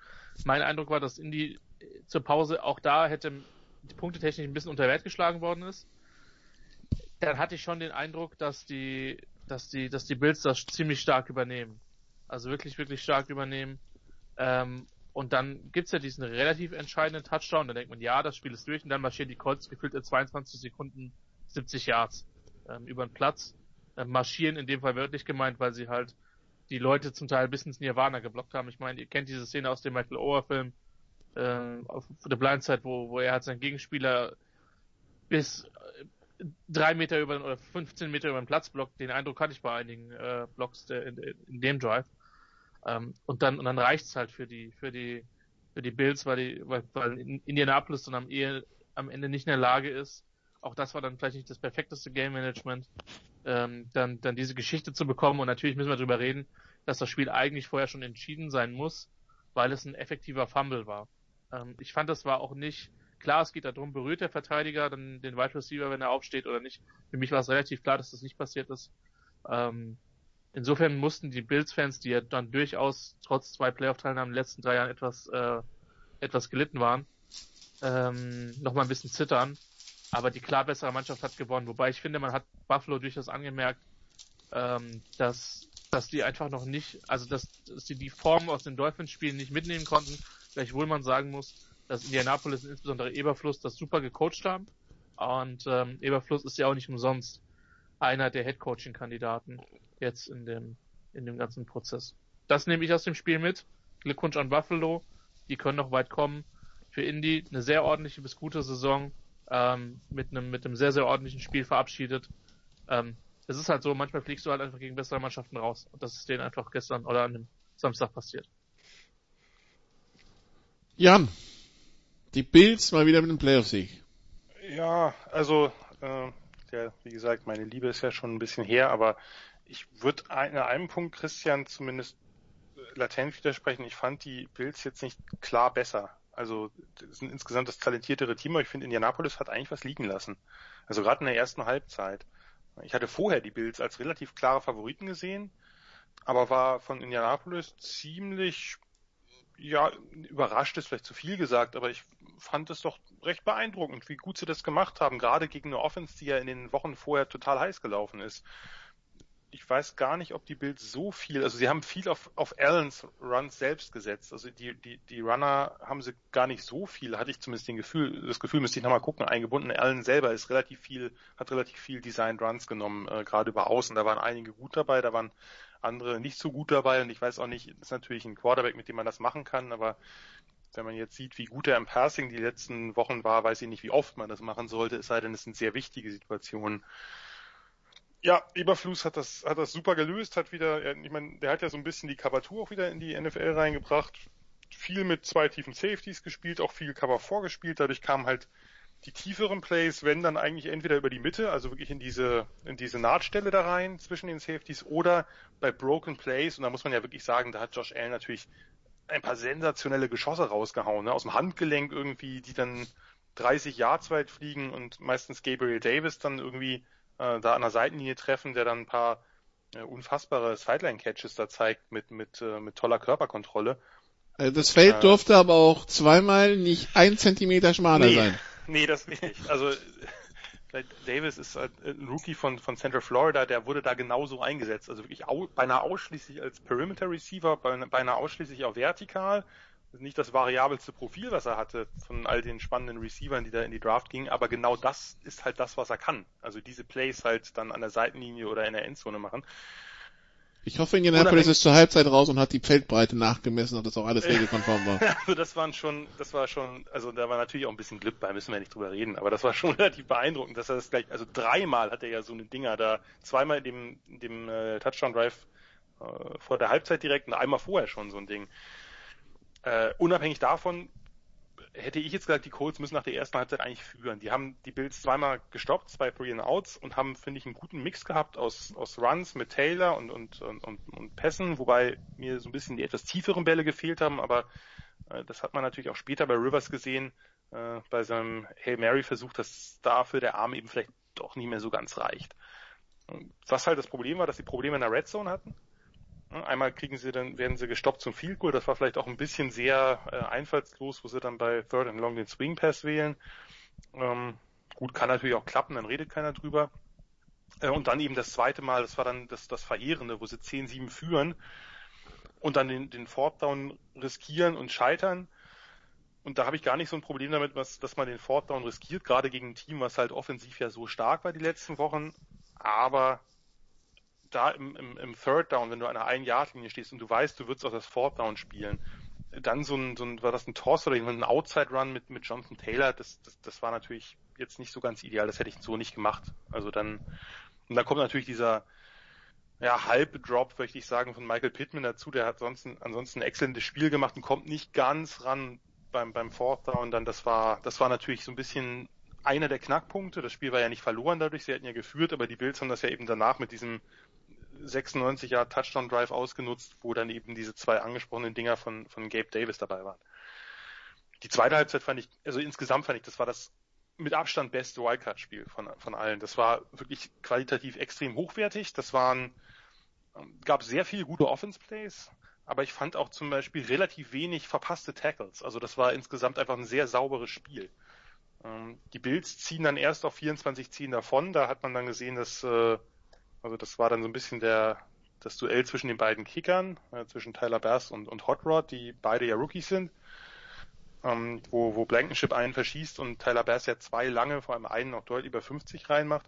Mein Eindruck war, dass Indy zur Pause auch da hätte die Punkte technisch ein bisschen unter Wert geschlagen worden ist. Dann hatte ich schon den Eindruck, dass die, dass die, dass die Bills das ziemlich stark übernehmen. Also wirklich, wirklich stark übernehmen. Ähm, und dann gibt's ja diesen relativ entscheidenden Touchdown. Da denkt man, ja, das Spiel ist durch. Und dann marschieren die Colts gefühlt in 22 Sekunden 70 Yards ähm, über den Platz. Äh, marschieren in dem Fall wörtlich gemeint, weil sie halt die Leute zum Teil bis ins Nirvana geblockt haben. Ich meine, ihr kennt diese Szene aus dem Michael Ower Film, äh, auf The Blind Side, wo, wo er hat seinen Gegenspieler bis drei Meter über oder 15 Meter über den Platz blockt. Den Eindruck hatte ich bei einigen äh, Blocks der, in, in, dem Drive. Ähm, und dann und dann reicht's halt für die für die für die Bills, weil die weil, weil Indianapolis dann am, ehe, am Ende nicht in der Lage ist, auch das war dann vielleicht nicht das perfekteste Game Management, ähm, dann, dann diese Geschichte zu bekommen. Und natürlich müssen wir darüber reden, dass das Spiel eigentlich vorher schon entschieden sein muss, weil es ein effektiver Fumble war. Ähm, ich fand, das war auch nicht, klar, es geht darum, berührt der Verteidiger dann den Wide Receiver, wenn er aufsteht oder nicht. Für mich war es relativ klar, dass das nicht passiert ist. Ähm, insofern mussten die Bills-Fans, die ja dann durchaus trotz zwei Playoff-Teilnahmen in den letzten drei Jahren etwas, äh, etwas gelitten waren, ähm, noch mal ein bisschen zittern aber die klar bessere Mannschaft hat gewonnen. Wobei ich finde, man hat Buffalo durchaus angemerkt, ähm, dass, dass die einfach noch nicht, also dass, dass sie die Form aus den Dolphins-Spielen nicht mitnehmen konnten. Gleichwohl man sagen muss, dass Indianapolis und insbesondere Eberfluss das super gecoacht haben. Und ähm, Eberfluss ist ja auch nicht umsonst einer der Head-Coaching-Kandidaten jetzt in dem, in dem ganzen Prozess. Das nehme ich aus dem Spiel mit. Glückwunsch an Buffalo. Die können noch weit kommen. Für Indy eine sehr ordentliche bis gute Saison ähm, mit einem mit einem sehr sehr ordentlichen Spiel verabschiedet. Ähm, es ist halt so, manchmal fliegst du halt einfach gegen bessere Mannschaften raus und das ist denen einfach gestern oder an dem Samstag passiert. Jan, die Bills mal wieder mit einem Playoff-Sieg. Ja, also äh, der, wie gesagt, meine Liebe ist ja schon ein bisschen her, aber ich würde in einem Punkt Christian zumindest latent widersprechen. Ich fand die Bills jetzt nicht klar besser. Also sind insgesamt das talentiertere Team, aber ich finde, Indianapolis hat eigentlich was liegen lassen. Also gerade in der ersten Halbzeit. Ich hatte vorher die Bills als relativ klare Favoriten gesehen, aber war von Indianapolis ziemlich, ja, überrascht ist vielleicht zu viel gesagt, aber ich fand es doch recht beeindruckend, wie gut sie das gemacht haben, gerade gegen eine Offense, die ja in den Wochen vorher total heiß gelaufen ist ich weiß gar nicht, ob die Bills so viel, also sie haben viel auf, auf Allens Runs selbst gesetzt. Also die, die, die Runner haben sie gar nicht so viel, hatte ich zumindest den Gefühl, das Gefühl müsste ich nochmal gucken, eingebunden. Allen selber ist relativ viel, hat relativ viel Designed Runs genommen, äh, gerade über außen. Da waren einige gut dabei, da waren andere nicht so gut dabei und ich weiß auch nicht, ist natürlich ein Quarterback, mit dem man das machen kann, aber wenn man jetzt sieht, wie gut er im Passing die letzten Wochen war, weiß ich nicht, wie oft man das machen sollte, es sei denn, es sind sehr wichtige Situationen. Ja, Eberflus hat das, hat das super gelöst, hat wieder, ich meine, der hat ja so ein bisschen die Cover-Tour auch wieder in die NFL reingebracht, viel mit zwei tiefen Safeties gespielt, auch viel Cover vorgespielt, dadurch kamen halt die tieferen Plays, wenn dann eigentlich entweder über die Mitte, also wirklich in diese, in diese Nahtstelle da rein zwischen den Safeties oder bei Broken Plays, und da muss man ja wirklich sagen, da hat Josh Allen natürlich ein paar sensationelle Geschosse rausgehauen, ne? aus dem Handgelenk irgendwie, die dann 30 Yards weit fliegen und meistens Gabriel Davis dann irgendwie äh, da an der Seitenlinie treffen, der dann ein paar äh, unfassbare Sideline-Catches da zeigt mit, mit, äh, mit toller Körperkontrolle. Äh, das Feld äh, durfte aber auch zweimal nicht ein Zentimeter schmaler nee, sein. Nee, das nicht. Also Davis ist ein Rookie von, von Central Florida, der wurde da genauso eingesetzt. Also wirklich au, beinahe ausschließlich als Perimeter Receiver, beinahe ausschließlich auch vertikal. Nicht das variabelste Profil, was er hatte von all den spannenden Receivern, die da in die Draft gingen, aber genau das ist halt das, was er kann. Also diese Plays halt dann an der Seitenlinie oder in der Endzone machen. Ich hoffe, Indianapolis ist zur Halbzeit raus und hat die Feldbreite nachgemessen und das auch alles regelkonform war. also das waren schon, das war schon, also da war natürlich auch ein bisschen Glück bei, müssen wir nicht drüber reden, aber das war schon relativ beeindruckend, dass er das gleich, also dreimal hat er ja so eine Dinger da, zweimal in dem, in dem äh, Touchdown Drive äh, vor der Halbzeit direkt und einmal vorher schon so ein Ding. Äh, unabhängig davon hätte ich jetzt gesagt, die Colts müssen nach der ersten Halbzeit eigentlich führen. Die haben die Bills zweimal gestoppt, zwei Three and Outs und haben, finde ich, einen guten Mix gehabt aus, aus Runs mit Taylor und, und, und, und, und Pässen, wobei mir so ein bisschen die etwas tieferen Bälle gefehlt haben, aber äh, das hat man natürlich auch später bei Rivers gesehen, äh, bei seinem Hail Mary Versuch, dass dafür der Arm eben vielleicht doch nicht mehr so ganz reicht. Was halt das Problem war, dass sie Probleme in der Red Zone hatten. Einmal kriegen sie dann, werden sie gestoppt zum Field Goal. Das war vielleicht auch ein bisschen sehr äh, einfallslos, wo sie dann bei Third and Long den Swing Pass wählen. Ähm, gut, kann natürlich auch klappen, dann redet keiner drüber. Äh, und dann eben das zweite Mal, das war dann das, das Verheerende, wo sie 10-7 führen und dann den, den Fourth Down riskieren und scheitern. Und da habe ich gar nicht so ein Problem damit, was, dass man den Fourth Down riskiert, gerade gegen ein Team, was halt offensiv ja so stark war die letzten Wochen. Aber da im, im, im Third Down, wenn du an einer Ein-Yard-Linie stehst und du weißt, du würdest auch das Fourth Down spielen, dann so ein, so ein war das ein Toss oder ein Outside-Run mit, mit Jonathan Taylor, das, das, das war natürlich jetzt nicht so ganz ideal, das hätte ich so nicht gemacht. Also dann, und dann kommt natürlich dieser, ja, halbe Drop, möchte ich sagen, von Michael Pittman dazu, der hat sonst ansonsten ein exzellentes Spiel gemacht und kommt nicht ganz ran beim, beim Fourth Down, dann das war, das war natürlich so ein bisschen einer der Knackpunkte. Das Spiel war ja nicht verloren dadurch, sie hätten ja geführt, aber die Bills haben das ja eben danach mit diesem 96 Jahre Touchdown Drive ausgenutzt, wo dann eben diese zwei angesprochenen Dinger von, von Gabe Davis dabei waren. Die zweite Halbzeit fand ich, also insgesamt fand ich, das war das mit Abstand beste Wildcard-Spiel von, von allen. Das war wirklich qualitativ extrem hochwertig. Das waren, gab sehr viele gute Offense-Plays, aber ich fand auch zum Beispiel relativ wenig verpasste Tackles. Also das war insgesamt einfach ein sehr sauberes Spiel. Ähm, die Bills ziehen dann erst auf 24-10 davon. Da hat man dann gesehen, dass äh, also das war dann so ein bisschen der das Duell zwischen den beiden Kickern, äh, zwischen Tyler Bass und, und Hot Rod, die beide ja Rookies sind, ähm, wo, wo Blankenship einen verschießt und Tyler Bass ja zwei lange, vor allem einen noch deutlich über 50 reinmacht.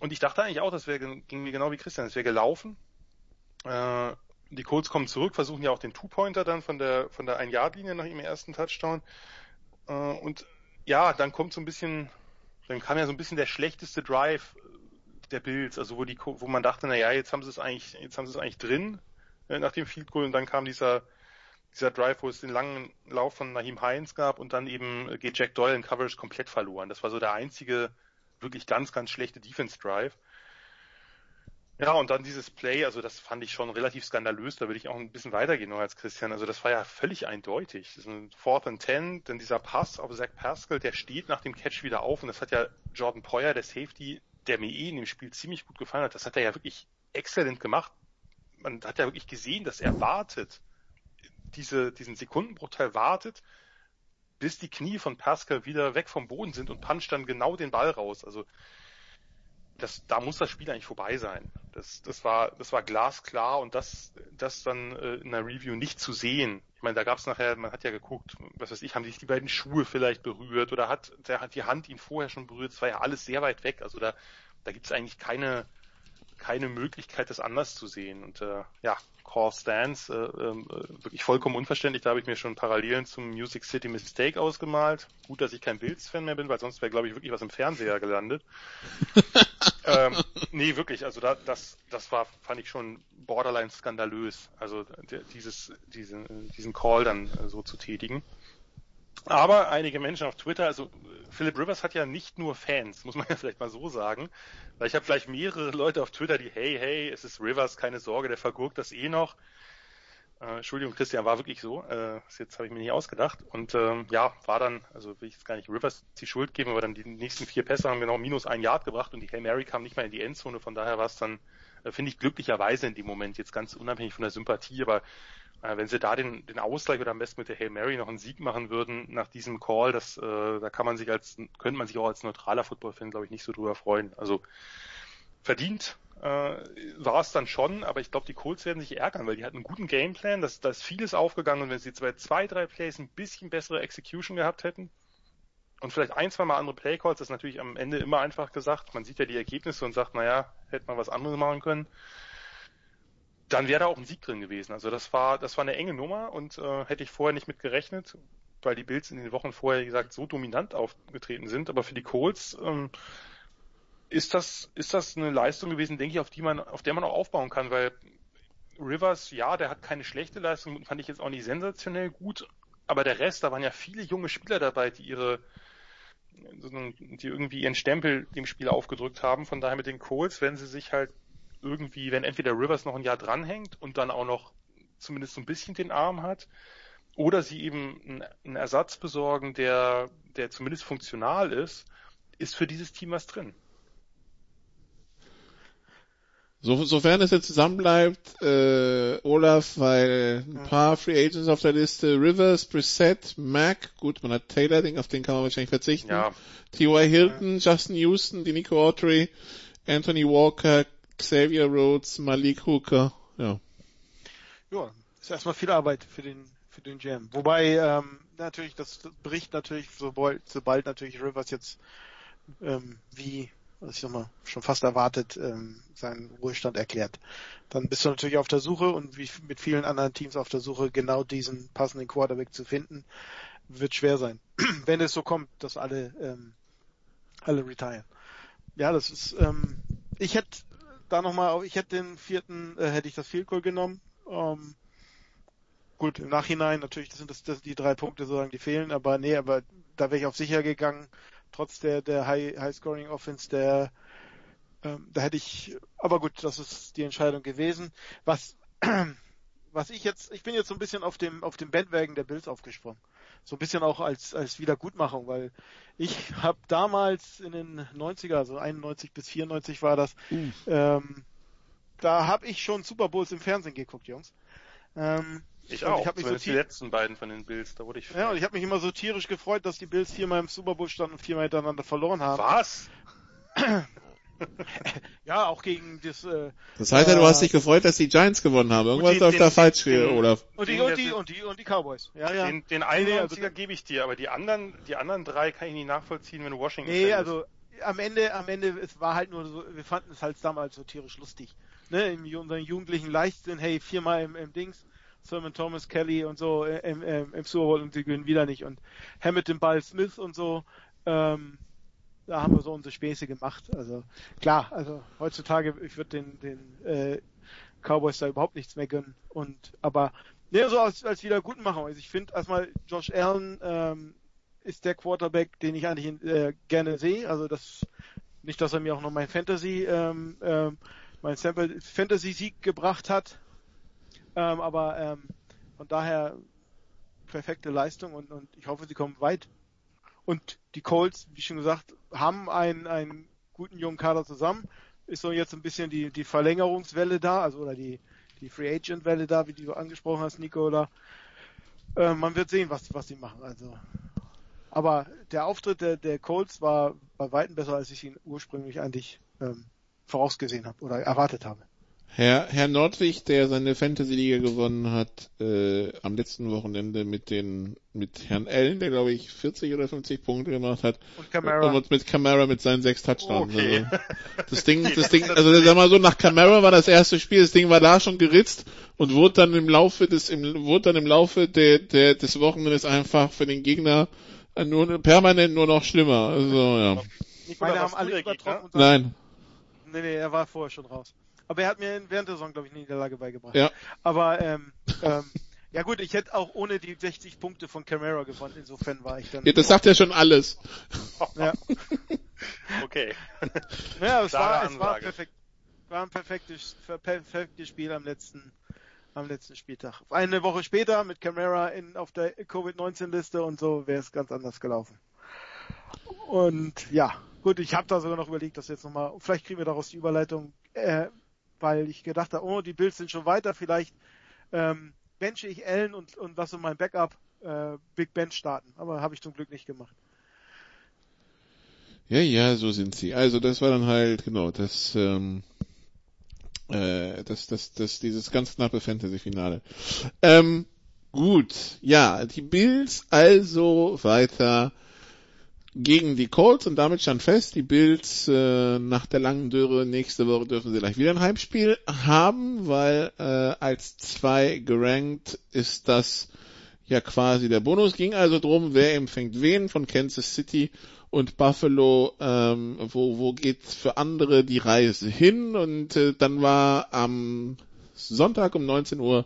Und ich dachte eigentlich auch, das wäre ging mir genau wie Christian, es wäre gelaufen. Äh, die Colts kommen zurück, versuchen ja auch den Two-Pointer dann von der von der Ein-Yard-Linie nach ihrem ersten Touchdown. Äh, und ja, dann kommt so ein bisschen, dann kam ja so ein bisschen der schlechteste Drive der Bills, also wo die, wo man dachte, na ja, jetzt haben sie es eigentlich, jetzt haben sie es eigentlich drin äh, nach dem Field Goal und dann kam dieser dieser Drive, wo es den langen Lauf von Naheem Hines gab und dann eben äh, geht Jack Doyle in Coverage komplett verloren. Das war so der einzige wirklich ganz, ganz schlechte Defense Drive. Ja, und dann dieses Play, also das fand ich schon relativ skandalös, da würde ich auch ein bisschen weitergehen noch als Christian. Also das war ja völlig eindeutig. Das ist ein Fourth and Ten, denn dieser Pass auf Zach Pascal, der steht nach dem Catch wieder auf und das hat ja Jordan Poyer, der Safety, der mir eh in dem Spiel ziemlich gut gefallen hat, das hat er ja wirklich exzellent gemacht. Man hat ja wirklich gesehen, dass er wartet, diese, diesen Sekundenbruchteil wartet, bis die Knie von Pascal wieder weg vom Boden sind und puncht dann genau den Ball raus. Also das, da muss das Spiel eigentlich vorbei sein. Das, das war, das war glasklar und das, das dann äh, in der Review nicht zu sehen. Meine, da gab es nachher, man hat ja geguckt, was weiß ich, haben sich die beiden Schuhe vielleicht berührt oder hat, der hat die Hand ihn vorher schon berührt. Das war ja alles sehr weit weg. Also da, da gibt es eigentlich keine, keine Möglichkeit, das anders zu sehen. Und äh, ja, Call Stands, äh, äh, wirklich vollkommen unverständlich. Da habe ich mir schon Parallelen zum Music City Mistake ausgemalt. Gut, dass ich kein Bills-Fan mehr bin, weil sonst wäre, glaube ich, wirklich was im Fernseher gelandet. ähm, nee, wirklich, also da, das, das war, fand ich schon borderline skandalös. Also dieses, diesen, diesen Call dann äh, so zu tätigen. Aber einige Menschen auf Twitter, also Philip Rivers hat ja nicht nur Fans, muss man ja vielleicht mal so sagen. Weil ich habe vielleicht mehrere Leute auf Twitter, die, hey, hey, es ist Rivers, keine Sorge, der vergurkt das eh noch. Äh, Entschuldigung, Christian, war wirklich so. Äh, jetzt habe ich mir nicht ausgedacht. Und ähm, ja, war dann, also will ich jetzt gar nicht Rivers die Schuld geben, aber dann die nächsten vier Pässe haben genau minus ein Yard gebracht und die Hail Mary kam nicht mal in die Endzone. Von daher war es dann, äh, finde ich, glücklicherweise in dem Moment, jetzt ganz unabhängig von der Sympathie, aber äh, wenn sie da den, den Ausgleich oder am besten mit der Hail Mary noch einen Sieg machen würden nach diesem Call, das, äh, da kann man sich als, könnte man sich auch als neutraler Football-Fan, glaube ich, nicht so drüber freuen. Also verdient äh, war es dann schon, aber ich glaube, die Colts werden sich ärgern, weil die hatten einen guten Gameplan, da ist vieles aufgegangen und wenn sie zwei, zwei, drei Plays ein bisschen bessere Execution gehabt hätten und vielleicht ein, zwei Mal andere Playcalls, das ist natürlich am Ende immer einfach gesagt. Man sieht ja die Ergebnisse und sagt, naja, hätte man was anderes machen können dann wäre da auch ein Sieg drin gewesen. Also das war, das war eine enge Nummer und äh, hätte ich vorher nicht mit gerechnet, weil die Bills in den Wochen vorher, wie gesagt, so dominant aufgetreten sind. Aber für die Colts ähm, ist das, ist das eine Leistung gewesen, denke ich, auf die man, auf der man auch aufbauen kann, weil Rivers, ja, der hat keine schlechte Leistung, fand ich jetzt auch nicht sensationell gut, aber der Rest, da waren ja viele junge Spieler dabei, die ihre, die irgendwie ihren Stempel dem Spiel aufgedrückt haben. Von daher mit den Colts, wenn sie sich halt irgendwie, wenn entweder Rivers noch ein Jahr dranhängt und dann auch noch zumindest so ein bisschen den Arm hat, oder sie eben einen Ersatz besorgen, der, der zumindest funktional ist, ist für dieses Team was drin. So, sofern es jetzt zusammenbleibt, äh, Olaf, weil ein paar Free Agents auf der Liste, Rivers, Brissett, Mac, gut, man hat Taylor, auf den kann man wahrscheinlich verzichten. Ja. T.Y. Hilton, Justin Houston, die Nico Autry, Anthony Walker, Xavier Rhodes, Malik Hooker, ja. Ja, ist erstmal viel Arbeit für den für den Jam. Wobei ähm, natürlich das bricht natürlich sobald, sobald natürlich Rivers jetzt ähm, wie was ich nochmal schon fast erwartet ähm, seinen Ruhestand erklärt. Dann bist du natürlich auf der Suche und wie mit vielen anderen Teams auf der Suche genau diesen passenden Quarterback zu finden, wird schwer sein, wenn es so kommt, dass alle ähm, alle retiren. Ja, das ist ähm, ich hätte da nochmal, ich hätte den vierten, äh, hätte ich das Field Goal genommen. Ähm, gut, im Nachhinein natürlich das sind das, das die drei Punkte sozusagen, die fehlen, aber nee, aber da wäre ich auf sicher gegangen, trotz der der High, High Scoring Offense, der ähm, da hätte ich, aber gut, das ist die Entscheidung gewesen. Was was ich jetzt, ich bin jetzt so ein bisschen auf dem auf dem Bandwagen der Bills aufgesprungen so ein bisschen auch als, als Wiedergutmachung, weil ich habe damals in den 90er, also 91 bis 94 war das, mhm. ähm, da habe ich schon Super Bowls im Fernsehen geguckt, Jungs. Ähm, ich auch, ich hab mich so die letzten beiden von den Bills, da wurde ich Ja, und ich habe mich immer so tierisch gefreut, dass die Bills viermal im Super Bowl standen und viermal hintereinander verloren haben. Was? ja, auch gegen das. Äh, das heißt ja, du hast dich gefreut, dass die Giants gewonnen haben. Irgendwas läuft da falsch hier, Olaf. Und die, und die, und die, und die Cowboys. Ja, ja. Den, den einen nee, also, gebe ich dir, aber die anderen, die anderen drei kann ich nicht nachvollziehen, wenn du Washington Nee, also am Ende, am Ende, es war halt nur so, wir fanden es halt damals so tierisch lustig. Ne, in unseren jugendlichen Leichtsinn, hey, viermal im, im Dings, Sermon Thomas, Kelly und so im, im, im Super Bowl und die gewinnen wieder nicht und Hamilton Ball Smith und so, ähm, da haben wir so unsere Späße gemacht. Also klar, also heutzutage, ich würde den, den äh, Cowboys da überhaupt nichts mehr gönnen. Und aber ne, so als, als Wiedergutmachung. Also ich finde erstmal Josh Allen ähm, ist der Quarterback, den ich eigentlich äh, gerne sehe. Also das nicht, dass er mir auch noch mein Fantasy ähm, ähm, mein Fantasy Sieg gebracht hat. Ähm, aber ähm, von daher perfekte Leistung und, und ich hoffe, sie kommen weit. Und die Colts, wie schon gesagt, haben einen, einen guten jungen Kader zusammen. Ist so jetzt ein bisschen die, die Verlängerungswelle da, also oder die, die Free Agent Welle da, wie du angesprochen hast, Nico, oder äh, man wird sehen, was, was sie machen. Also, aber der Auftritt der, der Colts war bei weitem besser, als ich ihn ursprünglich eigentlich ähm, vorausgesehen habe oder erwartet habe. Herr, Herr Nordwig, der seine Fantasy-Liga gewonnen hat, äh, am letzten Wochenende mit den, mit Herrn Allen, der glaube ich 40 oder 50 Punkte gemacht hat. Und Camara. Und mit Camara mit seinen sechs Touchdowns. Okay. Also, das Ding, das Ding, also sag mal so, nach Camara war das erste Spiel, das Ding war da schon geritzt und wurde dann im Laufe des, im, wurde dann im Laufe der, der, des Wochenendes einfach für den Gegner nur, permanent nur noch schlimmer. Also, ja. Meine haben alle übertroffen. Nein. Nee, nee, er war vorher schon raus. Aber er hat mir während der Saison, glaube ich, eine Niederlage beigebracht. Ja. Aber ähm, ähm, ja gut, ich hätte auch ohne die 60 Punkte von Camara gewonnen. Insofern war ich dann. Ja, das sagt ja schon alles. Ja. okay. Ja, es war, es war perfekt. War ein perfektes, perfektes Spiel am letzten, am letzten Spieltag. Eine Woche später mit Camara in, auf der Covid-19-Liste und so wäre es ganz anders gelaufen. Und ja, gut, ich habe da sogar noch überlegt, dass jetzt nochmal, vielleicht kriegen wir daraus die Überleitung, äh, weil ich gedacht habe, oh, die Bills sind schon weiter, vielleicht ähm, benche ich Allen und, und lasse mein Backup äh, Big Ben starten. Aber habe ich zum Glück nicht gemacht. Ja, ja, so sind sie. Also das war dann halt, genau, das, ähm, äh, das, das, das, dieses ganz knappe Fantasy-Finale. Ähm, gut, ja, die Bills also weiter gegen die Colts und damit stand fest, die Bills äh, nach der langen Dürre nächste Woche dürfen sie gleich wieder ein Heimspiel haben, weil äh, als zwei gerankt ist das ja quasi der Bonus. Ging also drum, wer empfängt wen von Kansas City und Buffalo, ähm, wo, wo geht für andere die Reise hin und äh, dann war am Sonntag um 19 Uhr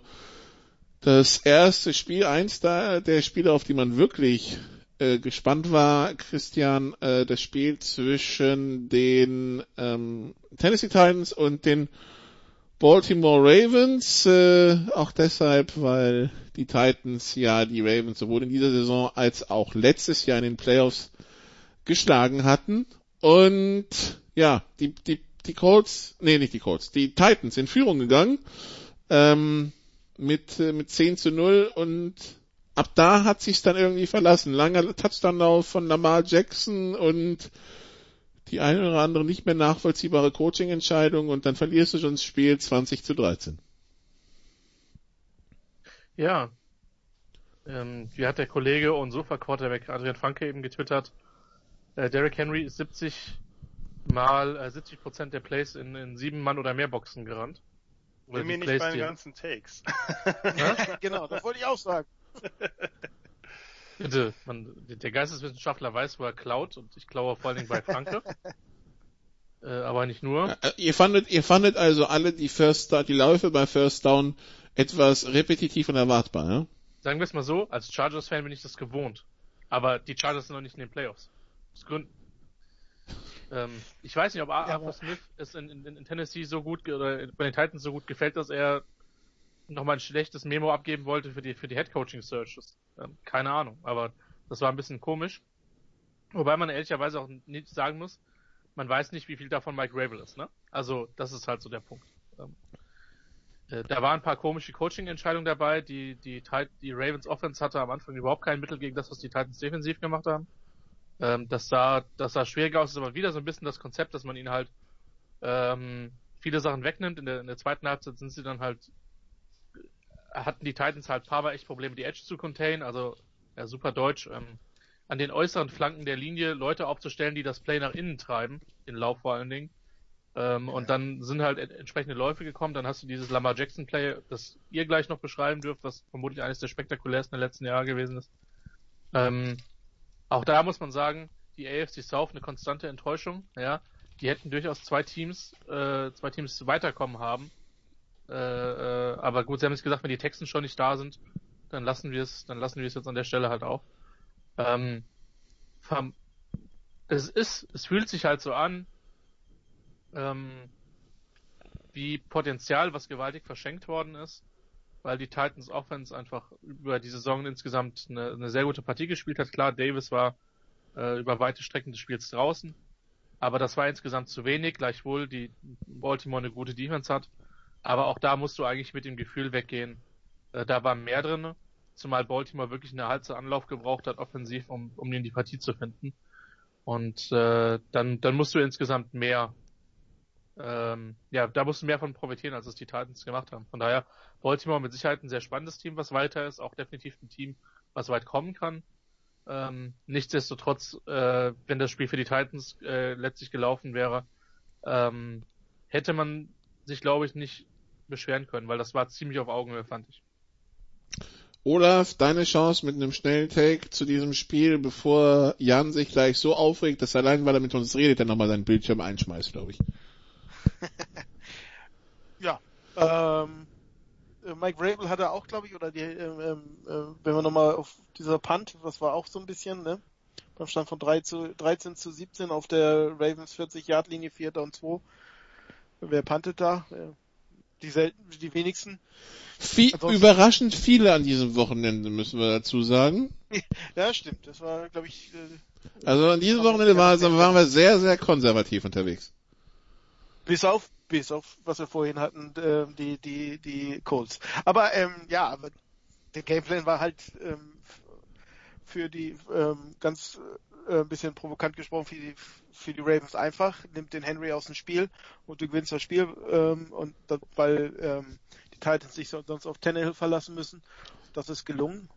das erste Spiel, eins der Spiele, auf die man wirklich äh, gespannt war, Christian, äh, das Spiel zwischen den ähm, Tennessee Titans und den Baltimore Ravens, äh, auch deshalb, weil die Titans ja die Ravens sowohl in dieser Saison als auch letztes Jahr in den Playoffs geschlagen hatten. Und ja, die, die, die Colts, nee, nicht die Colts, die Titans in Führung gegangen ähm, mit, äh, mit 10 zu 0 und ab da hat sich's dann irgendwie verlassen. Langer Touchdown von Lamar Jackson und die eine oder andere nicht mehr nachvollziehbare Coaching-Entscheidung und dann verlierst du schon das Spiel 20 zu 13. Ja. Ähm, wie hat der Kollege und Sofa-Quarterback Adrian Franke eben getwittert? Äh, Derrick Henry ist 70 mal äh, 70 Prozent der Plays in, in sieben Mann oder mehr Boxen gerannt. Oder mir nicht bei den ganzen Takes. genau, das wollte ich auch sagen. Bitte, man, der Geisteswissenschaftler weiß, wo er klaut und ich klaue vor allen Dingen bei Franke. äh, aber nicht nur. Äh, ihr fandet, ihr fandet also alle die First Down, die Läufe bei First Down etwas repetitiv und erwartbar, ja? Sagen wir es mal so, als Chargers-Fan bin ich das gewohnt. Aber die Chargers sind noch nicht in den Playoffs. Aus Gründen. Ähm, ich weiß nicht, ob ja, Arthur Smith es in, in, in, Tennessee so gut oder bei den Titans so gut gefällt, dass er nochmal ein schlechtes Memo abgeben wollte für die, für die Head Coaching Searches. Ähm, keine Ahnung, aber das war ein bisschen komisch. Wobei man ehrlicherweise auch nicht sagen muss, man weiß nicht, wie viel davon Mike Rabel ist, ne? Also, das ist halt so der Punkt. Ähm, äh, da waren ein paar komische Coaching-Entscheidungen dabei. Die, die, die Ravens Offense hatte am Anfang überhaupt kein Mittel gegen das, was die Titans defensiv gemacht haben. Ähm, das sah, das sah schwierig aus, ist aber wieder so ein bisschen das Konzept, dass man ihnen halt ähm, viele Sachen wegnimmt. In der, in der zweiten Halbzeit sind sie dann halt hatten die Titans halt paar echt Probleme, die Edge zu contain, also ja, super deutsch, ähm, an den äußeren Flanken der Linie Leute aufzustellen, die das Play nach innen treiben, den Lauf vor allen Dingen. Ähm, und dann sind halt entsprechende Läufe gekommen, dann hast du dieses Lamar Jackson Play, das ihr gleich noch beschreiben dürft, was vermutlich eines der spektakulärsten der letzten Jahre gewesen ist. Ähm, auch da muss man sagen, die AFC South eine konstante Enttäuschung, ja. Die hätten durchaus zwei Teams, äh, zwei Teams weiterkommen haben. Äh, äh, aber gut, sie haben jetzt gesagt, wenn die Texten schon nicht da sind, dann lassen wir es, dann lassen wir es jetzt an der Stelle halt auch. Ähm, es ist, es fühlt sich halt so an, ähm, wie Potenzial, was gewaltig verschenkt worden ist, weil die Titans Offense einfach über die Saison insgesamt eine, eine sehr gute Partie gespielt hat. Klar, Davis war äh, über weite Strecken des Spiels draußen, aber das war insgesamt zu wenig, gleichwohl die Baltimore eine gute Defense hat. Aber auch da musst du eigentlich mit dem Gefühl weggehen, äh, da war mehr drin, zumal Baltimore wirklich eine halbe Anlauf gebraucht hat, offensiv, um, um in die Partie zu finden. Und äh, dann, dann musst du insgesamt mehr ähm, ja, da mussten mehr von profitieren, als es die Titans gemacht haben. Von daher, Baltimore mit Sicherheit ein sehr spannendes Team, was weiter ist, auch definitiv ein Team, was weit kommen kann. Ähm, nichtsdestotrotz, äh, wenn das Spiel für die Titans äh, letztlich gelaufen wäre, ähm, hätte man sich, glaube ich, nicht beschweren können, weil das war ziemlich auf Augenhöhe, fand ich. Olaf, deine Chance mit einem schnellen Take zu diesem Spiel, bevor Jan sich gleich so aufregt, dass allein, weil er mit uns redet, er nochmal seinen Bildschirm einschmeißt, glaube ich. ja, ähm, äh, Mike Rabel hatte auch, glaube ich, oder die, ähm, ähm, äh, wenn wir nochmal auf dieser Punt, was war auch so ein bisschen, ne? Beim Stand von 3 zu, 13 zu 17 auf der Ravens 40-Yard-Linie, 4. und 2. Wer puntet da? Die selten, die wenigsten. Viel, überraschend viele an diesem Wochenende, müssen wir dazu sagen. ja, stimmt. Das war, glaube ich. Äh, also an diesem Wochenende war, waren wir sehr, sehr konservativ unterwegs. Bis auf, bis auf, was wir vorhin hatten, äh, die, die, die Colts. Aber ähm, ja, der Gameplan war halt ähm, für die ähm, ganz äh, ein bisschen provokant gesprochen für die, für die Ravens einfach, nimmt den Henry aus dem Spiel und du gewinnst das Spiel ähm, und das, weil ähm, die Titans sich sonst auf Tannehill verlassen müssen. Das ist gelungen.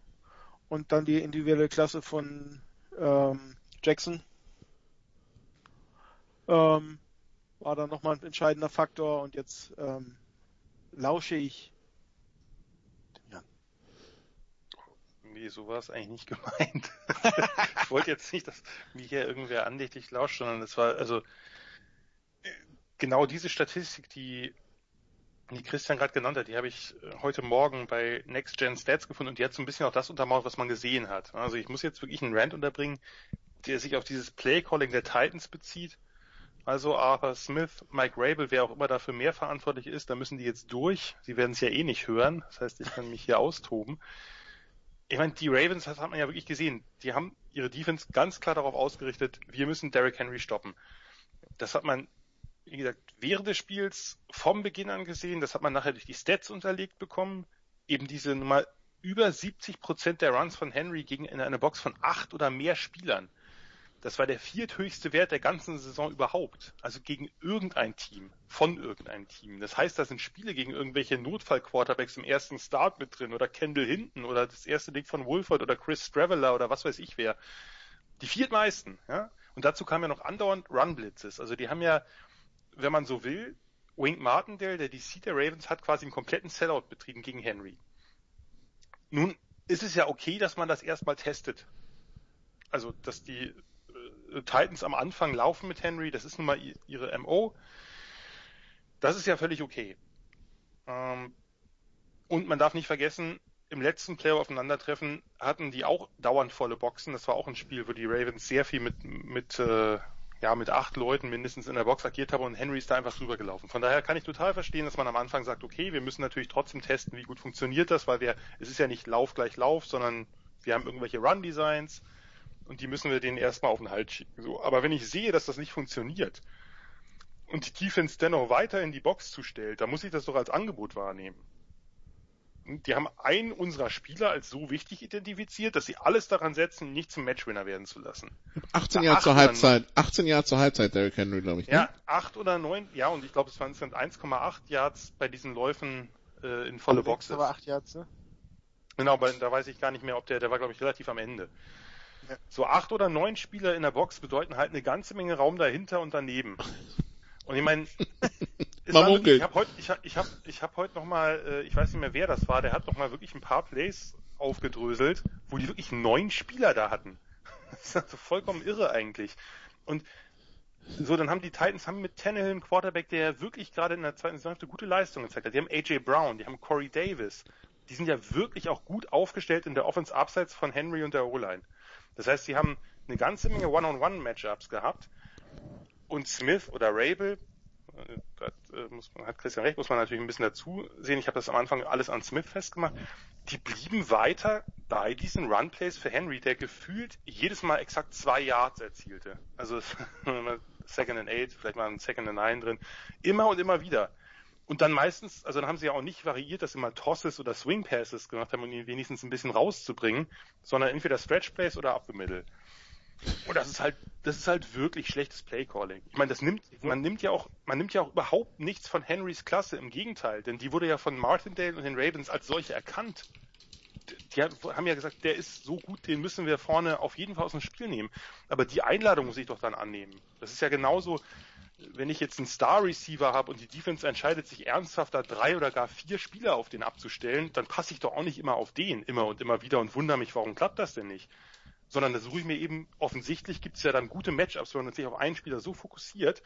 Und dann die individuelle Klasse von ähm, Jackson ähm, war dann nochmal ein entscheidender Faktor und jetzt ähm, lausche ich Nee, so war es eigentlich nicht gemeint. ich wollte jetzt nicht, dass mir hier irgendwer andächtig lauscht, sondern es war, also, genau diese Statistik, die, die Christian gerade genannt hat, die habe ich äh, heute Morgen bei Next Gen Stats gefunden und die hat so ein bisschen auch das untermauert, was man gesehen hat. Also ich muss jetzt wirklich einen Rant unterbringen, der sich auf dieses Play-Calling der Titans bezieht. Also Arthur Smith, Mike Rabel, wer auch immer dafür mehr verantwortlich ist, da müssen die jetzt durch. Sie werden es ja eh nicht hören. Das heißt, ich kann mich hier austoben ich meine, die Ravens, das hat man ja wirklich gesehen, die haben ihre Defense ganz klar darauf ausgerichtet, wir müssen Derrick Henry stoppen. Das hat man, wie gesagt, während des Spiels vom Beginn an gesehen, das hat man nachher durch die Stats unterlegt bekommen, eben diese Nummer über 70 Prozent der Runs von Henry gegen in einer Box von acht oder mehr Spielern. Das war der vierthöchste Wert der ganzen Saison überhaupt. Also gegen irgendein Team. Von irgendeinem Team. Das heißt, da sind Spiele gegen irgendwelche Notfall-Quarterbacks im ersten Start mit drin oder Kendall Hinton oder das erste Ding von Wolford oder Chris Straveller oder was weiß ich wer. Die viertmeisten, ja. Und dazu kam ja noch andauernd Run-Blitzes. Also die haben ja, wenn man so will, Wink Martindale, der DC der Ravens, hat quasi einen kompletten Sellout betrieben gegen Henry. Nun ist es ja okay, dass man das erstmal testet. Also, dass die Titans am Anfang laufen mit Henry, das ist nun mal ihre MO. Das ist ja völlig okay. Ähm, und man darf nicht vergessen, im letzten Player aufeinandertreffen hatten die auch dauernd volle Boxen. Das war auch ein Spiel, wo die Ravens sehr viel mit, mit, äh, ja, mit acht Leuten mindestens in der Box agiert haben und Henry ist da einfach rübergelaufen. Von daher kann ich total verstehen, dass man am Anfang sagt, okay, wir müssen natürlich trotzdem testen, wie gut funktioniert das, weil wir, es ist ja nicht Lauf gleich Lauf, sondern wir haben irgendwelche Run-Designs und die müssen wir denen erstmal auf den Hals schicken. So. Aber wenn ich sehe, dass das nicht funktioniert und die Defense dennoch weiter in die Box zustellt, dann muss ich das doch als Angebot wahrnehmen. Die haben einen unserer Spieler als so wichtig identifiziert, dass sie alles daran setzen, nicht zum Matchwinner werden zu lassen. 18 Jahre zur Halbzeit, 18 Jahre zur Halbzeit, Derrick Henry, glaube ich. Ne? Ja, 8 oder 9, ja, und ich glaube, es waren insgesamt 1,8 Yards bei diesen Läufen äh, in volle Boxes. Aber 8 Yards, ne? Genau, aber da weiß ich gar nicht mehr, ob der, der war, glaube ich, relativ am Ende. So acht oder neun Spieler in der Box bedeuten halt eine ganze Menge Raum dahinter und daneben. Und ich meine, ich habe heute, ich habe, ich habe, ich habe heute noch mal, äh, ich weiß nicht mehr wer das war, der hat noch mal wirklich ein paar Plays aufgedröselt, wo die wirklich neun Spieler da hatten. Das ist also vollkommen irre eigentlich. Und so, dann haben die Titans haben mit Tannehill einen Quarterback, der wirklich gerade in der zweiten Saison eine gute Leistung gezeigt hat. Die haben AJ Brown, die haben Corey Davis. Die sind ja wirklich auch gut aufgestellt in der Offense abseits von Henry und der O-Line. Das heißt, sie haben eine ganze Menge One-on-One-Matchups gehabt und Smith oder Rabel, äh, das äh, muss, hat Christian recht, muss man natürlich ein bisschen dazu sehen. Ich habe das am Anfang alles an Smith festgemacht. Die blieben weiter bei diesen Run-Plays für Henry, der gefühlt jedes Mal exakt zwei Yards erzielte. Also Second and Eight, vielleicht mal ein Second and Nine drin. Immer und immer wieder. Und dann meistens, also dann haben sie ja auch nicht variiert, dass sie mal Tosses oder Swing Passes gemacht haben, um ihn wenigstens ein bisschen rauszubringen, sondern entweder Stretch Plays oder Up the Middle. Und das ist halt, das ist halt wirklich schlechtes Playcalling. Ich meine, das nimmt, man nimmt ja auch, man nimmt ja auch überhaupt nichts von Henrys Klasse, im Gegenteil, denn die wurde ja von Martindale und den Ravens als solche erkannt. Die haben ja gesagt, der ist so gut, den müssen wir vorne auf jeden Fall aus dem Spiel nehmen. Aber die Einladung muss ich doch dann annehmen. Das ist ja genauso, wenn ich jetzt einen Star Receiver habe und die Defense entscheidet sich ernsthaft, da drei oder gar vier Spieler auf den abzustellen, dann passe ich doch auch nicht immer auf den, immer und immer wieder und wundere mich, warum klappt das denn nicht? Sondern da suche ich mir eben, offensichtlich gibt es ja dann gute Matchups, wenn man sich auf einen Spieler so fokussiert,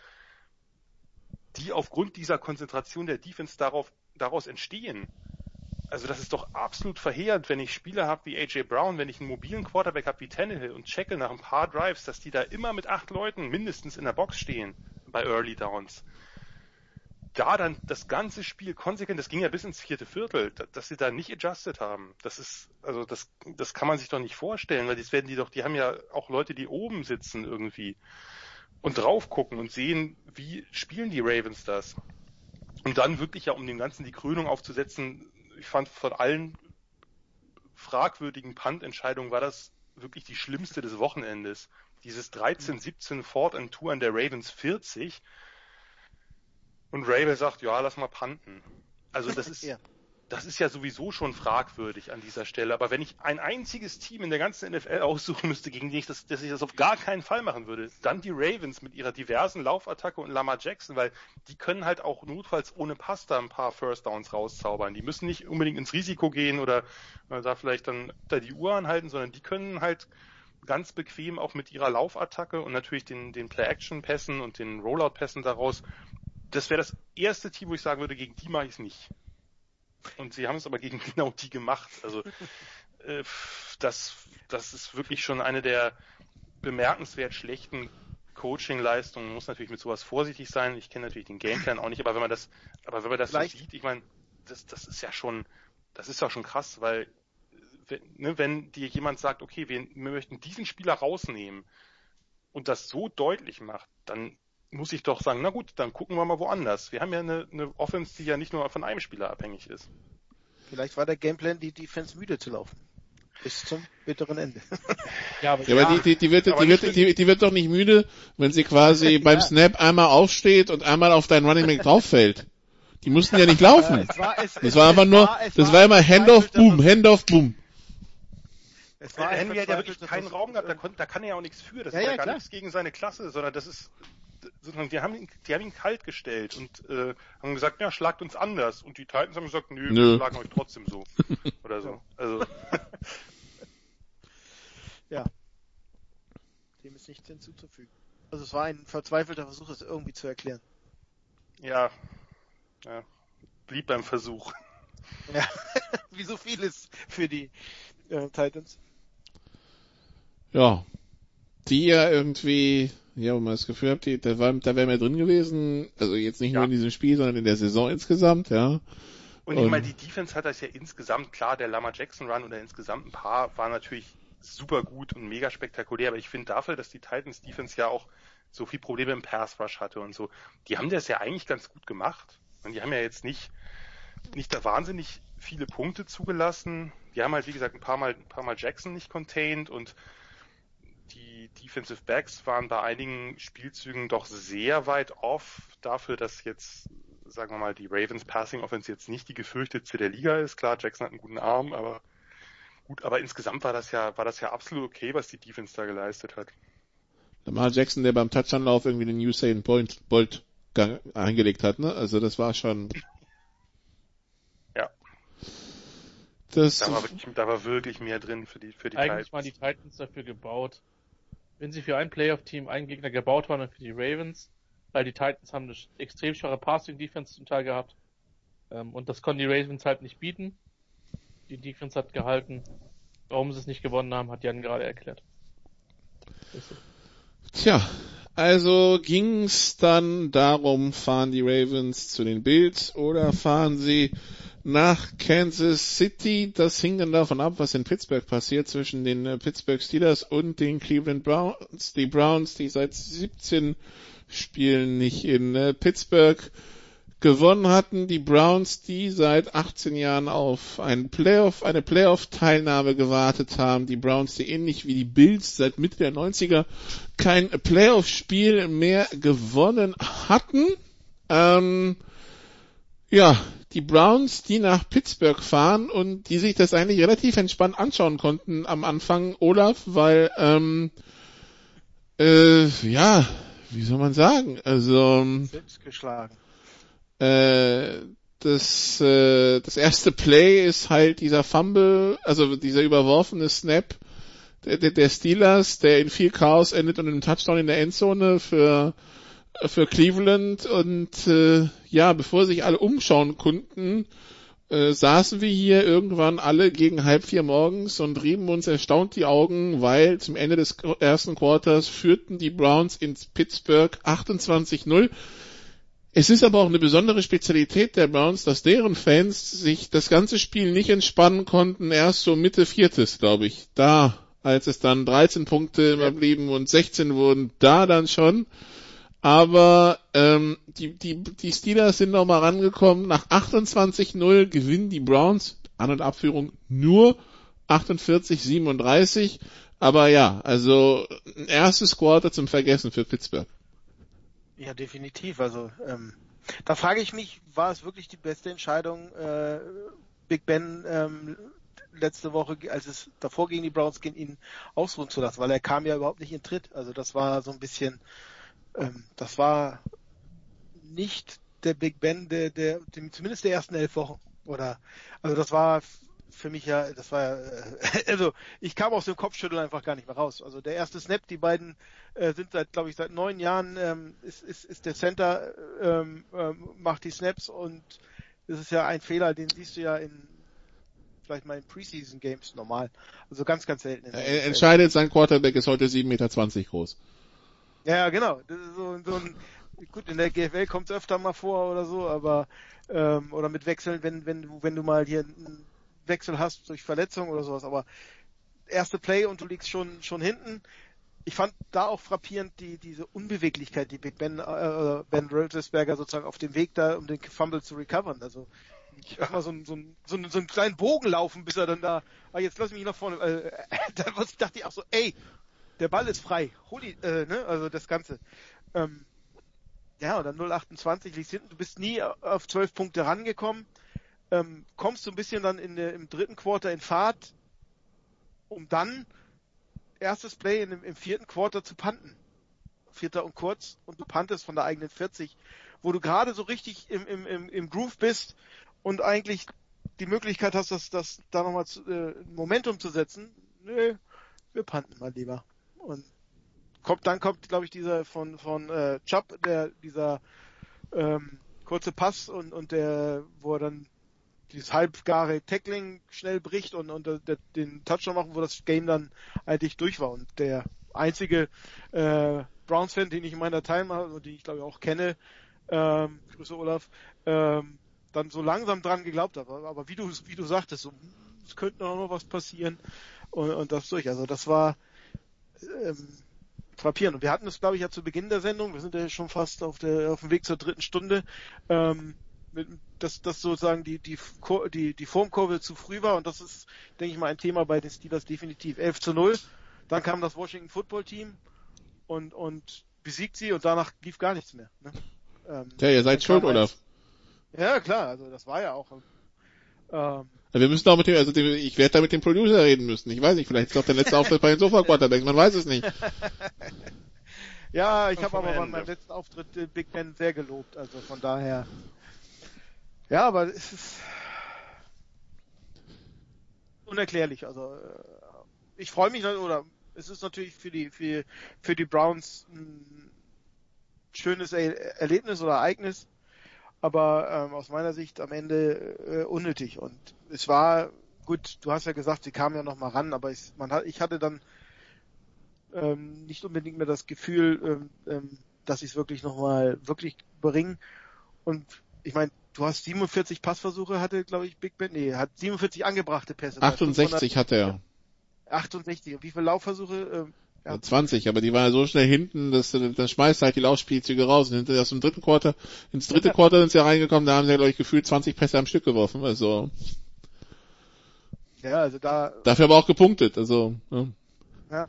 die aufgrund dieser Konzentration der Defense darauf, daraus entstehen. Also das ist doch absolut verheerend, wenn ich Spieler habe wie AJ Brown, wenn ich einen mobilen Quarterback habe wie Tannehill und checke nach ein paar Drives, dass die da immer mit acht Leuten mindestens in der Box stehen bei Early Downs. Da dann das ganze Spiel konsequent, das ging ja bis ins vierte Viertel, dass sie da nicht adjusted haben. Das ist, also das, das kann man sich doch nicht vorstellen, weil das werden die doch, die haben ja auch Leute, die oben sitzen irgendwie und drauf gucken und sehen, wie spielen die Ravens das. Und dann wirklich ja, um dem Ganzen die Krönung aufzusetzen, ich fand von allen fragwürdigen Punt-Entscheidungen war das wirklich die schlimmste des Wochenendes dieses 13-17 Ford and Tour an der Ravens 40. Und Rabel sagt, ja, lass mal panten. Also das ist, ja. das ist ja sowieso schon fragwürdig an dieser Stelle. Aber wenn ich ein einziges Team in der ganzen NFL aussuchen müsste, gegen die ich das, dass ich das auf gar keinen Fall machen würde, dann die Ravens mit ihrer diversen Laufattacke und Lamar Jackson, weil die können halt auch notfalls ohne Pasta ein paar First Downs rauszaubern. Die müssen nicht unbedingt ins Risiko gehen oder äh, da vielleicht dann da die Uhr anhalten, sondern die können halt ganz bequem auch mit ihrer Laufattacke und natürlich den, den Play-Action-Pässen und den Rollout-Pässen daraus. Das wäre das erste Team, wo ich sagen würde, gegen die mache ich es nicht. Und sie haben es aber gegen genau die gemacht. Also äh, das, das ist wirklich schon eine der bemerkenswert schlechten Coaching-Leistungen. Man muss natürlich mit sowas vorsichtig sein. Ich kenne natürlich den Gameplan auch nicht, aber wenn man das, aber wenn man das so sieht, ich meine, das, das ist ja schon, das ist ja schon krass, weil ne, wenn dir jemand sagt, okay, wir, wir möchten diesen Spieler rausnehmen und das so deutlich macht, dann muss ich doch sagen, na gut, dann gucken wir mal woanders. Wir haben ja eine, eine Offense, die ja nicht nur von einem Spieler abhängig ist. Vielleicht war der Gameplan, die Defense müde zu laufen. Bis zum bitteren Ende. ja, aber, ja, aber die, die, die, wird, die, wird, die, die wird doch nicht müde, wenn sie quasi ja. beim Snap einmal aufsteht und einmal auf deinen Running Back drauffällt. Die mussten ja nicht laufen. Es war, es, das war einfach nur, war, das war, war immer Handoff, Boom, Handoff, Boom. Es war Henry hat ja wirklich keinen Raum gehabt, da, konnte, da kann er ja auch nichts für. Das ja, ist ja, ja gar klar. nichts gegen seine Klasse, sondern das ist, sondern die haben ihn, die haben ihn kalt gestellt und äh, haben gesagt, ja, schlagt uns anders. Und die Titans haben gesagt, nö, nö. wir schlagen euch trotzdem so. Oder so. Also. ja. Dem ist nichts hinzuzufügen. Also es war ein verzweifelter Versuch, es irgendwie zu erklären. Ja. ja. Blieb beim Versuch. Ja. Wie so vieles für die äh, Titans ja, die ja irgendwie, ja, wo man das Gefühl hat, die, da, war, da wäre mehr drin gewesen, also jetzt nicht ja. nur in diesem Spiel, sondern in der Saison insgesamt, ja. Und ich meine, die Defense hat das ja insgesamt, klar, der Lama Jackson Run oder insgesamt ein paar war natürlich super gut und mega spektakulär, aber ich finde dafür, dass die Titans Defense ja auch so viel Probleme im Pass Rush hatte und so, die haben das ja eigentlich ganz gut gemacht. Und die haben ja jetzt nicht, nicht da wahnsinnig viele Punkte zugelassen. Die haben halt, wie gesagt, ein paar Mal, ein paar Mal Jackson nicht contained und die Defensive Backs waren bei einigen Spielzügen doch sehr weit off dafür, dass jetzt, sagen wir mal, die Ravens Passing Offense jetzt nicht die gefürchtetste der Liga ist. Klar, Jackson hat einen guten Arm, aber gut, aber insgesamt war das ja, war das ja absolut okay, was die Defense da geleistet hat. Lamar Jackson, der beim Touchdown-Lauf irgendwie den Usain Bolt, Bolt eingelegt hat, ne? Also das war schon. Ja. Das da war, wirklich, da war wirklich mehr drin für die für die Eigentlich Titans. waren die Titans dafür gebaut, wenn sie für ein Playoff-Team einen Gegner gebaut waren, dann für die Ravens, weil die Titans haben eine extrem schwache Passing-Defense zum Teil gehabt. Ähm, und das konnten die Ravens halt nicht bieten. Die Defense hat gehalten. Warum sie es nicht gewonnen haben, hat Jan gerade erklärt. Tja, also ging's dann darum, fahren die Ravens zu den Bills oder fahren sie nach Kansas City. Das hing dann davon ab, was in Pittsburgh passiert zwischen den äh, Pittsburgh Steelers und den Cleveland Browns. Die Browns, die seit 17 Spielen nicht in äh, Pittsburgh gewonnen hatten. Die Browns, die seit 18 Jahren auf einen Playoff, eine Playoff-Teilnahme gewartet haben. Die Browns, die ähnlich wie die Bills seit Mitte der 90er kein Playoff-Spiel mehr gewonnen hatten. Ähm, ja, die Browns, die nach Pittsburgh fahren und die sich das eigentlich relativ entspannt anschauen konnten am Anfang, Olaf, weil, ähm, äh, ja, wie soll man sagen, also, Selbst geschlagen. Äh, das, äh, das erste Play ist halt dieser Fumble, also dieser überworfene Snap der, der Steelers, der in viel Chaos endet und einem Touchdown in der Endzone für für Cleveland und äh, ja, bevor sich alle umschauen konnten, äh, saßen wir hier irgendwann alle gegen halb vier morgens und rieben uns erstaunt die Augen, weil zum Ende des ersten Quarters führten die Browns ins Pittsburgh 28-0. Es ist aber auch eine besondere Spezialität der Browns, dass deren Fans sich das ganze Spiel nicht entspannen konnten, erst so Mitte Viertes, glaube ich. Da, als es dann 13 Punkte immer blieben und 16 wurden, da dann schon. Aber ähm, die, die, die Steelers sind nochmal rangekommen. Nach 28-0 gewinnen die Browns An- und Abführung nur 48-37. Aber ja, also ein erstes Quarter zum Vergessen für Pittsburgh. Ja, definitiv. Also ähm, da frage ich mich, war es wirklich die beste Entscheidung, äh, Big Ben ähm, letzte Woche, als es davor gegen die Browns ging, ihn ausruhen zu lassen, weil er kam ja überhaupt nicht in Tritt. Also das war so ein bisschen ähm, das war nicht der Big Ben der, der, der, zumindest der ersten elf Wochen. Oder also das war für mich ja, das war äh, also ich kam aus dem Kopfschütteln einfach gar nicht mehr raus. Also der erste Snap, die beiden äh, sind seit, glaube ich, seit neun Jahren ähm, ist, ist, ist der Center ähm, ähm, macht die Snaps und das ist ja ein Fehler, den siehst du ja in vielleicht mal in Preseason Games normal. Also ganz, ganz selten. Er entscheidet, sein Quarterback ist heute 7,20 Meter groß. Ja, genau. Das ist so, so ein, gut, in der GFL kommt es öfter mal vor oder so, aber ähm, oder mit Wechseln, wenn, wenn du, wenn du mal hier einen Wechsel hast durch Verletzung oder sowas, aber erste Play und du liegst schon schon hinten. Ich fand da auch frappierend die diese Unbeweglichkeit, die Big Ben äh, Ben Roethlisberger sozusagen auf dem Weg da, um den Fumble zu recovern. Also ich mach mal so, ein, so, ein, so, ein, so einen kleinen Bogen laufen, bis er dann da, ah, jetzt lass mich nach vorne, äh, da was dachte ich auch so, ey, der Ball ist frei. Holi, äh, ne? Also das Ganze. Ähm, ja, und dann 0,28 liegst hinten. Du bist nie auf 12 Punkte rangekommen. Ähm, kommst so ein bisschen dann in im dritten Quarter in Fahrt, um dann erstes Play in, im vierten Quarter zu panten. Vierter und kurz und du pantest von der eigenen 40, wo du gerade so richtig im, im, im, im Groove bist und eigentlich die Möglichkeit hast, das, das da nochmal äh, Momentum zu setzen. Nö, wir panten mal lieber. Und kommt, dann kommt, glaube ich, dieser von, von äh, Chubb, der, dieser ähm, kurze Pass und, und der, wo er dann dieses halbgare Tackling schnell bricht und, und der, den Touchdown machen, wo das Game dann eigentlich durch war. Und der einzige äh, Browns-Fan, den ich in meiner Time habe, den ich glaube ich auch kenne, ähm, Grüße Olaf, ähm, dann so langsam dran geglaubt habe. Aber wie du, wie du sagtest, so, es könnte noch was passieren und, und das durch. Also das war ähm, frappierend. Und wir hatten es, glaube ich, ja zu Beginn der Sendung, wir sind ja schon fast auf, der, auf dem Weg zur dritten Stunde, ähm, mit, dass, dass sozusagen die, die, die, die Formkurve zu früh war und das ist, denke ich mal, ein Thema bei den Steelers definitiv. 11 zu 0, dann kam das Washington Football Team und, und besiegt sie und danach lief gar nichts mehr. Ne? Ähm, ja, ihr seid schuld, Olaf. Ja, klar, also das war ja auch ähm, wir müssen auch mit dem, also dem, ich werde da mit dem Producer reden müssen. Ich weiß nicht, vielleicht ist doch der letzte Auftritt bei den Sofa Quarterbacks, man weiß es nicht. ja, ich habe aber bei meinem letzten Auftritt Big Ben sehr gelobt, also von daher. Ja, aber es ist unerklärlich. Also äh, ich freue mich oder es ist natürlich für die für, für die Browns ein schönes Erlebnis oder Ereignis aber ähm, aus meiner Sicht am Ende äh, unnötig. Und es war gut, du hast ja gesagt, sie kamen ja noch mal ran, aber ich, man hat, ich hatte dann ähm, nicht unbedingt mehr das Gefühl, ähm, ähm, dass sie es wirklich noch mal wirklich bringen. Und ich meine, du hast 47 Passversuche hatte, glaube ich, Big Ben. Nee, hat 47 angebrachte Pässe. 68 hatte er. 68. Und wie viele Laufversuche? Ähm, Ja. 20, aber die waren ja so schnell hinten, dass dann schmeißt halt die Laufspielzüge raus. Und aus dem dritten Quarter, ins dritte Quarter sind sie ja reingekommen, da haben sie ja, glaube ich, gefühlt 20 Pässe am Stück geworfen. Also. Ja, also da. Dafür aber auch gepunktet, also. Ja. ja.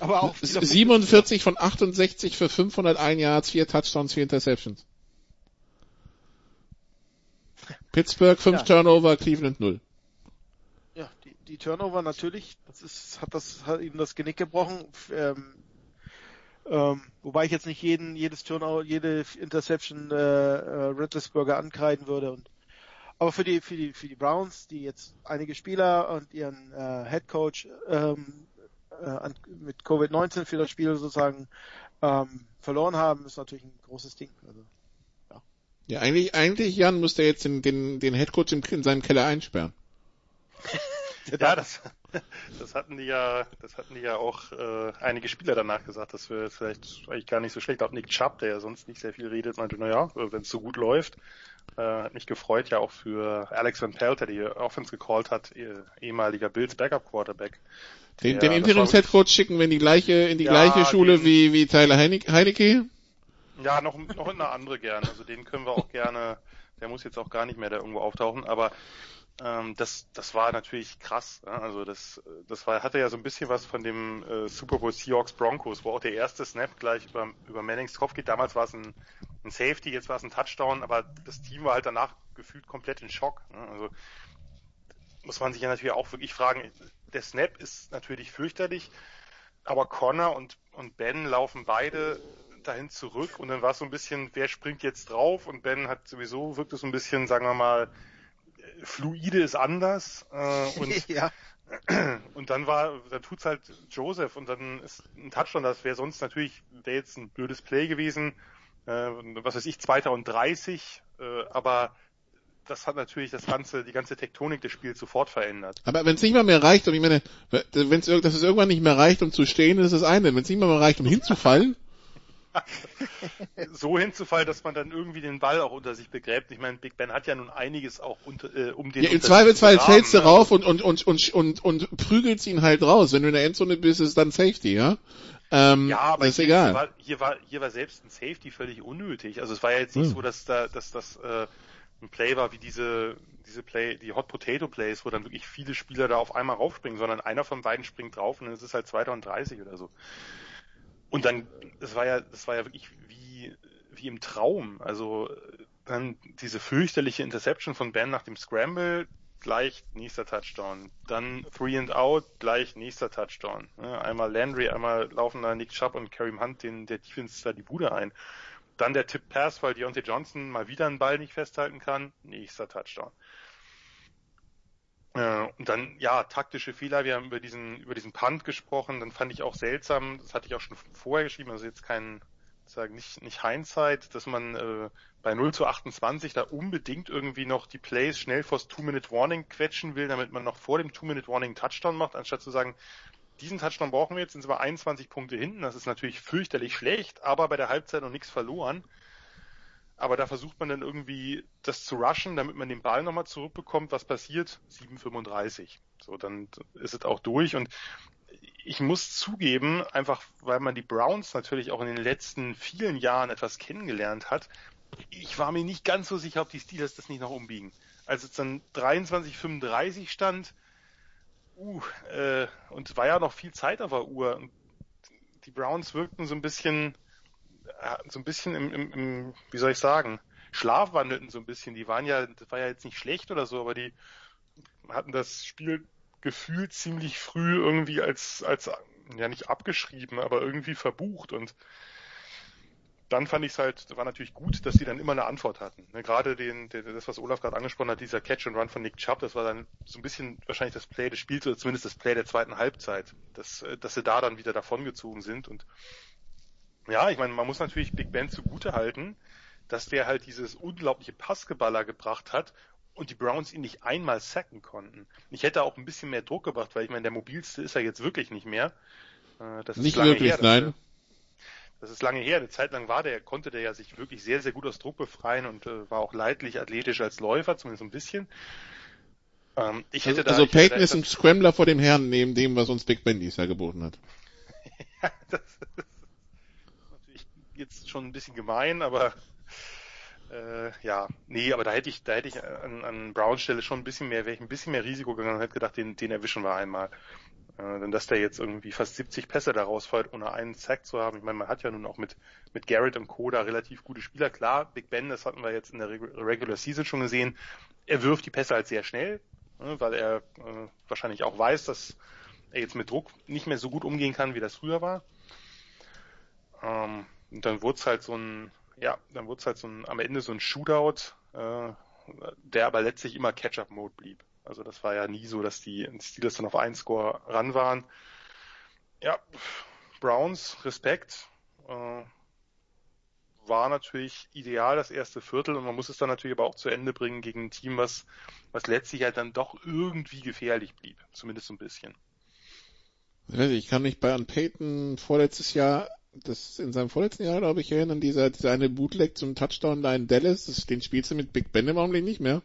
Aber auch 47 von 68 für 501 Yards, 4 Touchdowns, 4 Interceptions. Pittsburgh 5 ja. Turnover, Cleveland 0. Ja, die, die Turnover natürlich, das ist, hat das hat ihnen das Genick gebrochen. Ähm, ähm, wobei ich jetzt nicht jeden, jedes Turnover, jede Interception äh, äh, Riddlesburger ankreiden würde. Und, aber für die, für die, für die Browns, die jetzt einige Spieler und ihren äh, Head Coach ähm, äh, mit Covid-19 für das Spiel sozusagen ähm, verloren haben, ist natürlich ein großes Ding. Also, ja. eigentlich, eigentlich Jan muss der jetzt den, den, den Headcoach in, in seinem Keller einsperren. ja, das, das hatten die ja, das hatten die ja auch äh, einige Spieler danach gesagt, das wäre vielleicht eigentlich gar nicht so schlecht. Auch Nick Chubb, der ja sonst nicht sehr viel redet, meinte, naja, wenn es so gut läuft, äh, hat mich gefreut, ja auch für Alex Van Pelt, der die Offense gecallt hat, eh, ehemaliger Bills Backup Quarterback. Den, den Interims-Headcoach schicken wir in die gleiche, in die ja, gleiche Schule den, wie, wie Tyler Heinecke? Ja, noch, noch in eine andere gerne. Also den können wir auch gerne, der muss jetzt auch gar nicht mehr da irgendwo auftauchen, aber ähm, das, das war natürlich krass. Ja? Also das, das war, hatte ja so ein bisschen was von dem äh, Super Bowl Seahawks Broncos, wo auch der erste Snap gleich über, über Mannings Kopf geht. Damals war es ein, ein Safety, jetzt war es ein Touchdown, aber das Team war halt danach gefühlt komplett in Schock. Ne? Also muss man sich ja natürlich auch wirklich fragen, der Snap ist natürlich fürchterlich, aber Connor und, und Ben laufen beide dahin zurück und dann war es so ein bisschen, wer springt jetzt drauf und Ben hat sowieso, wirkt es so ein bisschen, sagen wir mal, fluide ist anders äh, und ja. und dann war, dann tut's halt Joseph und dann ist ein Touchdown, das wäre sonst natürlich, wäre jetzt ein blödes Play gewesen, äh, was weiß ich, zweiter und 30, äh, aber das hat natürlich das ganze, die ganze Tektonik des Spiels sofort verändert. Aber wenn es nicht mal mehr reicht, und ich meine, wenn es dass es irgendwann nicht mehr reicht, um zu stehen, ist es eine. Wenn es nicht mal mehr reicht, um hinzufallen. So hinzufallen, dass man dann irgendwie den Ball auch unter sich begräbt. Ich meine, Big Ben hat ja nun einiges auch unter, äh, um den. Ja, Im Zweifelsfall fällst du ne? rauf und, und, und, und, und, und prügelst ihn halt raus. Wenn du in der Endzone bist, ist dann Safety, ja? Ähm, ja, aber ist hier, egal. Hier war, hier war, hier war selbst ein Safety völlig unnötig. Also es war ja jetzt nicht hm. so, dass da, dass das äh, ein Play war wie diese, diese Play, die Hot Potato Plays, wo dann wirklich viele Spieler da auf einmal raufspringen, sondern einer von beiden springt drauf und dann ist es halt 2. und 30 oder so. Und dann, das war ja, das war ja wirklich wie, wie im Traum. Also dann diese fürchterliche Interception von Ben nach dem Scramble, gleich nächster Touchdown. Dann Three and Out, gleich nächster Touchdown. Einmal Landry, einmal laufen da Nick Chubb und Kareem Hunt den, der Defense da die Bude ein. Dann der Tip Pass, weil Deontay Johnson mal wieder einen Ball nicht festhalten kann. Nächster Touchdown. Äh, und dann, ja, taktische Fehler. Wir haben über diesen, über diesen Punt gesprochen. Dann fand ich auch seltsam, das hatte ich auch schon vorher geschrieben, also jetzt kein, sagen nicht, nicht Hindsight, dass man äh, bei 0 zu 28 da unbedingt irgendwie noch die Plays schnell vors Two-Minute-Warning quetschen will, damit man noch vor dem Two-Minute-Warning Touchdown macht, anstatt zu sagen, diesen Touchdown brauchen wir jetzt, sind wir 21 Punkte hinten. Das ist natürlich fürchterlich schlecht, aber bei der Halbzeit noch nichts verloren. Aber da versucht man dann irgendwie das zu rushen, damit man den Ball nochmal zurückbekommt. Was passiert? 7,35. So, dann ist es auch durch. Und ich muss zugeben, einfach weil man die Browns natürlich auch in den letzten vielen Jahren etwas kennengelernt hat, ich war mir nicht ganz so sicher, ob die Steelers das nicht noch umbiegen. Als es dann 23,35 stand, uh, äh, und war ja noch viel Zeit auf der Uhr. Die Browns wirkten so ein bisschen, so ein bisschen im, im, im, wie soll ich sagen, schlafwandelten so ein bisschen. Die waren ja, das war ja jetzt nicht schlecht oder so, aber die hatten das Spiel gefühlt ziemlich früh irgendwie als, als, ja nicht abgeschrieben, aber irgendwie verbucht und dann fand ich es halt, war natürlich gut, dass sie dann immer eine Antwort hatten. Ne, gerade den, der, das, was Olaf gerade angesprochen hat, dieser Catch and Run von Nick Chubb, das war dann so ein bisschen wahrscheinlich das Play des Spiels oder zumindest das Play der zweiten Halbzeit, dass, äh, dass sie da dann wieder davongezogen sind und ja, ich meine, man muss natürlich Big Ben zugute halten, dass der halt dieses unglaubliche Passgeballer gebracht hat und die Browns ihn nicht einmal sacken konnten. Ich hätte auch ein bisschen mehr Druck gebracht, weil ich meine, der mobilste ist er jetzt wirklich nicht mehr. Äh, das nicht wirklich, her, nein. Das ist lange her. Eine Zeit lang war der, konnte der ja sich wirklich sehr, sehr gut aus Druck befreien und äh, war auch leidlich athletisch als Läufer, zumindest ein bisschen. Ähm, ich hätte also, da, also Peyton ist ein Scrambler vor dem Herrn, neben dem, was uns Big Ben dies Jahr geboten hat. ja, das ist jetzt schon ein bisschen gemein, aber äh, ja, nee, aber da hätte ich, da hätte ich an, an Browns Stelle schon ein bisschen mehr, wäre ich ein bisschen mehr Risiko gegangen und hätte gedacht, den, den erwischen wir einmal. Äh, denn dass der jetzt irgendwie fast 70 Pässe daraus fällt, ohne einen Sack zu haben. Ich meine, man hat ja nun auch mit, mit Garrett und Koda relativ gute Spieler. Klar, Big Ben, das hatten wir jetzt in der Regular Season schon gesehen. Er wirft die Pässe halt sehr schnell, ne, weil er äh, wahrscheinlich auch weiß, dass er jetzt mit Druck nicht mehr so gut umgehen kann, wie das früher war. Ähm, und dann wurde es halt so ein, ja, dann wurde es halt so ein, am Ende so ein Shootout, äh, der aber letztlich immer Catch-up-Mode blieb. Also das war ja nie so, dass die Steelers dann auf einen Score ran waren. Ja, Browns, Respekt. Äh, war natürlich ideal das erste Viertel und man muss es dann natürlich aber auch zu Ende bringen gegen ein Team, was, was letztlich halt dann doch irgendwie gefährlich blieb. Zumindest so ein bisschen. Ich kann mich bei An Payton vorletztes Jahr das in seinem vorletzten Jahr, glaube ich, erinnern, dieser, dieser eine Bootleg zum Touchdown da in Dallas, das, den spielst du mit Big Ben im Augenblick nicht mehr.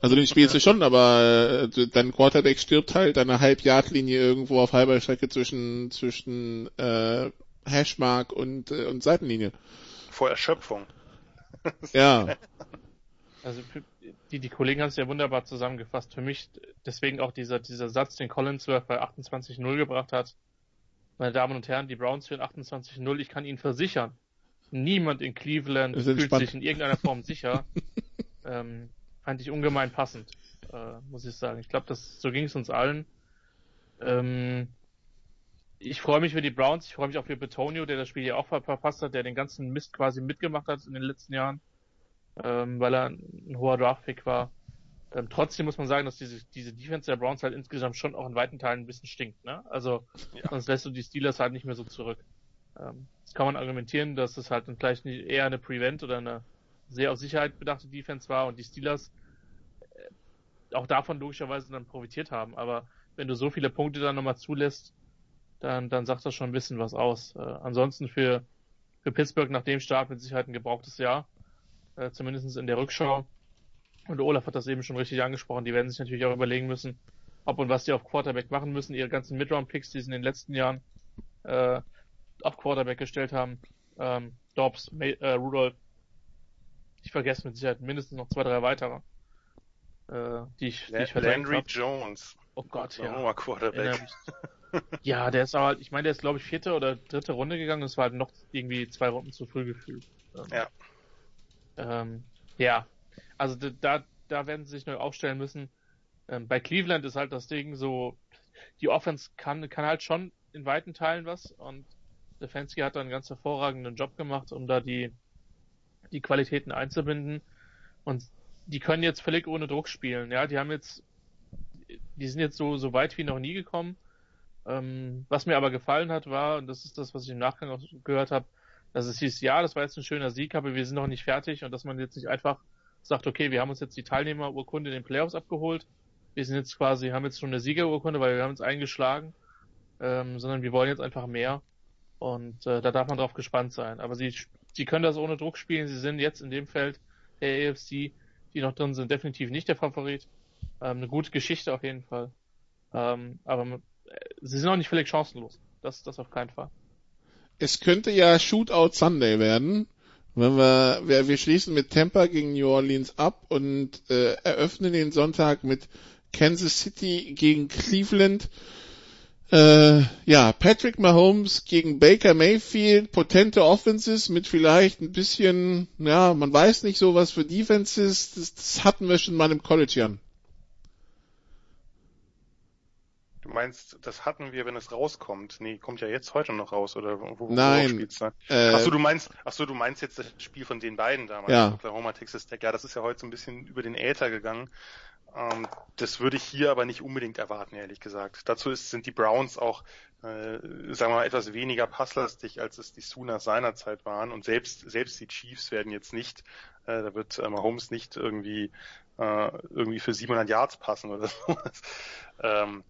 Also den spielst du schon, aber äh, dein Quarterback stirbt halt an einer Halb-Yard-Linie irgendwo auf halber Strecke zwischen, zwischen äh, Hashmark und, äh, und Seitenlinie. Vor Erschöpfung. ja. Also die, die Kollegen haben es ja wunderbar zusammengefasst. Für mich deswegen auch dieser, dieser Satz, den Collinsworth bei 28-0 gebracht hat, meine Damen und Herren, die Browns führen 28-0. Ich kann Ihnen versichern, niemand in Cleveland fühlt spannend. sich in irgendeiner Form sicher. ähm, fand ich ungemein passend, äh, muss ich sagen. Ich glaube, das so ging es uns allen. Ähm, ich freue mich für die Browns, ich freue mich auch für Betonio, der das Spiel ja auch verpasst hat, der den ganzen Mist quasi mitgemacht hat in den letzten Jahren, ähm, weil er ein hoher Draftpick war. Ähm, trotzdem muss man sagen, dass diese, diese Defense der Browns halt insgesamt schon auch in weiten Teilen ein bisschen stinkt. Ne? Also ja. sonst lässt du die Steelers halt nicht mehr so zurück. Ähm, das kann man argumentieren, dass es halt dann vielleicht eher eine Prevent oder eine sehr auf Sicherheit bedachte Defense war und die Steelers äh, auch davon logischerweise dann profitiert haben. Aber wenn du so viele Punkte dann nochmal zulässt, dann, dann sagt das schon ein bisschen was aus. Äh, ansonsten für, für Pittsburgh nach dem Start mit Sicherheit ein gebrauchtes Jahr, äh, zumindest in der Rückschau. Und Olaf hat das eben schon richtig angesprochen. Die werden sich natürlich auch überlegen müssen, ob und was die auf Quarterback machen müssen. Ihre ganzen Midround-Picks, die sie in den letzten Jahren äh, auf Quarterback gestellt haben. Ähm, Dobbs, May, äh, Rudolph. Ich vergesse mit Sicherheit mindestens noch zwei, drei weitere. Äh, die ich, die ich Landry hab. Jones. Oh Gott, ja. Nochmal Quarterback. ja, der ist aber, ich meine, der ist glaube ich vierte oder dritte Runde gegangen. Das war halt noch irgendwie zwei Runden zu früh gefühlt. Ähm, ja. Ähm, ja, also da, da werden sie sich neu aufstellen müssen. Ähm, bei Cleveland ist halt das Ding so, die Offense kann, kann halt schon in weiten Teilen was und Stefanski hat da einen ganz hervorragenden Job gemacht, um da die, die Qualitäten einzubinden und die können jetzt völlig ohne Druck spielen, ja, die haben jetzt, die sind jetzt so, so weit wie noch nie gekommen. Ähm, was mir aber gefallen hat, war, und das ist das, was ich im Nachgang auch gehört habe, dass es hieß, ja, das war jetzt ein schöner Sieg, aber wir sind noch nicht fertig und dass man jetzt nicht einfach sagt, okay, wir haben uns jetzt die Teilnehmerurkunde in den Playoffs abgeholt. Wir sind jetzt quasi, haben jetzt schon eine Siegerurkunde, weil wir haben uns eingeschlagen, ähm, sondern wir wollen jetzt einfach mehr. Und äh, da darf man drauf gespannt sein. Aber sie, sie können das ohne Druck spielen. Sie sind jetzt in dem Feld der AFC, die noch drin sind, definitiv nicht der Favorit. Ähm, eine gute Geschichte auf jeden Fall. Ähm, aber äh, sie sind auch nicht völlig chancenlos. Das, das auf keinen Fall. Es könnte ja Shootout Sunday werden. Wenn wir, wir, wir schließen mit Tampa gegen New Orleans ab und äh, eröffnen den Sonntag mit Kansas City gegen Cleveland. Äh, ja, Patrick Mahomes gegen Baker Mayfield, potente Offenses mit vielleicht ein bisschen, ja, man weiß nicht so was für Defenses, das, das hatten wir schon mal im College, Jan. Du meinst, das hatten wir, wenn es rauskommt? Nee, kommt ja jetzt heute noch raus, oder wo, wo Nein. du spielst, ne? Äh, achso, du meinst, achso, du meinst jetzt das Spiel von den beiden damals, ja. Oklahoma, Texas Tech. Ja, das ist ja heute so ein bisschen über den Äther gegangen. Ähm, das würde ich hier aber nicht unbedingt erwarten, ehrlich gesagt. Dazu ist, sind die Browns auch, äh, sagen wir mal, etwas weniger passlastig, als es die Sooners seinerzeit waren. Und selbst, selbst die Chiefs werden jetzt nicht, äh, da wird äh, Mahomes nicht irgendwie, äh, irgendwie für 700 Yards passen oder sowas. Ähm,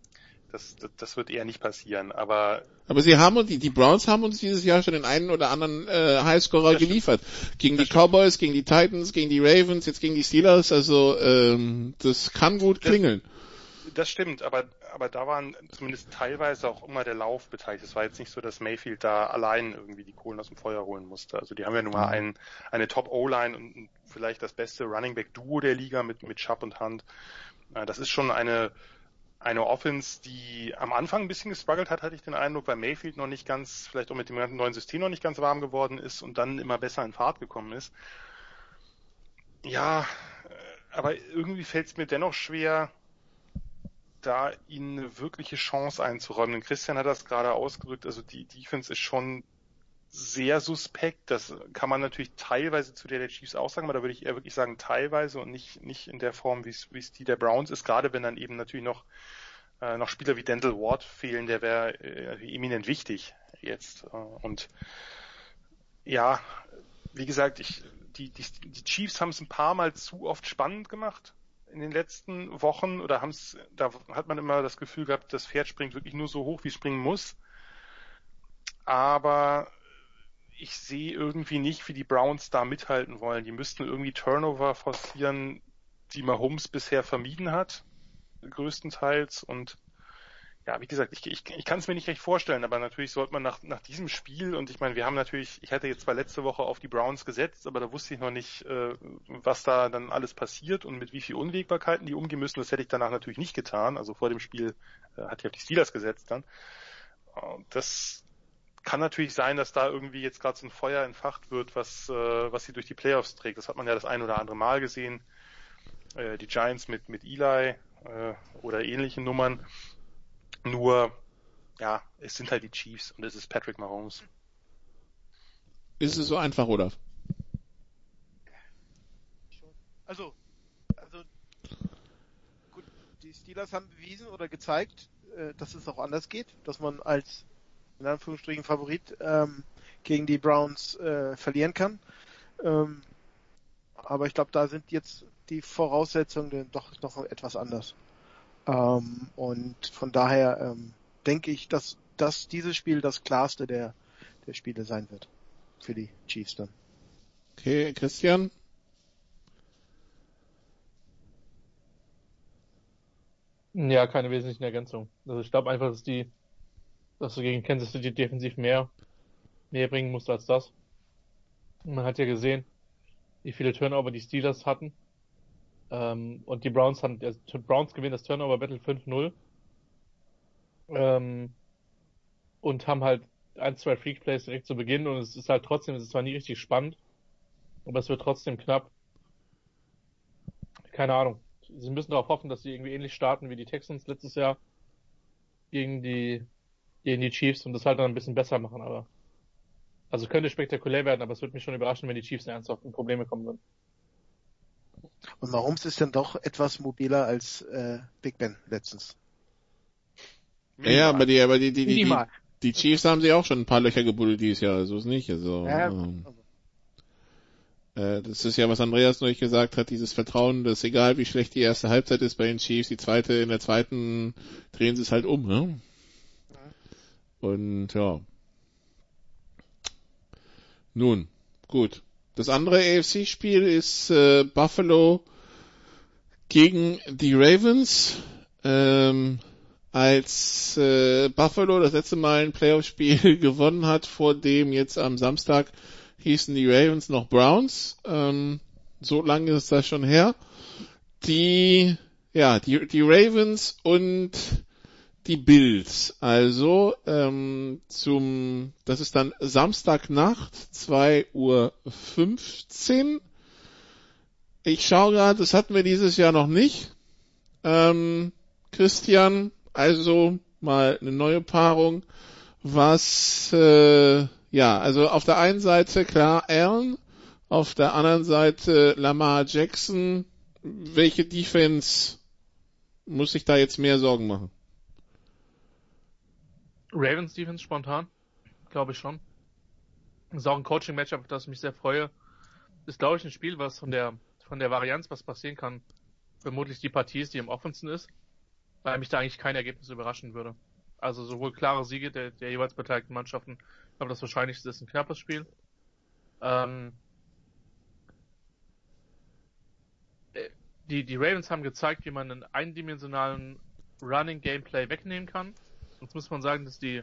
das, das, das wird eher nicht passieren, aber. Aber sie haben uns, die, die Browns haben uns dieses Jahr schon den einen oder anderen äh, Highscorer geliefert. Gegen das die. Cowboys, gegen die Titans, gegen die Ravens, jetzt gegen die Steelers, also ähm, das kann gut klingeln. Das stimmt, aber, aber da waren zumindest teilweise auch immer der Lauf beteiligt. Es war jetzt nicht so, dass Mayfield da allein irgendwie die Kohlen aus dem Feuer holen musste. Also die haben ja nun mal ein, eine Top-O-Line und vielleicht das beste Running Back-Duo der Liga mit, mit Schapp und Hand. Das ist schon eine, eine Offense, die am Anfang ein bisschen gestruggelt hat, hatte ich den Eindruck, weil Mayfield noch nicht ganz, vielleicht auch mit dem ganzen neuen System noch nicht ganz warm geworden ist und dann immer besser in Fahrt gekommen ist. Ja, aber irgendwie fällt es mir dennoch schwer, da ihnen eine wirkliche Chance einzuräumen. Christian hat das gerade ausgedrückt, also die Defense ist schon sehr suspekt. Das kann man natürlich teilweise zu der der Chiefs auch sagen, aber da würde ich eher wirklich sagen teilweise und nicht, nicht in der Form, wie es die der Browns ist, gerade wenn dann eben natürlich noch, äh, noch Spieler wie Dental Ward fehlen, der wäre äh, eminent wichtig jetzt. Äh, und ja, wie gesagt, ich, die, die, die Chiefs haben es ein paar Mal zu oft spannend gemacht in den letzten Wochen oder haben es, da hat man immer das Gefühl gehabt, das Pferd springt wirklich nur so hoch, wie es springen muss. Aber ich sehe irgendwie nicht, wie die Browns da mithalten wollen. Die müssten irgendwie Turnover forcieren, die Mahomes bisher vermieden hat, größtenteils. Und ja, wie gesagt, ich, ich, ich kann es mir nicht recht vorstellen, aber natürlich sollte man nach, nach diesem Spiel, und ich meine, wir haben natürlich, ich hatte jetzt zwar letzte Woche auf die Browns gesetzt, aber da wusste ich noch nicht, äh, was da dann alles passiert und mit wie viel Unwägbarkeiten die umgehen müssen. Das hätte ich danach natürlich nicht getan. Also vor dem Spiel äh, hatte ich auf die Steelers gesetzt dann. Äh, das kann natürlich sein, dass da irgendwie jetzt gerade so ein Feuer entfacht wird, was, äh, was sie durch die Playoffs trägt. Das hat man ja das ein oder andere Mal gesehen. Äh, die Giants mit, mit Eli äh, oder ähnlichen Nummern. Nur, ja, es sind halt die Chiefs und es ist Patrick Mahomes. Ist es so einfach, oder? Also, also, gut, die Steelers haben bewiesen oder gezeigt, äh, dass es auch anders geht, dass man als in Anführungsstrichen Favorit ähm, gegen die Browns äh, verlieren kann. Ähm, aber ich glaube, da sind jetzt die Voraussetzungen doch noch etwas anders. Ähm, und von daher ähm, denke ich, dass, dass dieses Spiel das klarste der, der Spiele sein wird für die Chiefs dann. Okay, Christian? Ja, keine wesentlichen Ergänzungen. Also ich glaube einfach, dass die dass du gegen Kansas City defensiv mehr, mehr bringen musst als das. Man hat ja gesehen, wie viele Turnover die Steelers hatten. Ähm, und die Browns hatten, also Browns gewinnen das Turnover Battle 5-0. Ähm, und haben halt ein, zwei Freak Plays direkt zu Beginn und es ist halt trotzdem, es ist zwar nie richtig spannend, aber es wird trotzdem knapp. Keine Ahnung. Sie müssen darauf hoffen, dass sie irgendwie ähnlich starten wie die Texans letztes Jahr gegen die gegen die Chiefs und das halt dann ein bisschen besser machen, aber also könnte spektakulär werden, aber es würde mich schon überraschen, wenn die Chiefs ernsthaft in Probleme kommen würden. Und Mahomes ist dann doch etwas mobiler als äh, Big Ben letztens. Minimal. Ja, aber die, aber die, die, die, die, die Chiefs haben sich auch schon ein paar Löcher gebuddelt dieses Jahr, so ist nicht. Also, ja, ähm, äh, das ist ja, was Andreas neulich gesagt hat, dieses Vertrauen, dass egal wie schlecht die erste Halbzeit ist bei den Chiefs, die zweite, in der zweiten drehen sie es halt um, ne? Und ja. Nun, gut. Das andere AFC-Spiel ist äh, Buffalo gegen die Ravens. Ähm, als äh, Buffalo das letzte Mal ein Playoff-Spiel gewonnen hat, vor dem jetzt am Samstag hießen die Ravens noch Browns. Ähm, so lange ist das schon her. Die, ja, die, die Ravens und die Bills. Also ähm, zum, das ist dann Samstagnacht, 2 Uhr 15. Ich schaue gerade, das hatten wir dieses Jahr noch nicht. Ähm, Christian, also mal eine neue Paarung. Was, äh, ja, also auf der einen Seite klar Allen, auf der anderen Seite Lamar Jackson. Welche Defense muss ich da jetzt mehr Sorgen machen? Ravens Defense spontan, glaube ich schon. Ist auch ein Coaching-Matchup, auf das ich mich sehr freue. Ist, glaube ich, ein Spiel, was von der, von der Varianz, was passieren kann, vermutlich die Partie ist, die am offensten ist, weil mich da eigentlich kein Ergebnis überraschen würde. Also sowohl klare Siege der, der jeweils beteiligten Mannschaften, aber das Wahrscheinlichste ist ein knappes Spiel. Ähm, äh, die, die Ravens haben gezeigt, wie man einen eindimensionalen Running Gameplay wegnehmen kann. Jetzt muss man sagen, dass die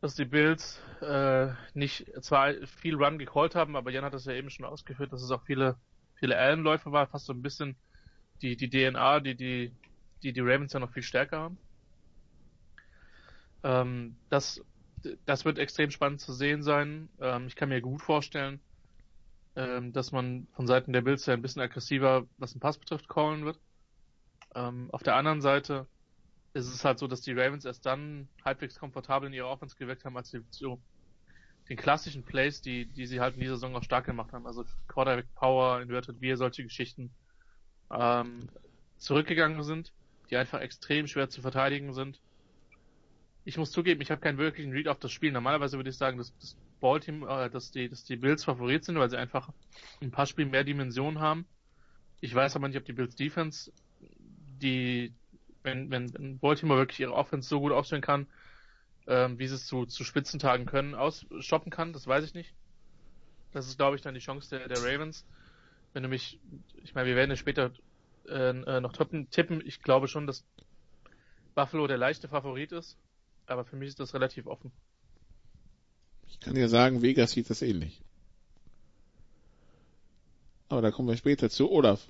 dass die Bills äh, nicht zwar viel Run gecallt haben, aber Jan hat das ja eben schon ausgeführt, dass es auch viele viele Allen-Läufe war, fast so ein bisschen die die DNA, die die die die Ravens ja noch viel stärker haben. Ähm, das das wird extrem spannend zu sehen sein. Ähm, ich kann mir gut vorstellen, ähm, dass man von Seiten der Bills ja ein bisschen aggressiver, was den Pass betrifft, callen wird. Ähm, auf der anderen Seite ist es halt so, dass die Ravens erst dann halbwegs komfortabel in ihrer Offense geweckt haben, als sie zu den klassischen Plays, die, die sie halt in dieser Saison auch stark gemacht haben, also Quarterback Power, Inverted Veer, solche Geschichten, ähm, zurückgegangen sind, die einfach extrem schwer zu verteidigen sind. Ich muss zugeben, ich habe keinen wirklichen Read auf das Spiel. Normalerweise würde ich sagen, dass das Ballteam, äh, dass die, dass die Bills Favorit sind, weil sie einfach ein paar Spiele mehr Dimensionen haben. Ich weiß aber nicht, ob die Bills Defense, die, wenn, wenn Baltimore wirklich ihre Offense so gut aufstellen kann, ähm, wie sie es zu, zu Spitzentagen können, ausstoppen kann, das weiß ich nicht. Das ist, glaube ich, dann die Chance der, der Ravens. Wenn du mich, ich meine, wir werden ja später äh, äh noch tippen. Ich glaube schon, dass Buffalo der leichte Favorit ist, aber für mich ist das relativ offen. Ich kann dir sagen, Vegas sieht das ähnlich. Aber da kommen wir später zu. Olaf.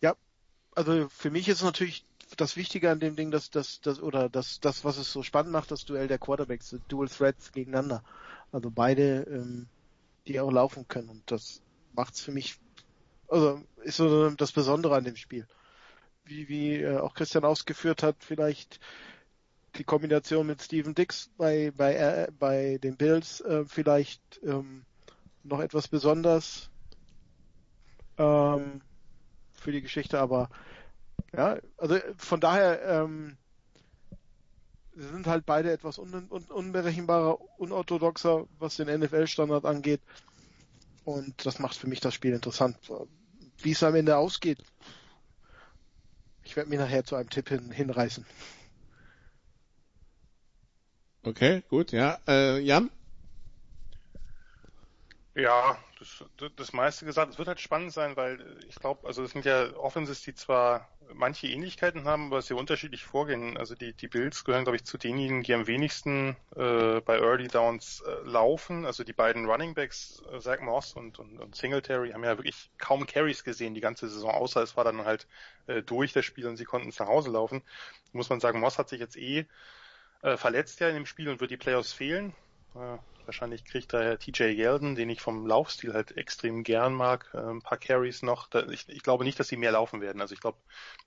Ja, also für mich ist natürlich das Wichtige an dem Ding, dass das, das oder das, das, was es so spannend macht, das Duell der Quarterbacks, Dual Threats gegeneinander. Also beide, ähm, die auch laufen können. Und das macht's für mich, also ist so das Besondere an dem Spiel. Wie, wie äh, auch Christian ausgeführt hat, vielleicht die Kombination mit Steven Dix bei bei äh, bei den Bills äh, vielleicht ähm, noch etwas besonders ähm, für die Geschichte, aber ja, also von daher ähm, sie sind halt beide etwas un un unberechenbarer, unorthodoxer, was den NFL-Standard angeht. Und das macht für mich das Spiel interessant. Wie es am Ende ausgeht, ich werde mich nachher zu einem Tipp hin, hinreißen. Okay, gut, ja. Äh, Jan? Ja, das, meiste gesagt. Es wird halt spannend sein, weil ich glaube, also es sind ja Offenses, die zwar manche Ähnlichkeiten haben, aber sehr unterschiedlich vorgehen. Also die, die Bills gehören, glaube ich, zu denjenigen, die am wenigsten äh, bei Early Downs äh, laufen. Also die beiden Running Backs, äh, Zach Moss und, und, und Singletary, haben ja wirklich kaum Carries gesehen die ganze Saison, außer es war dann halt äh, durch das Spiel und sie konnten es nach Hause laufen. Muss man sagen, Moss hat sich jetzt eh äh, verletzt ja in dem Spiel und wird die Playoffs fehlen. Wahrscheinlich kriegt daher TJ Yeldon, den ich vom Laufstil halt extrem gern mag, äh, ein paar Carries noch. Ich, ich, glaube nicht, dass sie mehr laufen werden. Also ich glaube,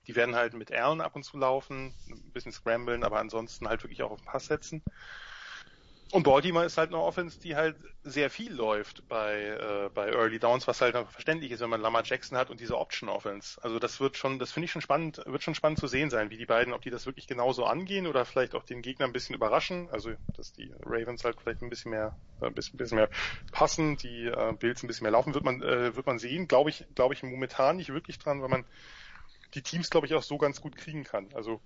die werden halt mit Allen ab und zu laufen, ein bisschen scramblen, aber ansonsten halt wirklich auch auf den Pass setzen. Und Baltimore ist halt eine Offense, die halt sehr viel läuft bei, äh, bei Early Downs, was halt verständlich ist, wenn man Lamar Jackson hat und diese Option Offense. Also das wird schon, das finde ich schon spannend, wird schon spannend zu sehen sein, wie die beiden, ob die das wirklich genauso angehen oder vielleicht auch den Gegner ein bisschen überraschen. Also dass die Ravens halt vielleicht ein bisschen mehr, äh, ein bisschen, bisschen mehr passen, die äh, Bills ein bisschen mehr laufen, wird man, äh, wird man sehen. Glaube ich, glaube ich momentan nicht wirklich dran, weil man die Teams, glaube ich, auch so ganz gut kriegen kann. Also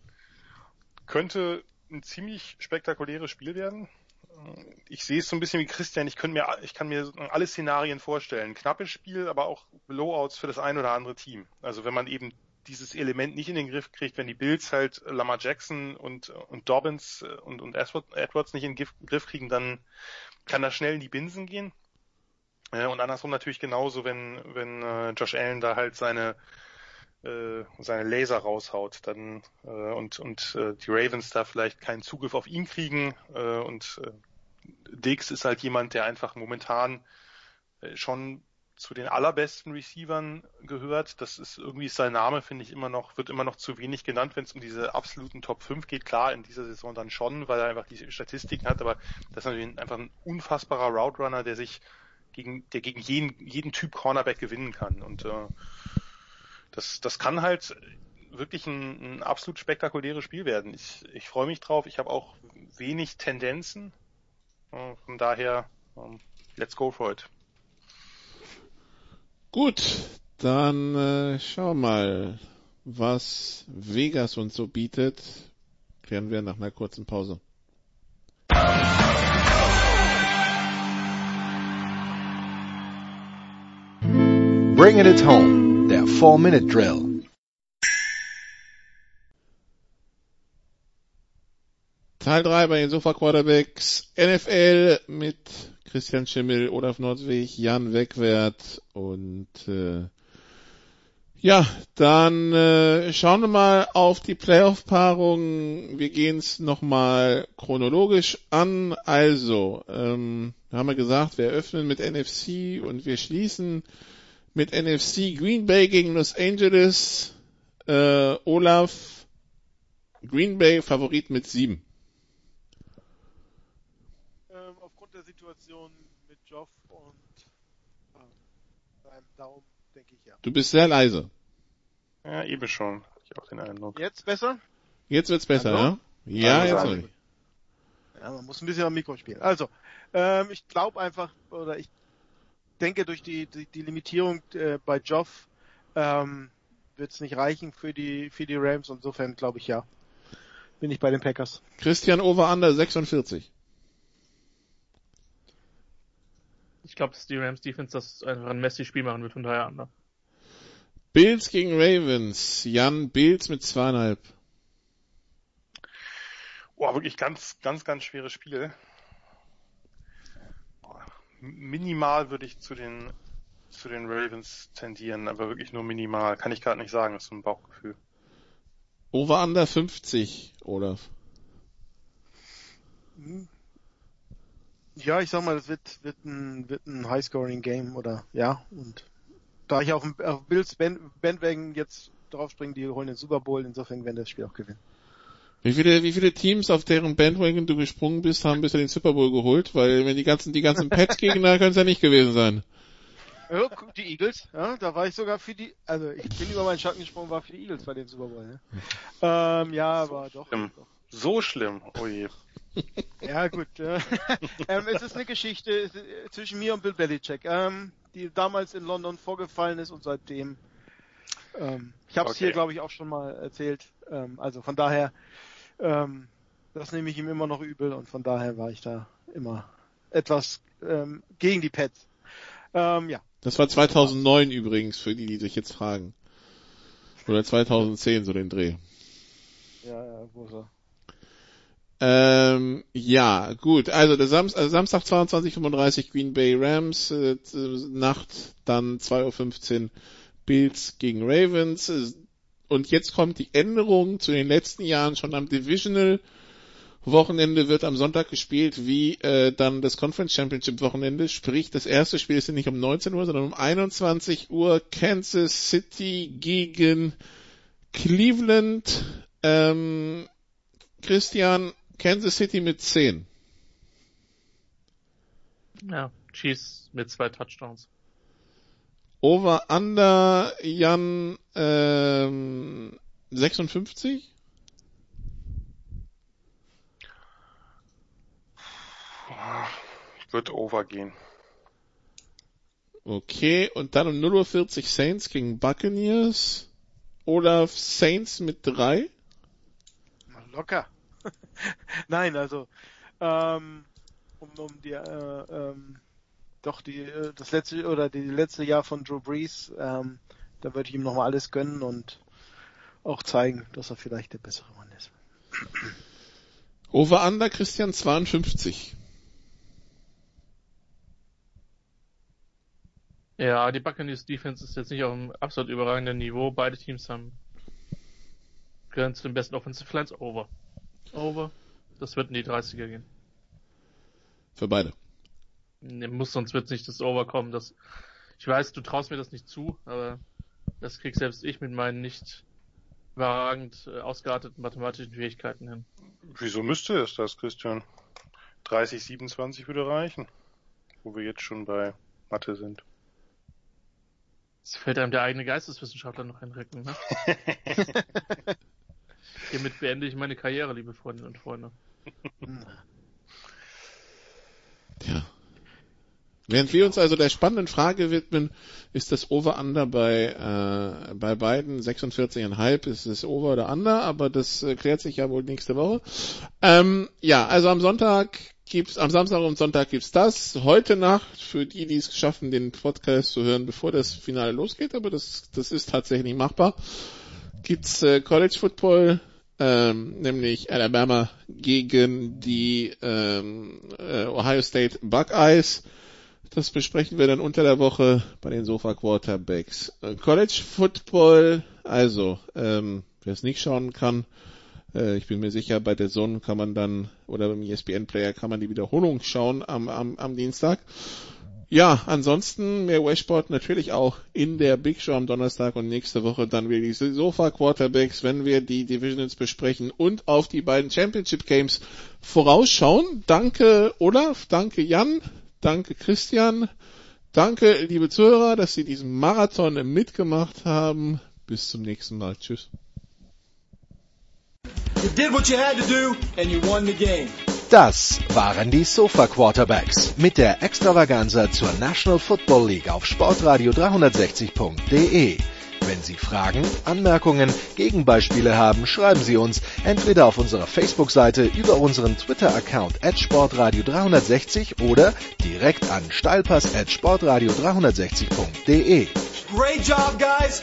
könnte ein ziemlich spektakuläres Spiel werden ich sehe es so ein bisschen wie Christian, ich, könnte mir, ich kann mir alle Szenarien vorstellen. Knappes Spiel, aber auch Blowouts für das ein oder andere Team. Also wenn man eben dieses Element nicht in den Griff kriegt, wenn die Bills halt Lamar Jackson und, und Dobbins und, und Edwards nicht in den Griff kriegen, dann kann das schnell in die Binsen gehen. Und andersrum natürlich genauso, wenn, wenn äh, Josh Allen da halt seine äh, seine Laser raushaut, dann äh, und und äh, die Ravens da vielleicht keinen Zugriff auf ihn kriegen äh, und äh, Dix ist halt jemand, der einfach momentan äh, schon zu den allerbesten Receivern gehört. Das ist irgendwie sein Name, finde ich immer noch, wird immer noch zu wenig genannt, wenn es um diese absoluten Top 5 geht. Klar, in dieser Saison dann schon, weil er einfach diese Statistiken hat, aber das ist natürlich einfach ein unfassbarer Route Runner, der sich gegen, der gegen jeden, jeden Typ Cornerback gewinnen kann. Und äh, das, das kann halt wirklich ein, ein absolut spektakuläres Spiel werden. Ich, ich freue mich drauf. Ich habe auch wenig Tendenzen. Von daher, um, let's go for it. Gut, dann äh, schau mal, was Vegas uns so bietet. Klären wir nach einer kurzen Pause. Bringing it home der 4-Minute Teil 3 bei den Sofa Quarterbacks NFL mit Christian Schimmel, Olaf Nordwig, Jan Wegwert und äh, ja, dann äh, schauen wir mal auf die Playoff-Paarung. Wir gehen es nochmal chronologisch an. Also, ähm, haben wir gesagt, wir öffnen mit NFC und wir schließen mit NFC Green Bay gegen Los Angeles. Äh, Olaf, Green Bay Favorit mit sieben. Ähm, aufgrund der Situation mit Joff und äh, Daumen denke ich ja. Du bist sehr leise. Ja, eben schon. Ich auch den Eindruck. Jetzt besser? Jetzt wird's besser, Hallo? ja? Ja, also, jetzt ich. Ja, man muss ein bisschen am Mikro spielen. Also, ähm, ich glaube einfach, oder ich denke durch die, die, die Limitierung äh, bei Joff ähm, wird es nicht reichen für die für die Rams. Insofern glaube ich ja. Bin ich bei den Packers. Christian Over Under 46. Ich glaube, dass die Rams Defense das einfach ein Messi-Spiel machen wird, von daher Under. Bills gegen Ravens. Jan Bills mit zweieinhalb. Boah, wirklich ganz, ganz, ganz schweres Spiel. Minimal würde ich zu den zu den Ravens tendieren, aber wirklich nur minimal. Kann ich gerade nicht sagen, das ist so ein Bauchgefühl. Over under 50, Olaf. Ja, ich sag mal, das wird, wird ein, wird ein High-Scoring-Game oder, ja, und da ich auf, auf Bills Bandwagon jetzt draufspringen, die holen den Super Bowl, insofern werden das Spiel auch gewinnen. Wie viele, wie viele Teams, auf deren Bandwagon du gesprungen bist, haben bisher den Super Bowl geholt? Weil wenn die ganzen, die ganzen Pets-Gegner können es ja nicht gewesen sein. Ja, die Eagles, ja, da war ich sogar für die, also ich bin über meinen Schatten gesprungen, war für die Eagles bei den Super Bowl, ne? ähm, ja, aber doch, doch. So schlimm, oh je. Ja, gut. Äh, ähm, es ist eine Geschichte zwischen mir und Bill Belichick, ähm, die damals in London vorgefallen ist und seitdem, ähm, ich habe es okay. hier, glaube ich, auch schon mal erzählt. Ähm, also von daher, ähm, das nehme ich ihm immer noch übel und von daher war ich da immer etwas ähm, gegen die Pets. Ähm, ja. Das war 2009 übrigens, für die, die sich jetzt fragen. Oder 2010, so den Dreh. Ja, ja, wo ist er? Ähm, ja, gut. Also der Samstag, also Samstag 22.35 Green Bay Rams, äh, Nacht dann 2.15 Uhr Bills gegen Ravens. Und jetzt kommt die Änderung zu den letzten Jahren schon am Divisional Wochenende wird am Sonntag gespielt wie äh, dann das Conference Championship Wochenende. Sprich, das erste Spiel ist nicht um 19 Uhr, sondern um 21 Uhr Kansas City gegen Cleveland. Ähm, Christian, Kansas City mit 10. Ja, Chiefs mit zwei Touchdowns. Over Under Jan ähm, 56? Ich würde Over gehen. Okay, und dann um 0.40 Uhr Saints gegen Buccaneers. Olaf Saints mit 3? Locker. Nein, also ähm, um, um die äh, ähm, doch die äh, das letzte oder die letzte Jahr von Drew Brees, ähm, da würde ich ihm nochmal alles gönnen und auch zeigen, dass er vielleicht der bessere Mann ist. Over Under Christian 52. Ja, die Buccaneers Defense ist jetzt nicht auf einem absolut überragenden Niveau. Beide Teams haben gehören zu den besten Offensive Lines over. Over. Das wird in die 30er gehen. Für beide. Ne, muss, sonst wird nicht das Over kommen. Das, ich weiß, du traust mir das nicht zu, aber das krieg selbst ich mit meinen nicht überragend äh, ausgearteten mathematischen Fähigkeiten hin. Wieso müsste es das, Christian? 30, 27 würde reichen. Wo wir jetzt schon bei Mathe sind. Es fällt einem der eigene Geisteswissenschaftler noch in den Rücken, ne? Hiermit beende ich meine Karriere, liebe Freundinnen und Freunde. Tja. Während wir uns also der spannenden Frage widmen, ist das Over-Under bei, äh, bei beiden 46,5, ist es Over oder Under, aber das äh, klärt sich ja wohl nächste Woche. Ähm, ja, also am Sonntag gibt's, am Samstag und Sonntag gibt's das. Heute Nacht, für die, die es schaffen, den Podcast zu hören, bevor das Finale losgeht, aber das, das ist tatsächlich machbar, gibt's äh, College Football ähm, nämlich Alabama gegen die ähm, äh, Ohio State Buckeyes. Das besprechen wir dann unter der Woche bei den Sofa Quarterbacks. Äh, College Football, also ähm, wer es nicht schauen kann, äh, ich bin mir sicher, bei der Sonne kann man dann oder beim ESPN Player kann man die Wiederholung schauen am, am, am Dienstag. Ja, ansonsten mehr Westport natürlich auch in der Big Show am Donnerstag und nächste Woche dann wieder die Sofa Quarterbacks, wenn wir die Divisions besprechen und auf die beiden Championship Games vorausschauen. Danke Olaf, danke Jan, danke Christian, danke liebe Zuhörer, dass Sie diesen Marathon mitgemacht haben. Bis zum nächsten Mal. Tschüss. You did what you had to do and you won the game. Das waren die Sofa Quarterbacks mit der Extravaganza zur National Football League auf sportradio360.de. Wenn Sie Fragen, Anmerkungen, Gegenbeispiele haben, schreiben Sie uns entweder auf unserer Facebook-Seite über unseren Twitter-Account at sportradio360 oder direkt an steilpass at sportradio360.de. Great job, guys!